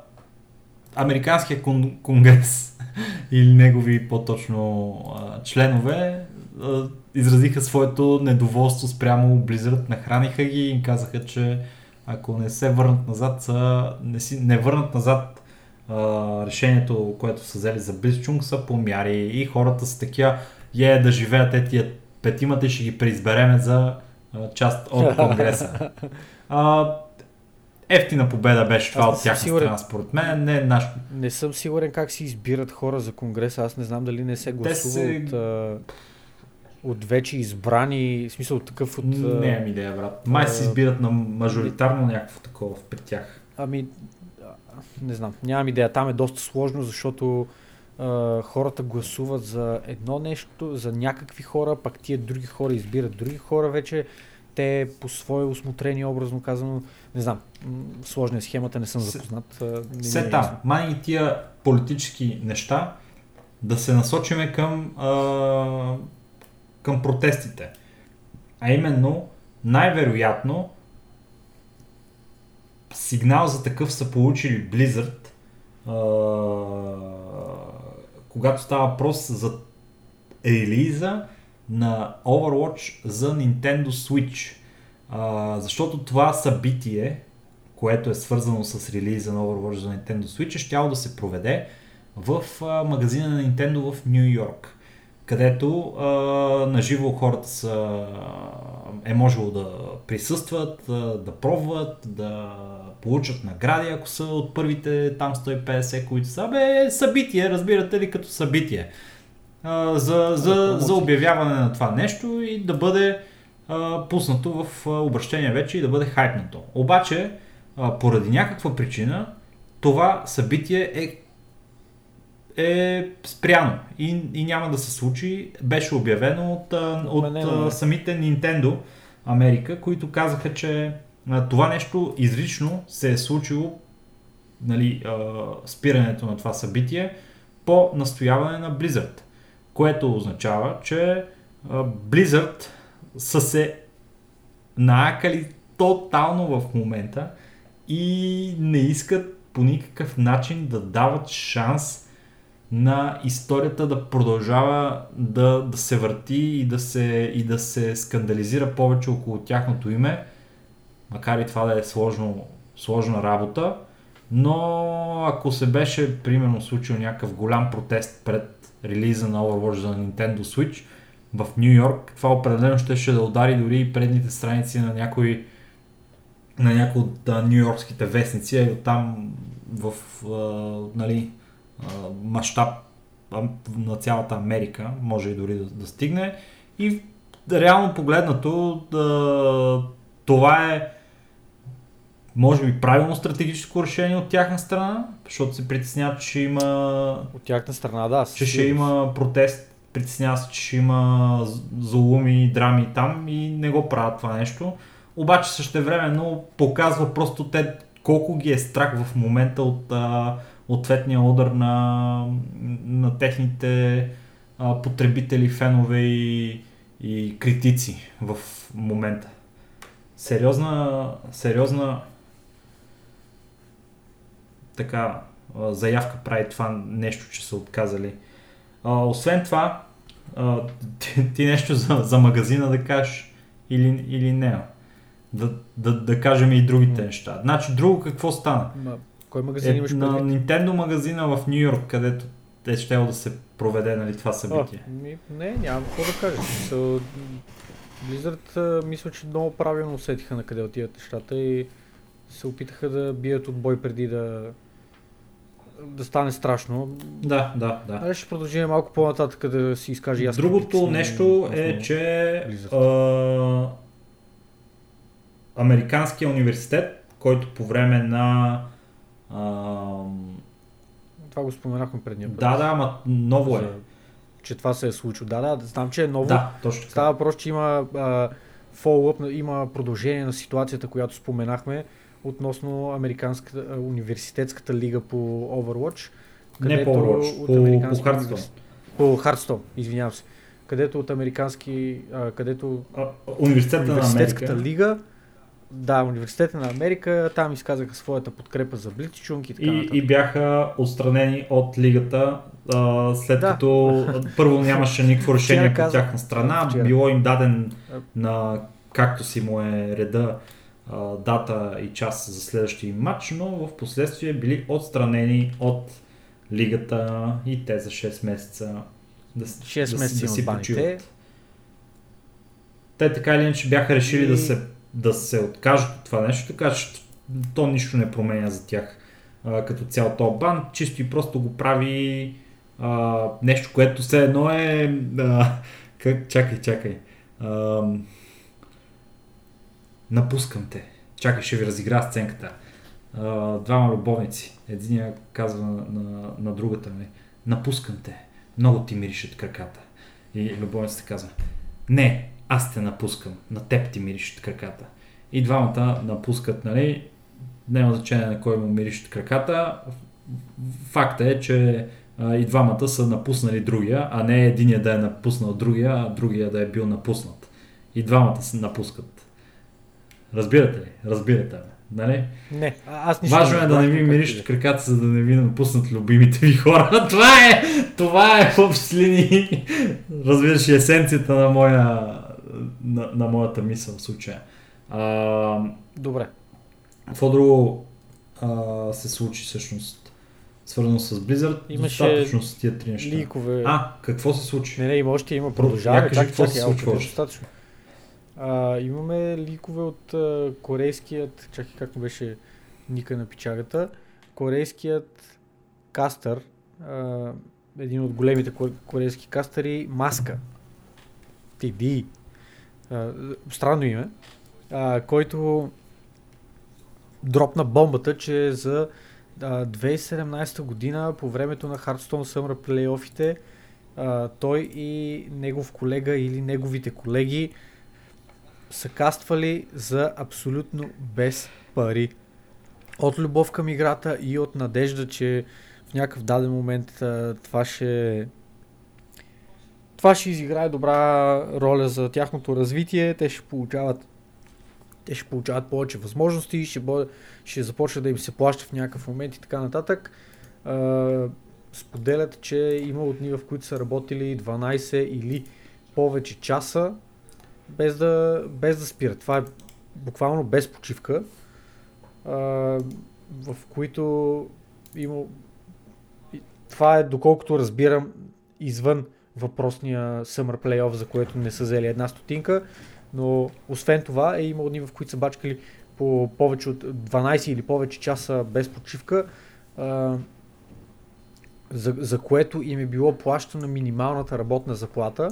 Американския кон- конгрес или негови по-точно а, членове а, изразиха своето недоволство спрямо Blizzard, нахраниха ги и им казаха, че ако не се върнат назад, са, не, си, не върнат назад а, решението, което са взели за Близчунг, са помяри и хората са такива, е да живеят е тия петимата и ще ги преизбереме за а, част от Конгреса. А, ефтина победа беше това от тяхна сигурен. страна, според мен. Не, наш... Не съм сигурен как си избират хора за конгреса. Аз не знам дали не се гласува се- от, а, от вече избрани, в смисъл такъв от... Не, ми идея, брат. Май се избират на мажоритарно някакво такова при тях. Ами, не знам, нямам идея. Там е доста сложно, защото а, хората гласуват за едно нещо, за някакви хора, пак тия други хора избират други хора вече. Те по свое осмотрение, образно казано, не знам, сложна е схемата, не съм запознат. не е Все ясно. там, май и тия политически неща да се насочиме към, а, към протестите. А именно, най-вероятно, сигнал за такъв са получили Blizzard, а, когато става въпрос за релиза на Overwatch за Nintendo Switch. А, защото това събитие, което е свързано с релиза на Overwatch за Nintendo Switch, ще да се проведе в а, магазина на Nintendo в Нью Йорк, където а, наживо хората са, е можело да присъстват, да пробват, да получат награди, ако са от първите там 150, които са. Бе, събитие, разбирате ли, като събитие. А, за, за, за обявяване на това нещо и да бъде а, пуснато в обращение вече и да бъде хайпнато. Обаче, а, поради някаква причина, това събитие е, е спряно и, и няма да се случи. Беше обявено от, от а, е. самите Nintendo Америка, които казаха, че това нещо изрично се е случило нали, спирането на това събитие по настояване на Blizzard, което означава, че Blizzard са се наакали тотално в момента и не искат по никакъв начин да дават шанс на историята да продължава да, да се върти и да се, и да се скандализира повече около тяхното име, макар и това да е сложно, сложна работа, но ако се беше примерно случил някакъв голям протест пред релиза на Overwatch за Nintendo Switch в Нью Йорк, това определено ще, ще да удари дори и предните страници на някои на някои от нью йоркските вестници, а и оттам в а, нали, мащаб на цялата Америка, може и дори да, да стигне. И реално погледнато, да, това е може би правилно стратегическо решение от тяхна страна, защото се притесняват, че ще има От тяхна страна, да. че ще има протест, притеснява се, че ще има з- зулуми, драми там и не го правят това нещо. Обаче същевременно показва просто те колко ги е страх в момента от а, ответния удар на, на техните а, потребители, фенове и, и критици в момента. Сериозна, сериозна така заявка прави това нещо, че са отказали. А, освен това, а, ти, ти нещо за, за магазина да кажеш или, или не. Да, да, да кажем и другите неща. Значи, друго какво стана? Ма, кой магазин Е, имаш на предвид? Nintendo магазина в Нью Йорк, където е ще да се проведе нали, това събитие. А, ми, не, нямам какво да кажа. Смисъл, Blizzard мисля, че много правилно усетиха на къде отиват нещата и се опитаха да бият от бой преди да да стане страшно. Да, да, да. Аре ще продължим малко по-нататък да си изкаже ясно. Другото нещо е, че а, Американския университет, който по време на а, Това го споменахме предния път. да, да, ама ново е. Че това се е случило. Да, да, знам, че е ново. Да, точно така. Става въпрос, че има а, на- има продължение на ситуацията, която споменахме относно Американската университетската лига по Overwatch. Не по Overwatch, по, американски по Hearthstone. По Hearthstone, извинявам се. Където от американски, а, където А, Университета на университетската Америка. лига, да, университета на Америка, там изказаха своята подкрепа за Блицчунг и така И, нататък. и бяха отстранени от лигата, а, след Да. като първо нямаше никакво решение по тяхна страна, Вчера. било им даден на както си му е реда а, дата и час за следващия матч, но в последствие били отстранени от лигата и те за 6 месеца да, с- 6 да, си- месеца да си почиват. Те така или иначе бяха решили И- да, се, да се откажат от това нещо, така че то нищо не променя за тях а, като цял то бан, чисто и просто го прави а, нещо, което все едно е... А, как, чакай, чакай. А, напускам те. Чакай, ще ви разигра сценката. Двама любовници. Единия казва на, на, другата ми. напускам те. Много ти миришат краката. И любовницата казва, не, аз те напускам, на теб ти миришат краката. И двамата напускат, нали, няма значение на кой му миришат краката. Факта е, че и двамата са напуснали другия, а не единия да е напуснал другия, а другия да е бил напуснат. И двамата се напускат. Разбирате ли? Разбирате ме. Нали? Не, аз нищо Важно е да не ви как краката, за да не ви напуснат любимите ви хора. Това е, това е в общи линии, разбираш, есенцията на, моя, на, на моята мисъл в случая. А. Добре. какво друго а, се случи всъщност? Свързано с Blizzard? Имаше Достатъчно с тия три неща. Ликове. А, какво се случи? Не, не, има още, има продължаване. Чакай, какво се чакай, случва още. достатъчно. А, имаме ликове от а, корейският, чакай как му беше ника на пичагата, корейският кастър, а, един от големите ко- корейски кастъри, Маска. TD. Странно име. А, който дропна бомбата, че за а, 2017 година по времето на Hearthstone Summer плейофите той и негов колега или неговите колеги са каствали за абсолютно без пари. От любов към играта и от надежда, че в някакъв даден момент а, това ще това ще изиграе добра роля за тяхното развитие. Те ще получават те ще получават повече възможности, ще, бъде, ще започне да им се плаща в някакъв момент и така нататък. А, споделят, че има дни, в които са работили 12 или повече часа, без да, без да спират. Това е буквално без почивка, а, в които има... Това е, доколкото разбирам, извън въпросния Summer Playoff, за което не са взели една стотинка, но освен това е имало дни, в които са бачкали по повече от 12 или повече часа без почивка, а, за, за което им е било плащана минималната работна заплата,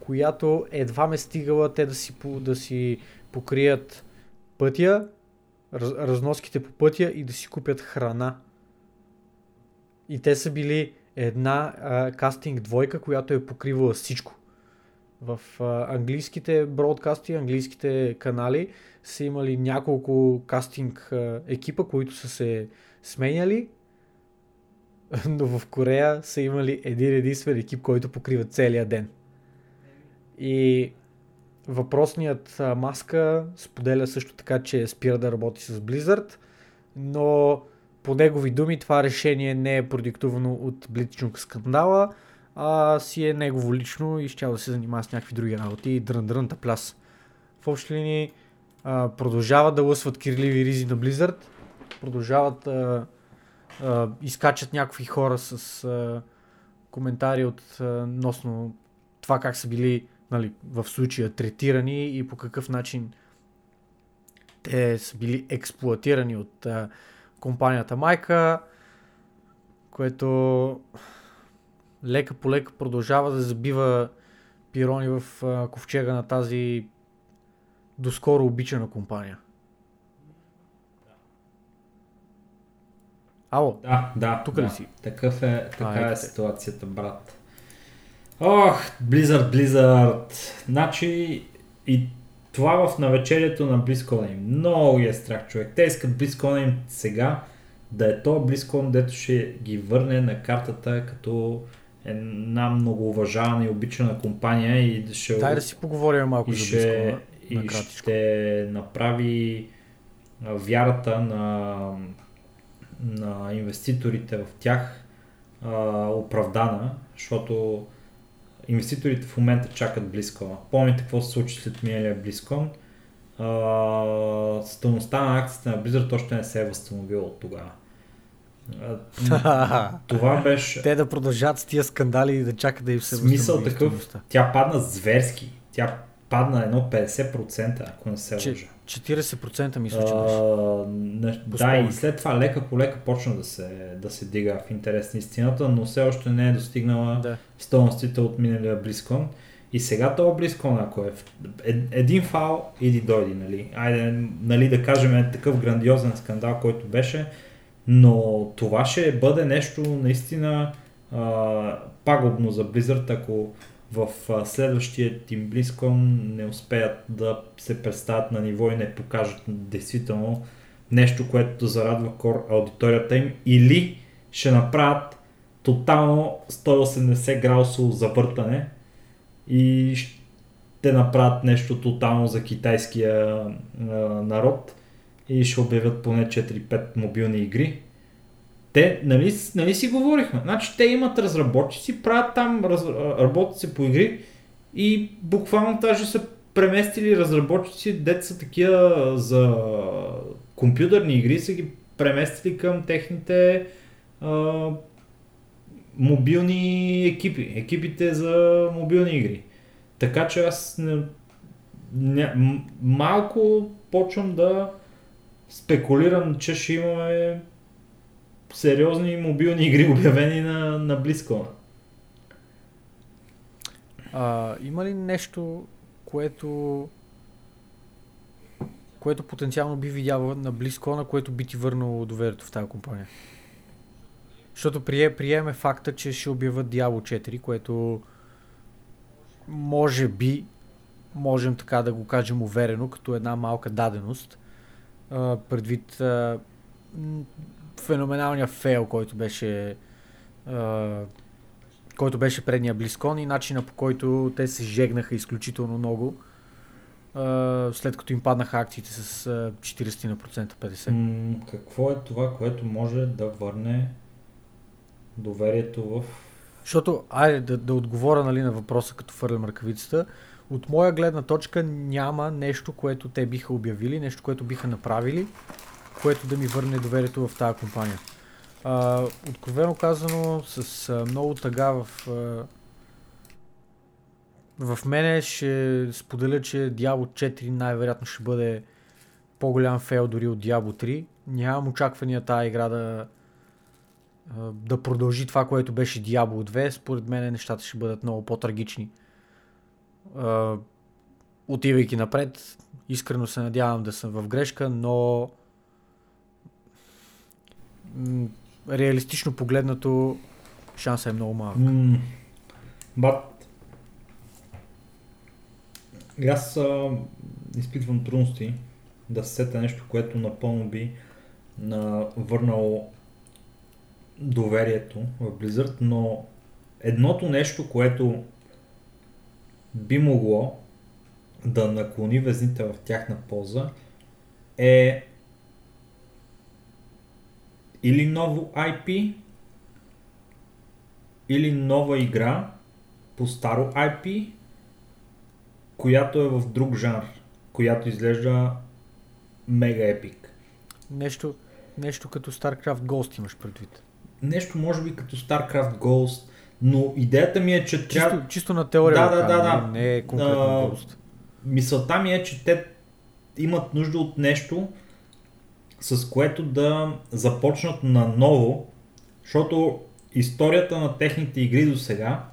която едва ме стигала те да си, да си покрият пътя, раз, разноските по пътя и да си купят храна. И те са били една а, кастинг двойка, която е покривала всичко. В а, английските бродкасти, английските канали са имали няколко кастинг а, екипа, които са се сменяли, но в Корея са имали един единствен екип, който покрива целия ден. И въпросният маска споделя също така, че спира да работи с Blizzard, но по негови думи това решение не е продиктувано от Блицчунг скандала, а си е негово лично и ще да се занимава с някакви други работи и дрън дрън пляс. В общи линии продължават да лъсват кирливи ризи на Blizzard, продължават а, а, изкачат някакви хора с а, коментари от а, носно това как са били нали, в случая третирани и по какъв начин те са били експлуатирани от а, компанията майка, което лека по лека продължава да забива пирони в а, ковчега на тази доскоро обичана компания. Ало, Да, да. Тук да. ли си? Такъв е, така А, е ситуацията, брат. Ох, Blizzard, Blizzard. Значи и това в навечерието на BlizzCon им. Много е страх човек. Те искат BlizzCon им сега да е то BlizzCon, дето ще ги върне на картата като една много уважавана и обичана компания и ще, дай да си поговорим малко и за ще, Близко. и накратичко. ще направи вярата на, на инвеститорите в тях а, оправдана, защото инвеститорите в момента чакат BlizzCon. Помните какво се случи след миналия? А, стойността на акциите на Blizzard още не се е възстановила от тогава. Това беше... Те да продължат с тия скандали и да чакат да им се Смисъл такъв, тя падна зверски. Тя падна едно 50%, ако не се лъжа. 40% мисля, че беше. Не, да, и след това лека по лека почна да се, да се дига в интерес на истината, но все още не е достигнала Да. стойностите от миналия BlizzCon. И сега това BlizzCon, ако е е- един фал, иди дойди, нали? Айде, нали, да кажем е такъв грандиозен скандал, който беше, но това ще бъде нещо наистина а, пагубно за Blizzard, ако в следващия Team BlizzCon не успеят да се представят на ниво и не покажат действително нещо, което да зарадва кор аудиторията им или ще направят тотално 180 градусово завъртане и ще направят нещо тотално за китайския народ и ще обявят поне 4-5 мобилни игри. Те, нали, нали си говорихме, значи те имат разработчици, правят там, раз, работят се по игри и буквално даже са преместили разработчици, деца такива за компютърни игри, са ги преместили към техните а, мобилни екипи, екипите за мобилни игри. Така че аз не, не, малко почвам да спекулирам, че ще имаме сериозни мобилни игри обявени на, на BlizzCon. А, има ли нещо, което което потенциално би видял на BlizzCon, което би ти върнало доверието в тази компания? Защото прие, приеме факта, че ще обявят Diablo 4, което може би, можем така да го кажем уверено, като една малка даденост, предвид феноменалния фейл, който беше а, който беше предния Близкон и начина по който те се жегнаха изключително много а, след като им паднаха акциите с а, 40% 50%. М- какво е това, което може да върне доверието в... Защото, айде да, да отговоря нали, на въпроса, като фърлям ръкавицата. От моя гледна точка няма нещо, което те биха обявили, нещо, което биха направили, което да ми върне доверието в тази компания. А, откровено казано, с а, много тъга в... А, в мене ще споделя, че Diablo 4 най-вероятно ще бъде по-голям фейл дори от Diablo 3. Нямам очаквания тази игра да, да продължи това, което беше Diablo 2. Според мен нещата ще бъдат много по-трагични. Отивайки напред, искрено се надявам да съм в грешка, но реалистично погледнато шанса е много малък. Mm, аз а, изпитвам трудности да се сета нещо, което напълно би на, върнало доверието в Blizzard, но едното нещо, което би могло да наклони везните в тяхна полза е или ново IP, или нова игра по старо IP, която е в друг жанр, която изглежда мега епик. Нещо, нещо като StarCraft Ghost имаш предвид. Нещо може би като StarCraft Ghost, но идеята ми е, че чисто, трябва... Чисто на теория, да, да, да, да. не е конкретно Ghost. Мисълта ми е, че те имат нужда от нещо, с което да започнат наново, защото историята на техните игри до сега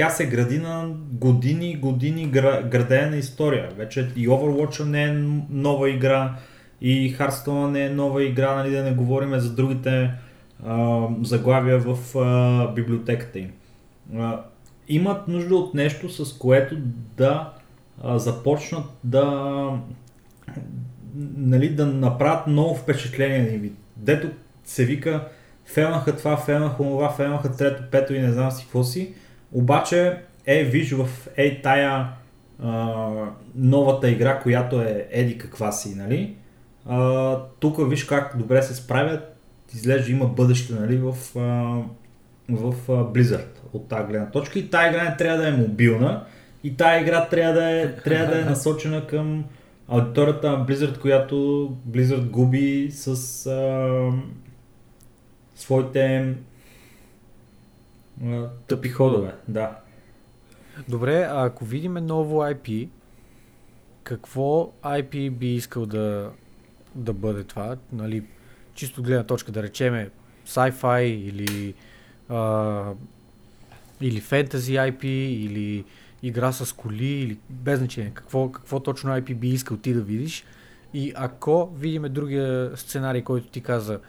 тя се гради на години, години градена история. Вече и Overwatch не е нова игра, и Hearthstone не е нова игра, нали, да не говорим за другите а, заглавия в а, библиотеката им. А, имат нужда от нещо, с което да а, започнат да нали, да направят ново впечатление на ви. Дето се вика, фелнаха това, фелнаха това, фелнаха трето, пето и не знам си какво си обаче, е, виж в ей тая а, новата игра, която е еди каква си, нали? тук виж как добре се справят, изглежда има бъдеще, нали, в, а, в а, Blizzard от тази гледна точка и тази игра не трябва да е мобилна и тази игра трябва да е, трябва да е насочена към аудиторията на Blizzard, която Blizzard губи с а, своите тъпи ходове, да. Добре, а ако видим ново IP, какво IP би искал да, да бъде това? Нали, чисто гледна точка да речеме sci-fi или, а, или fantasy IP или игра с коли или без значение. Какво, какво точно IP би искал ти да видиш? И ако видиме другия сценарий, който ти каза,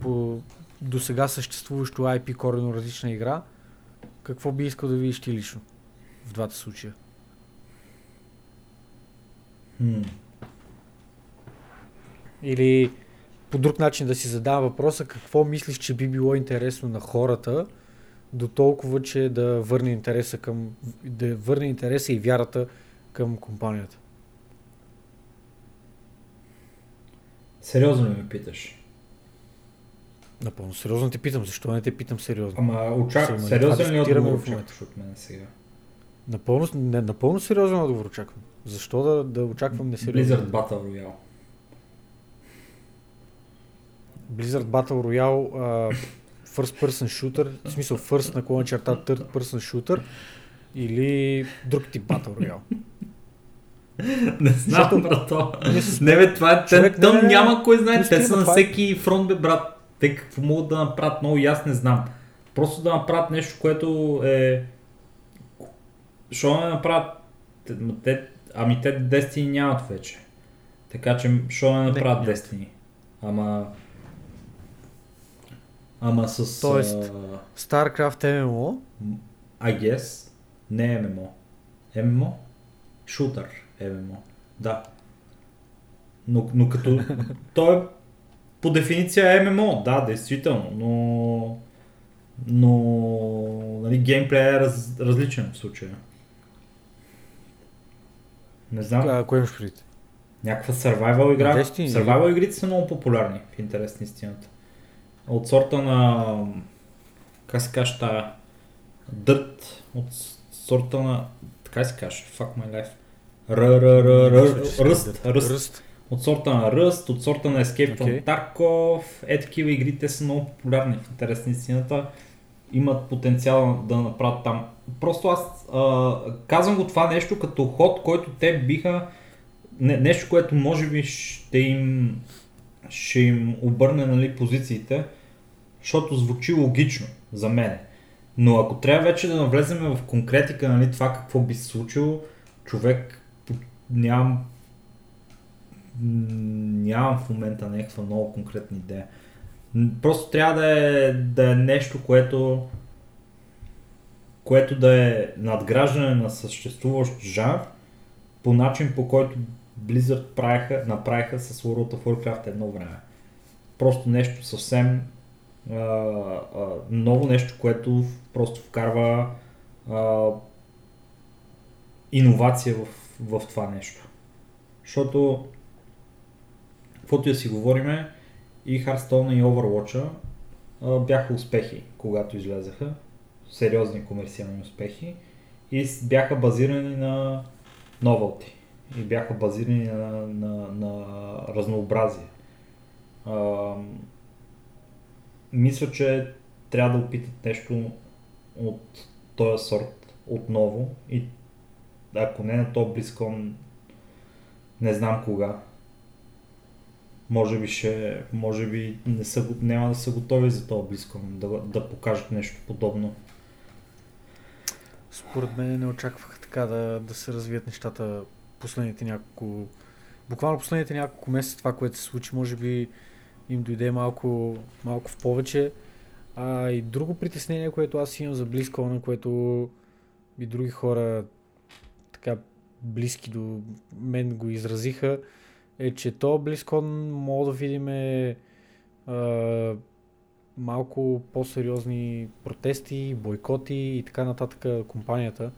по до сега съществуващо IP корено различна игра, Какво би искал да видиш ти лично в двата случая? Хм. Или по друг начин да си задам въпроса, какво мислиш, че би било интересно на хората, до толкова, че да върне интереса към, да върне интереса и вярата към компанията? Сериозно ли ме питаш? Напълно сериозно те питам, защо не те питам сериозно? Ама очаквам. Сериозен това ли дискутираме отговор очакваш от мен сега? Напълно, не, напълно сериозен отговор очаквам. Защо да, да очаквам несериозен? Blizzard Battle Royale. Blizzard Battle Royale а, First Person Shooter, в смисъл First наклона черта Third Person Shooter или друг тип Battle Royale. Не знам, Защото- брато. Не бе, това е, Човек, те, там не, не, не. няма кой знае, те са на всеки фронт, бе, брат. Те какво могат да направят много и аз не знам. Просто да направят нещо, което е... Що не направят? Те, ами те Destiny нямат вече. Така че, що не направят нямат. Destiny? Ама... Ама с... Тоест- а, StarCraft MMO, I guess. Не е MMO. MMO? Шутър MMO. Да. Но, но като... той е по дефиниция е MMO, да, действително, но... Но... Нали, геймплей е раз, различен в случая. Не знам. а, кое имаш предвид? Някаква survival игра. Destiny, survival игрите са много популярни в интерес на истината. От сорта на... Как се каже? Дърт. От сорта на... Така се каже. Fuck my life. Р, р, р, р, ръст, ръст. От сорта на Ръст, от сорта на Escape from Окей. Tarkov. Е такива игри, те са много популярни в интерес на истината. Имат потенциал да направят там. Просто аз а, казвам го това нещо като ход, който те биха не, нещо, което може би ще им, ще им обърне нали, позициите, защото звучи логично за мен. Но ако трябва вече да навлезем в конкретика, нали, това какво би се случило, човек нямам нямам в момента някаква много конкретна идея. Просто трябва да е, да е нещо, което което да е надграждане на съществуващ жанр по начин по който Blizzard правиха, направиха с World of Warcraft едно време. Просто нещо съвсем а, ново нещо, което просто вкарва а, иновация в, в това нещо. Защото, каквото и да си говориме, и Hearthstone и Overwatch бяха успехи, когато излезаха. Сериозни комерциални успехи. И бяха базирани на новелти. И бяха базирани на, на, на разнообразие. Мисля, че трябва да опитат нещо от този сорт отново и ако не на то близко, не знам кога. Може би ще, може би не са, няма да са готови за това близко, да, да покажат нещо подобно. Според мен не очаквах така да, да се развият нещата последните няколко... Буквално последните няколко месеца това, което се случи, може би им дойде малко, малко в повече. А и друго притеснение, което аз имам за BlizzCon, което и други хора така близки до мен го изразиха, е, че то BlizzCon мога да видим е, малко по-сериозни протести, бойкоти и така нататък компанията,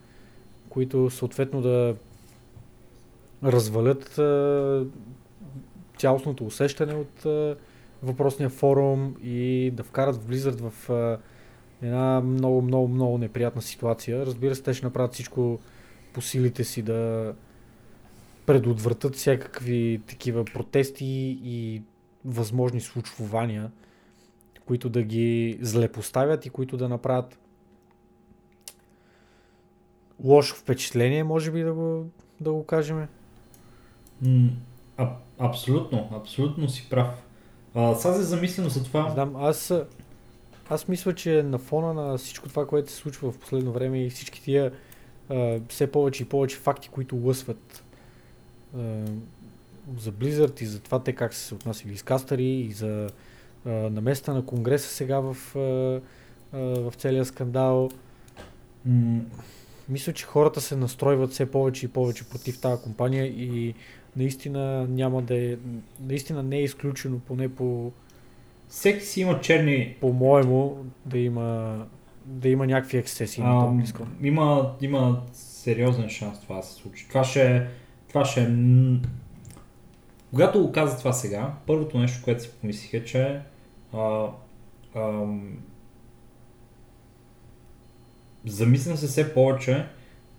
които съответно да развалят а, цялостното усещане от а, въпросния форум и да вкарат в Blizzard в а, една много, много, много неприятна ситуация. Разбира се, те ще направят всичко по силите си да предотвратят всякакви такива протести и възможни случвания, които да ги злепоставят и които да направят лошо впечатление, може би да го, да го кажем. А, абсолютно, абсолютно си прав. А, сега се замислям за това. Знам, аз, аз мисля, че на фона на всичко това, което се случва в последно време и всички тия а, все повече и повече факти, които лъсват а, за Blizzard и за това те как са се отнасяли с кастъри и за а, наместа на Конгреса сега в, а, а, в целия скандал. М, Мисля, че хората се настройват все повече и повече против тази компания и наистина няма да е, наистина не е изключено, поне по, всеки си има черни по-моему, да има, да има някакви ексцеси на А, този близко. има, има сериозен шанс това да се случи. Това ще, това ще е... Когато го каза това сега, първото нещо, което си помислих е, че а, ам, замислям се все повече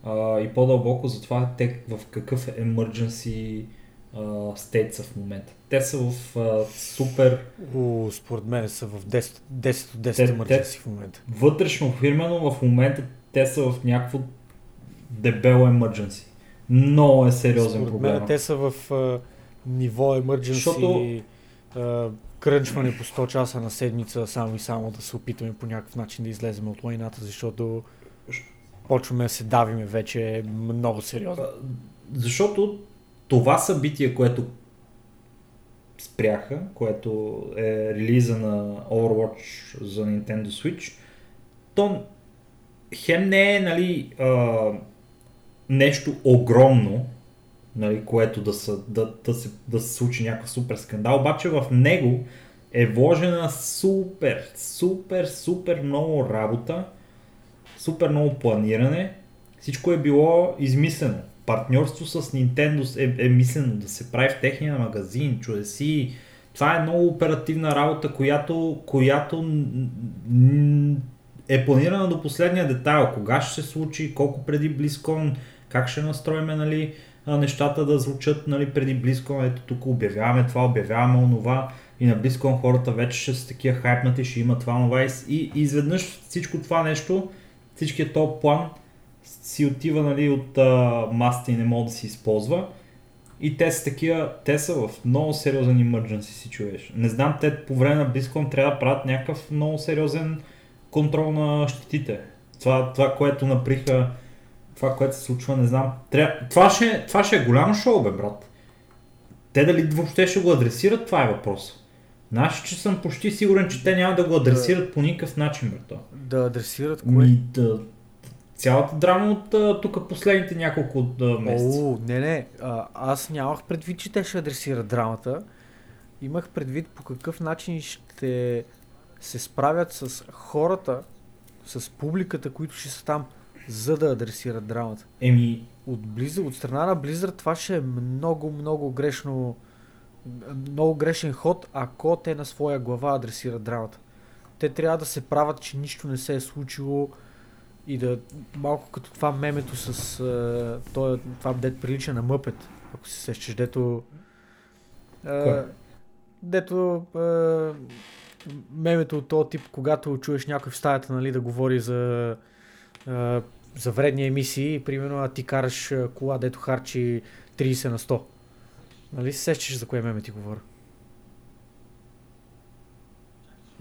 а, и по-дълбоко за това те в какъв emergency state са в момента. Те са в а, супер О, според мен са в 10, 10 от 10 Те- емърдженси в момента. вътрешно фирмено в момента те са в някакво дебело emergency. Много е сериозен Според проблем. мен те са в а, ниво emergency, Защото- а, крънчване по 100 часа на седмица, само и само да се опитаме по някакъв начин да излезем от лайната, защото почваме да се давиме вече много сериозно. Защото това събитие, което спряха, което е релиза на Overwatch за Nintendo Switch, то хем не е нали, а, нещо огромно, нали, което да, са, да, да, се, да се случи някакъв супер скандал, обаче в него е вложена супер, супер, супер много работа, супер много планиране, всичко е било измислено. Партньорство с Nintendo е, е мислено да се прави в техния магазин, чудеси. Това е много оперативна работа, която, която е планирана до последния детайл. Кога ще се случи, колко преди BlizzCon, как ще настроиме нали, нещата да звучат нали, преди BlizzCon. Ето тук обявяваме това, обявяваме онова. И на BlizzCon хората вече ще са такива хайпнати, ще има това, онова. И, и изведнъж всичко това нещо, всичкият този план си отива нали, от а, масата и не може да се използва. И те са такива, те са в много сериозен emergency situation. Не знам, те по време на BlizzCon трябва да правят някакъв много сериозен контрол на щетите. Това, това което наприха, това, което се случва, не знам. Трябва, това, ще, това ще е голямо шоу, бе, брат. Те дали въобще ще го адресират, това е въпрос. Знаеш, че съм почти сигурен, че те няма да го адресират по никакъв начин, брато. Да адресират кое? Ми, да, цялата драма от тук последните няколко а, месеца. О, не, не. А, аз нямах предвид, че те ще адресират драмата. Имах предвид по какъв начин ще се справят с хората, с публиката, които ще са там, за да адресират драмата. Еми, От, Blizzard, от страна на Blizzard това ще е много, много грешно, много грешен ход, ако те на своя глава адресират драмата. Те трябва да се правят, че нищо не се е случило и да малко като това мемето с uh, това, това дет прилича на мъпет, ако се сещаш, дето uh, дето uh, мемето от този тип, когато чуеш някой в стаята нали, да говори за uh, за вредни емисии, примерно, а ти караш а, кола, дето харчи 30 на 100. Нали се сещаш за кое меме ти говоря?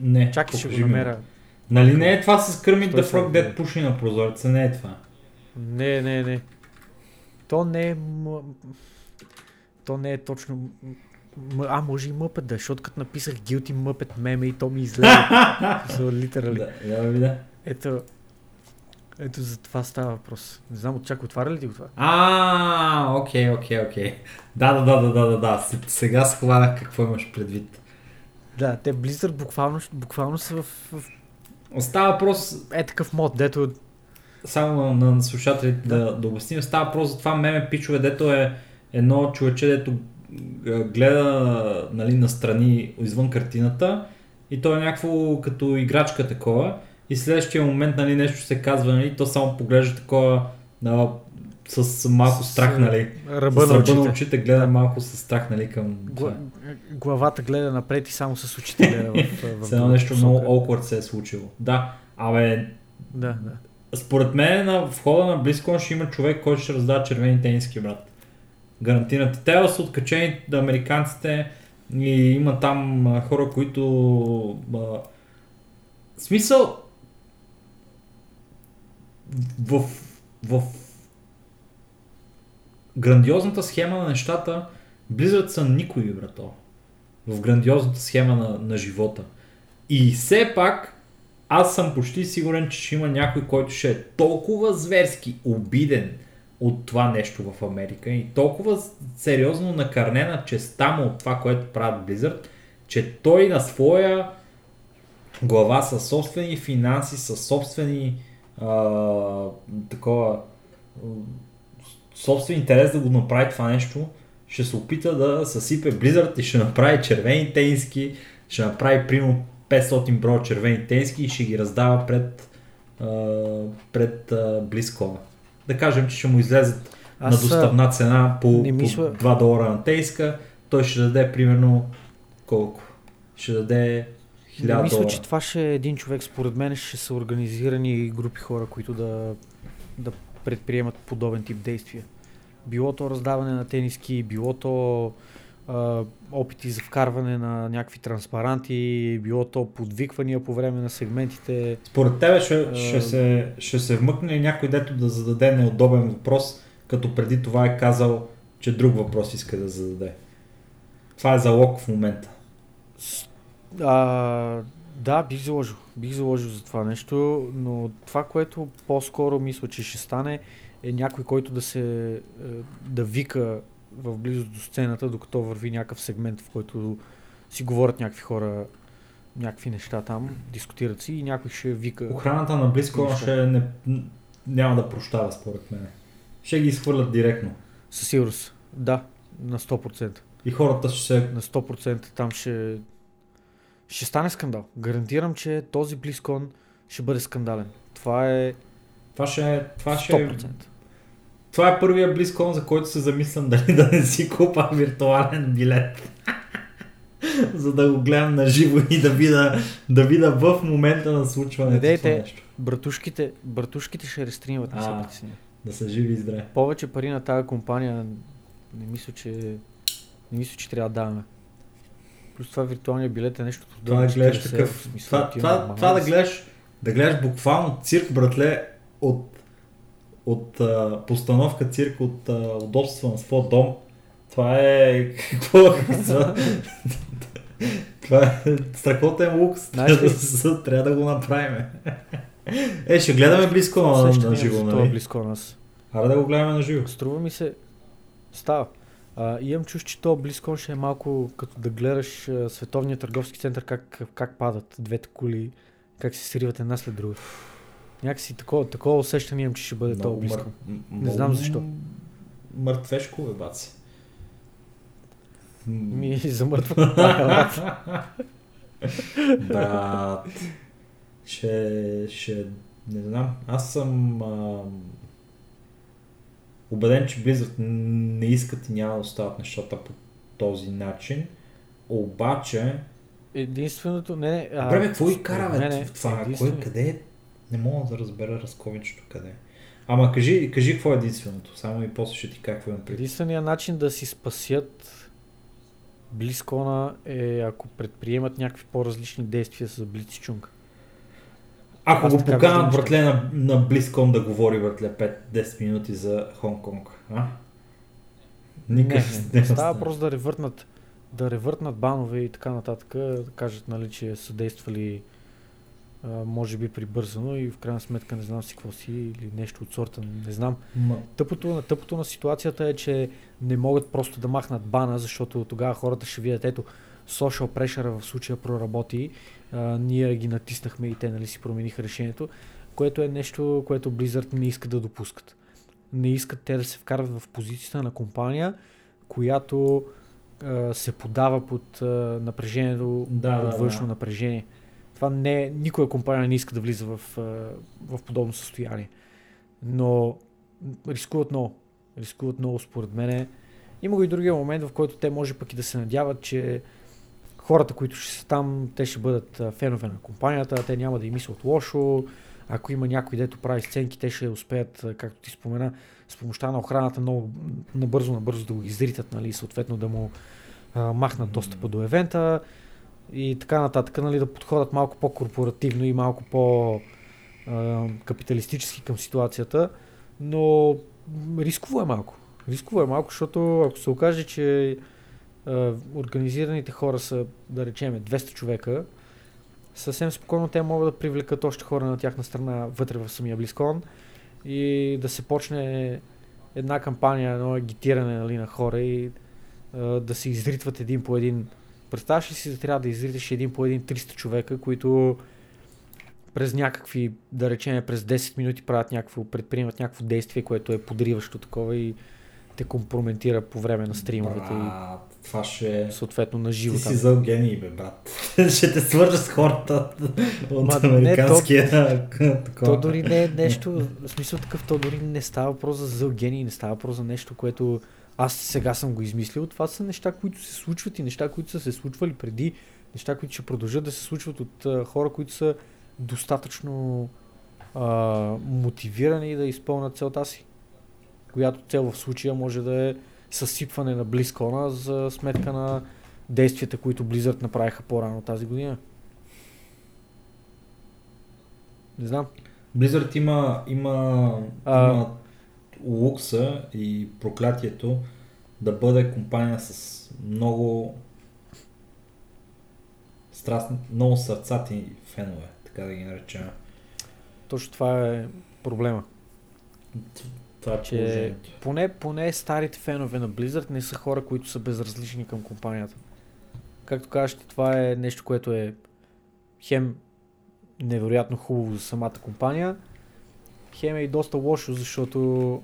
не. Чакай, ще го намеря. Нали не е това с Frog, да. дед пуши на прозореца, не е това. Не, не, не. То не е... То не е точно... А, може и мъпет да, е, защото като написах Guilty Muppet меме и то ми излезе. Литерали. Да, да видя. Ето... Ето за това става въпрос. Не знам, чак отваря ли ти го това? А, окей, окей, окей. Да, да, да, да, да, да, да. Сега схванах какво имаш предвид. Да, те Blizzard буквално, буквално са в, в Става въпрос, е такъв мод, дето само на, на слушателите да, да обясним, става въпрос за това меме пичове, дето е едно човече, дето г- гледа нали, настрани извън картината и то е някакво като играчка такова и следващия момент нали, нещо се казва, нали, то само поглежда такова а, с малко страх, нали. ръба с на ръба на очите. очите гледа малко с страх, нали, към. Гла, главата гледа напред и само с очите гледа в, в, едно нещо много awkward се е случило. Да, абе, Да, да. според мен на входа на BlizzCon ще има човек, който ще раздава червени тениски, брат. Гарантират. Те са откачени да американците и има там хора, които... А, смисъл... В, в грандиозната схема на нещата Blizzard са никой, брато. В грандиозната схема на, на живота. И все пак аз съм почти сигурен, че ще има някой, който ще е толкова зверски обиден от това нещо в Америка и толкова сериозно накърнена честа му от това, което правят Blizzard, че той на своя глава със собствени финанси, със собствени а, такова собствен интерес да го направи това нещо, ще се опита да съсипе Blizzard и ще направи червени тениски, ще направи примерно 500 броя червени тениски и ще ги раздава пред, а, пред а, BlizzCon. Да кажем, че ще му излезат Аз, на доставна цена по, мисля... по 2 долара на тениска, той ще даде примерно колко? Ще даде 1000 Не мисля, че това ще е един човек, според мен ще са организирани групи хора, които да, да предприемат подобен тип действия. Било то раздаване на тениски, било то а, опити за вкарване на някакви транспаранти, било то подвиквания по време на сегментите. Според тебе ще, а... ще, се, ще се вмъкне някой дето да зададе неудобен въпрос, като преди това е казал, че друг въпрос иска да зададе. Това е залог в момента. А, да, бих заложил. Бих заложил за това нещо, но това, което по-скоро мисля, че ще стане, е някой, който да се е, да вика в близост до сцената, докато върви някакъв сегмент, в който си говорят някакви хора някакви неща там, дискутират си и някой ще вика. Охраната на близко ще не, няма да прощава според мен. Ще ги изхвърлят директно. Със сигурност. Да, на 100%. И хората ще се... На 100% там ще... Ще стане скандал. Гарантирам, че този Близкон ще бъде скандален. Това е... Това ще е... Това ще 100%. Е... Това е първия BlizzCon, за който се замислям дали да не си купа виртуален билет. за да го гледам на живо и да видя, да видя в момента на случването Недейте. Братушките, братушките ще рестримват, не се притесни. Да са живи и здрави. Повече пари на тази компания не мисля, че не мисля, че трябва да даваме. Плюс това виртуалния билет е нещо Това да гледаш такъв. Това, това, това, да гледаш, да гледаш буквално цирк, братле, от от а, постановка цирк от а, удобства на своя дом. Това е... Какво? Това е страхотен лукс. Трябва, да го направим. Е, ще гледаме близко на, на живо, нали? близко на нас. Аре да го гледаме на живо. Струва ми се... Става. А, имам чуш, че то близко ще е малко като да гледаш а, Световния търговски център как, как падат двете коли, как се сриват една след друга. Някакси такова, такова усещане имам, че ще бъде много близко. Мър... Не знам защо. Мъртвешко е, баци. Ми замъртва. Брат. Ще, ще, не знам. Аз съм а, убеден, че Blizzard не искат и няма да остават нещата по този начин. Обаче... Единственото... Не, не, а... Добре, какво и кара, бе, това? Кой, къде е не мога да разбера разковничето къде е. Ама кажи, кажи какво е единственото, само и после ще ти какво имам преди. Единственият начин да си спасят Близкона е ако предприемат някакви по-различни действия с Блицчунг. Ако Аз го поканат, братле, на, на Близкон да говори, братле, 5-10 минути за Хонг-Конг, а? Никак не, не, не става просто да ревъртнат, да ревъртнат банове и така нататък, да кажат, нали, че са действали може би прибързано и в крайна сметка не знам си какво си или нещо от сорта, не знам. Ма... Тъпото, тъпото на ситуацията е, че не могат просто да махнат бана, защото тогава хората ще видят, ето, social pressure в случая проработи, а, ние ги натиснахме и те нали, си промениха решението, което е нещо, което Blizzard не иска да допускат. Не искат те да се вкарват в позицията на компания, която а, се подава под а, напрежението, да, под външно да. напрежение. Това не, никоя компания не иска да влиза в, в подобно състояние. Но рискуват много. Рискуват много според мен. Има го и другия момент, в който те може пък и да се надяват, че хората, които ще са там, те ще бъдат фенове на компанията, те няма да им мислят лошо. Ако има някой, дето прави сценки, те ще успеят, както ти спомена, с помощта на охраната много набързо, набързо да го изритат, нали, съответно да му а, махнат достъпа до евента и така нататък, нали, да подходят малко по-корпоративно и малко по-капиталистически към ситуацията, но рисково е малко. Рисково е малко, защото ако се окаже, че организираните хора са, да речеме, 200 човека съвсем спокойно те могат да привлекат още хора на тяхна страна вътре в самия Близкон и да се почне една кампания, едно агитиране нали, на хора и а, да се изритват един по един. Представяш ли си да трябва да изриташ един по един 300 човека, които през някакви, да речем, през 10 минути правят някакво, предприемат някакво действие, което е подриващо такова и те компрометира по време на стримовете Брат, това ще... съответно на живо. Ти там. си зъл гений, бе, брат. ще те свържа с хората от Ма, не, американския... такова. То дори не е нещо, в смисъл такъв, то дори не става въпрос за зъл гений, не става въпрос за нещо, което аз сега съм го измислил. Това са неща, които се случват и неща, които са се случвали преди, неща, които ще продължат да се случват от а, хора, които са достатъчно а, мотивирани да изпълнят целта си. Която цел в случая може да е съсипване на Близкона за сметка на действията, които Blizzard направиха по-рано тази година. Не знам. Blizzard има, има, А- има лукса и проклятието да бъде компания с много страстни, много сърцати фенове, така да ги наречем. Точно това е проблема. Това е Че поне, поне старите фенове на Blizzard не са хора, които са безразлични към компанията. Както кажеш, това е нещо, което е хем невероятно хубаво за самата компания, хем е и доста лошо, защото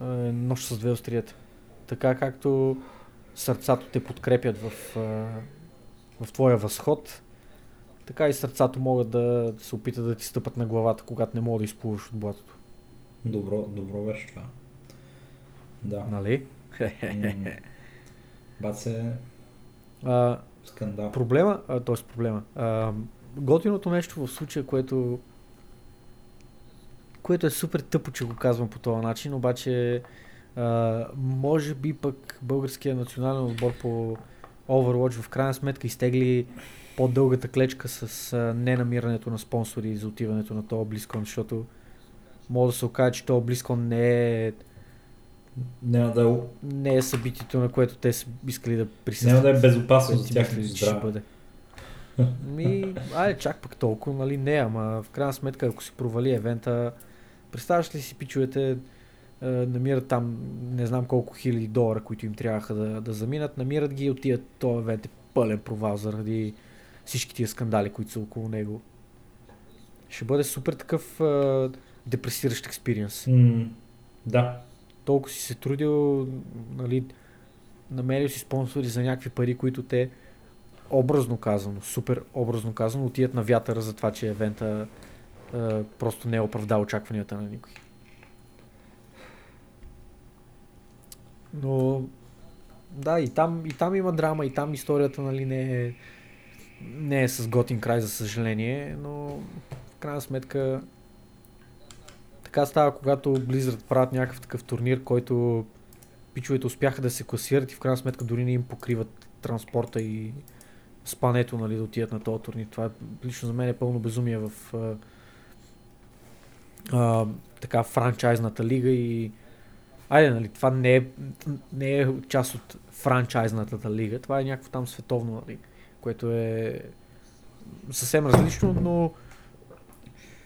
е нощ с две острията. Така както сърцато те подкрепят в, в твоя възход, така и сърцато могат да се опитат да ти стъпат на главата, когато не мога да изплуваш от блатото. Добро, добро беше това. Да. Нали? Баце, А, скандал. проблема, а, т.е. проблема. А, готиното нещо в случая, което което е супер тъпо, че го казвам по този начин, обаче а, може би пък българския национален отбор по Overwatch в крайна сметка изтегли по-дългата клечка с а, ненамирането на спонсори за отиването на този BlizzCon, защото може да се окаже, че този BlizzCon не е, Няма да, е- не е събитието, на което те са искали да няма присъстват. да е безопасно за мислиш, че ще бъде. Ми, айде чак пък толкова, нали не, ама в крайна сметка, ако си провали евента, представяш ли си пичовете, е, намират там не знам колко хиляди долара, които им трябваха да, да заминат, намират ги и отиват, този евент е пълен провал заради всички тия скандали, които са около него. Ще бъде супер такъв е, депресиращ експириенс. М, Да. Толкова си се трудил, нали, намерил си спонсори за някакви пари, които те образно казано, супер образно казано, отият на вятъра за това, че евента е, просто не е оправдал очакванията на никой. Но да, и там, и там има драма, и там историята нали, не, е, не е с готин край, за съжаление, но в крайна сметка така става, когато Blizzard правят някакъв такъв турнир, който пичовете успяха да се класират и в крайна сметка дори не им покриват транспорта и спането, нали, да отидат на този турнир. Това е, лично за мен е пълно безумие в а, а, така франчайзната лига и Айде, нали, това не е, не е част от франчайзната лига, това е някакво там световно, нали, което е съвсем различно, но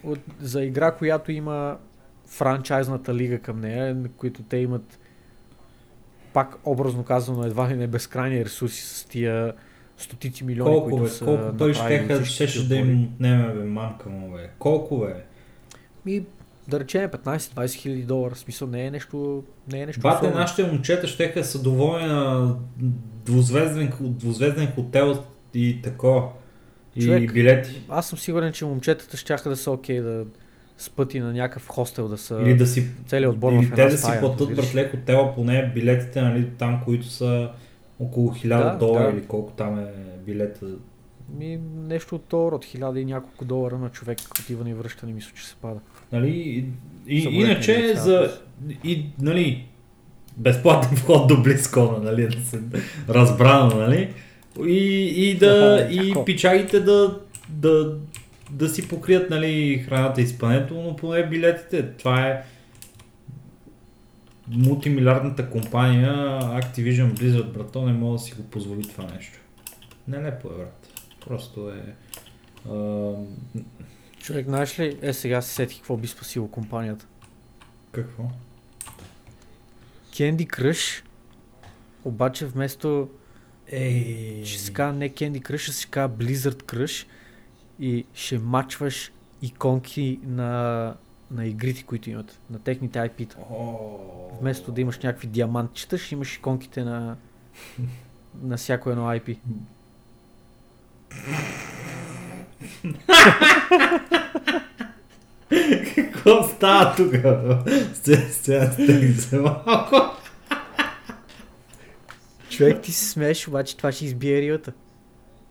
от, за игра, която има франчайзната лига към нея, на които те имат пак образно казано едва ли не безкрайни ресурси с тия стотици милиони, Колко, които бе? са Колко той направили щеха, щеше да им отнеме, бе, мамка му, бе. Колко, бе? Ми, да речем 15-20 хиляди долара, смисъл не е нещо, не е нещо Бате, особено. нашите момчета щеха са доволни на двузвезден, двузвезден хотел и такова. И Човек, билети. Аз съм сигурен, че момчетата ще да са окей да спът и на някакъв хостел да са Или да си, целият отбор или в една те да си стая, платят разбираш. братле хотела, поне билетите, нали, там, които са около 1000 Да, долара да. или колко там е билета. Ми, нещо от този род, хиляда и няколко долара на човек, отиване и връщане, мисля, че се пада. Нали? И, и, иначе неща, за... И, нали, безплатен вход до Близкона, нали, да се разбрано, нали? И, и да, и пичагите да, да, да си покрият, нали, храната и спането, но поне билетите. Това е мултимилиардната компания Activision Blizzard, брато, не мога да си го позволи това нещо. Нелепо е, брат. Просто е А, Човек, знаеш ли, е сега се сетих какво би спасило компанията. какво? Candy Crush, обаче вместо Ей, ще се казва не Candy Crush, ще се казва Blizzard Crush и ще мачваш иконки на, на игрите, които имат, на техните IP-та. Вместо да имаш някакви диамантчета, ще имаш иконките на, на всяко едно IP. Какво става тук? Сега стег за малко. Човек, ти се смееш, обаче това ще избие рията.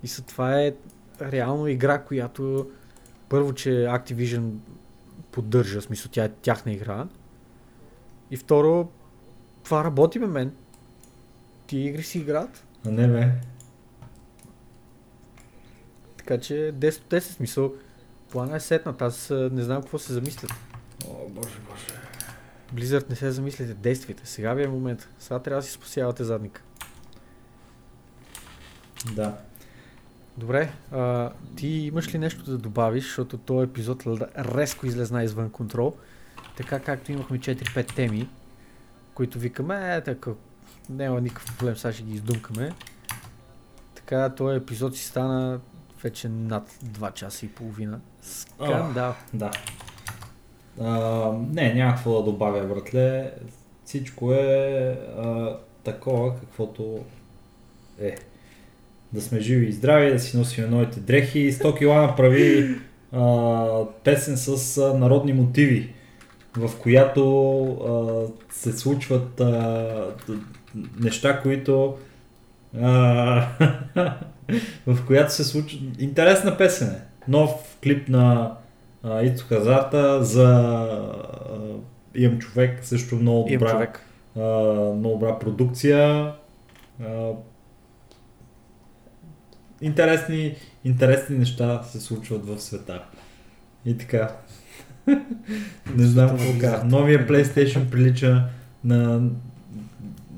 И са, това е реално игра, която първо, че Activision поддържа, смисъл тя е тяхна игра. И второ, това работи бе мен. Ти игри си играят. А не бе. Така че 10 от 10 смисъл. Плана е сетнат. Аз не знам какво се замислят. О, боже, боже. Blizzard не се замислите, действайте. Сега ви е момент. Сега трябва да си спасявате задника. Да. Добре, а, ти имаш ли нещо да добавиш, защото този епизод резко излезна извън контрол, така както имахме 4-5 теми, които викаме, е, така, няма никакъв проблем, сега ще ги издумкаме. Така, този епизод си стана вече над 2 часа и половина. Скандал. Да. А, не, какво да добавя, братле. Всичко е а, такова, каквото е. Да сме живи и здрави, да си носим новите дрехи. 100 кила направи а, песен с а, народни мотиви, в която а, се случват а, неща, които а, в която се случва интересна песен е. Нов клип на а, Ицо Хазарта за а, Имам човек, също много добра, а, много добра продукция. А, интересни, интересни неща се случват в света. И така. Не знам какво кажа. Новия PlayStation прилича на...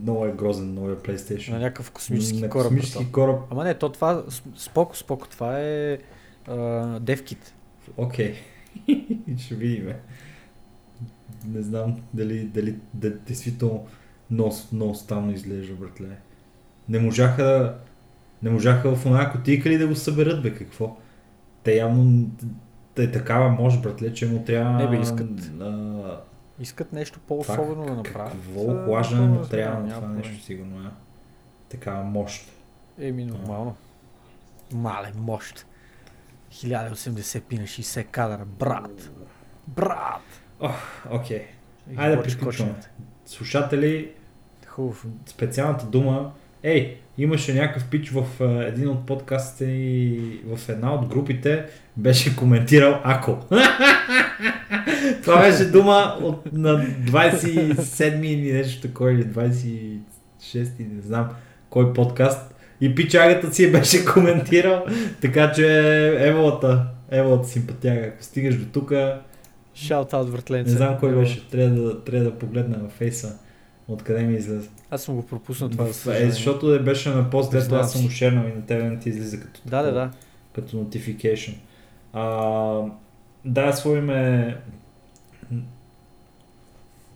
Много е грозен новия PlayStation. На някакъв космически на кораб. космически кораб. Ама не, то това, споко, споко, това е девкит. Окей. Ще видим. Не знам дали, дали да, действително много, много странно изглежда, братле. Не можаха, не можаха в една котийка ли да го съберат, бе, какво? Те явно е такава мощ, братле, че му трябва... Не, бе, искат. А, Искат нещо по-особено да направят. какво а, охлаждане му трябва на това нещо, сигурно е. Такава мощ. Еми, нормално. Мале, мощ. 1080 пи на 60 кадъра, брат. Брат! Окей. И Айде да приключваме. Слушатели, Хубаво. специалната дума. Ей, имаше някакъв пич в един от подкастите и в една от групите беше коментирал Ако. Това беше дума от, на 27 или нещо такова, или 26 не знам кой подкаст. И пичагата си беше коментирал, така че еволата, еволата симпатяга. Ако стигаш до тук, out въртленце. не знам кой беше, трябва да, трябва да погледна във фейса, откъде ми излезе. Аз съм го пропуснал това. за е, защото е беше на пост, дето аз съм го шернал и на тебе не ти излиза като, Да, да, да. като notification. А, да, сложиме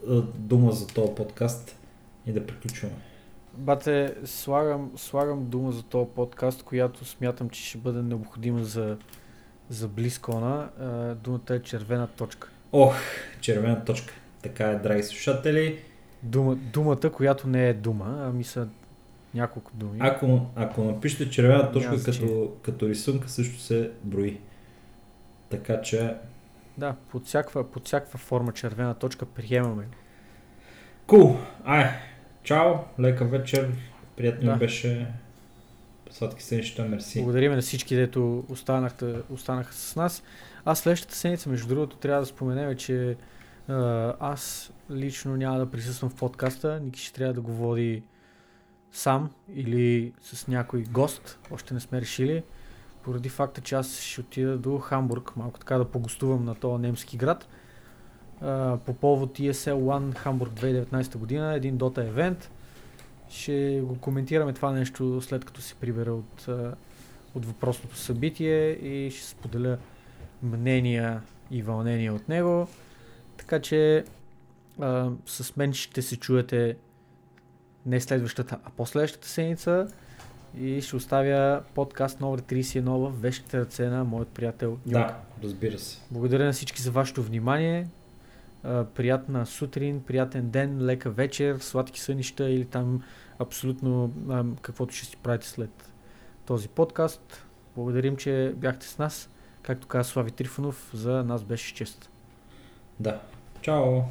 а, дума за този подкаст и да приключваме. Бате, слагам, слагам дума за този подкаст, която смятам, че ще бъде необходима за, за близкона. Думата е червена точка. Ох, червена точка. Така е, драги слушатели. Дума, думата, която не е дума, ами са няколко думи. Ако, ако напишете червена точка значение. като, като рисунка, също се брои. Така че, Да, под всякаква, под всякаква форма червена точка приемаме. Кул! Ай, чао, лека вечер. Приятно Да. беше. Сладки сънища, мерси. Благодарим на всички, дето останахте, останаха с нас. Аз следващата седмица, между другото, трябва да споменем, че аз лично няма да присъствам в подкаста. Ники ще трябва да го води сам или с някой гост. Още не сме решили. Поради факта, че аз ще отида до Хамбург, малко така да погостувам на този немски град. По повод ESL One Хамбург 2019 година, един Dota евент. Ще го коментираме това нещо след като се прибера от, от въпросното събитие и ще споделя мнения и вълнения от него. Така че а, с мен ще се чуете не следващата, а последващата седмица и ще оставя подкаст номер 31 в вещите ръце на моят приятел Юг. Да, разбира се. Благодаря на всички за вашето внимание. А, приятна сутрин, приятен ден, лека вечер, сладки сънища или там абсолютно а, каквото ще си правите след този подкаст. Благодарим, че бяхте с нас. Както каза Слави Трифонов, за нас беше чест. Да. Чао!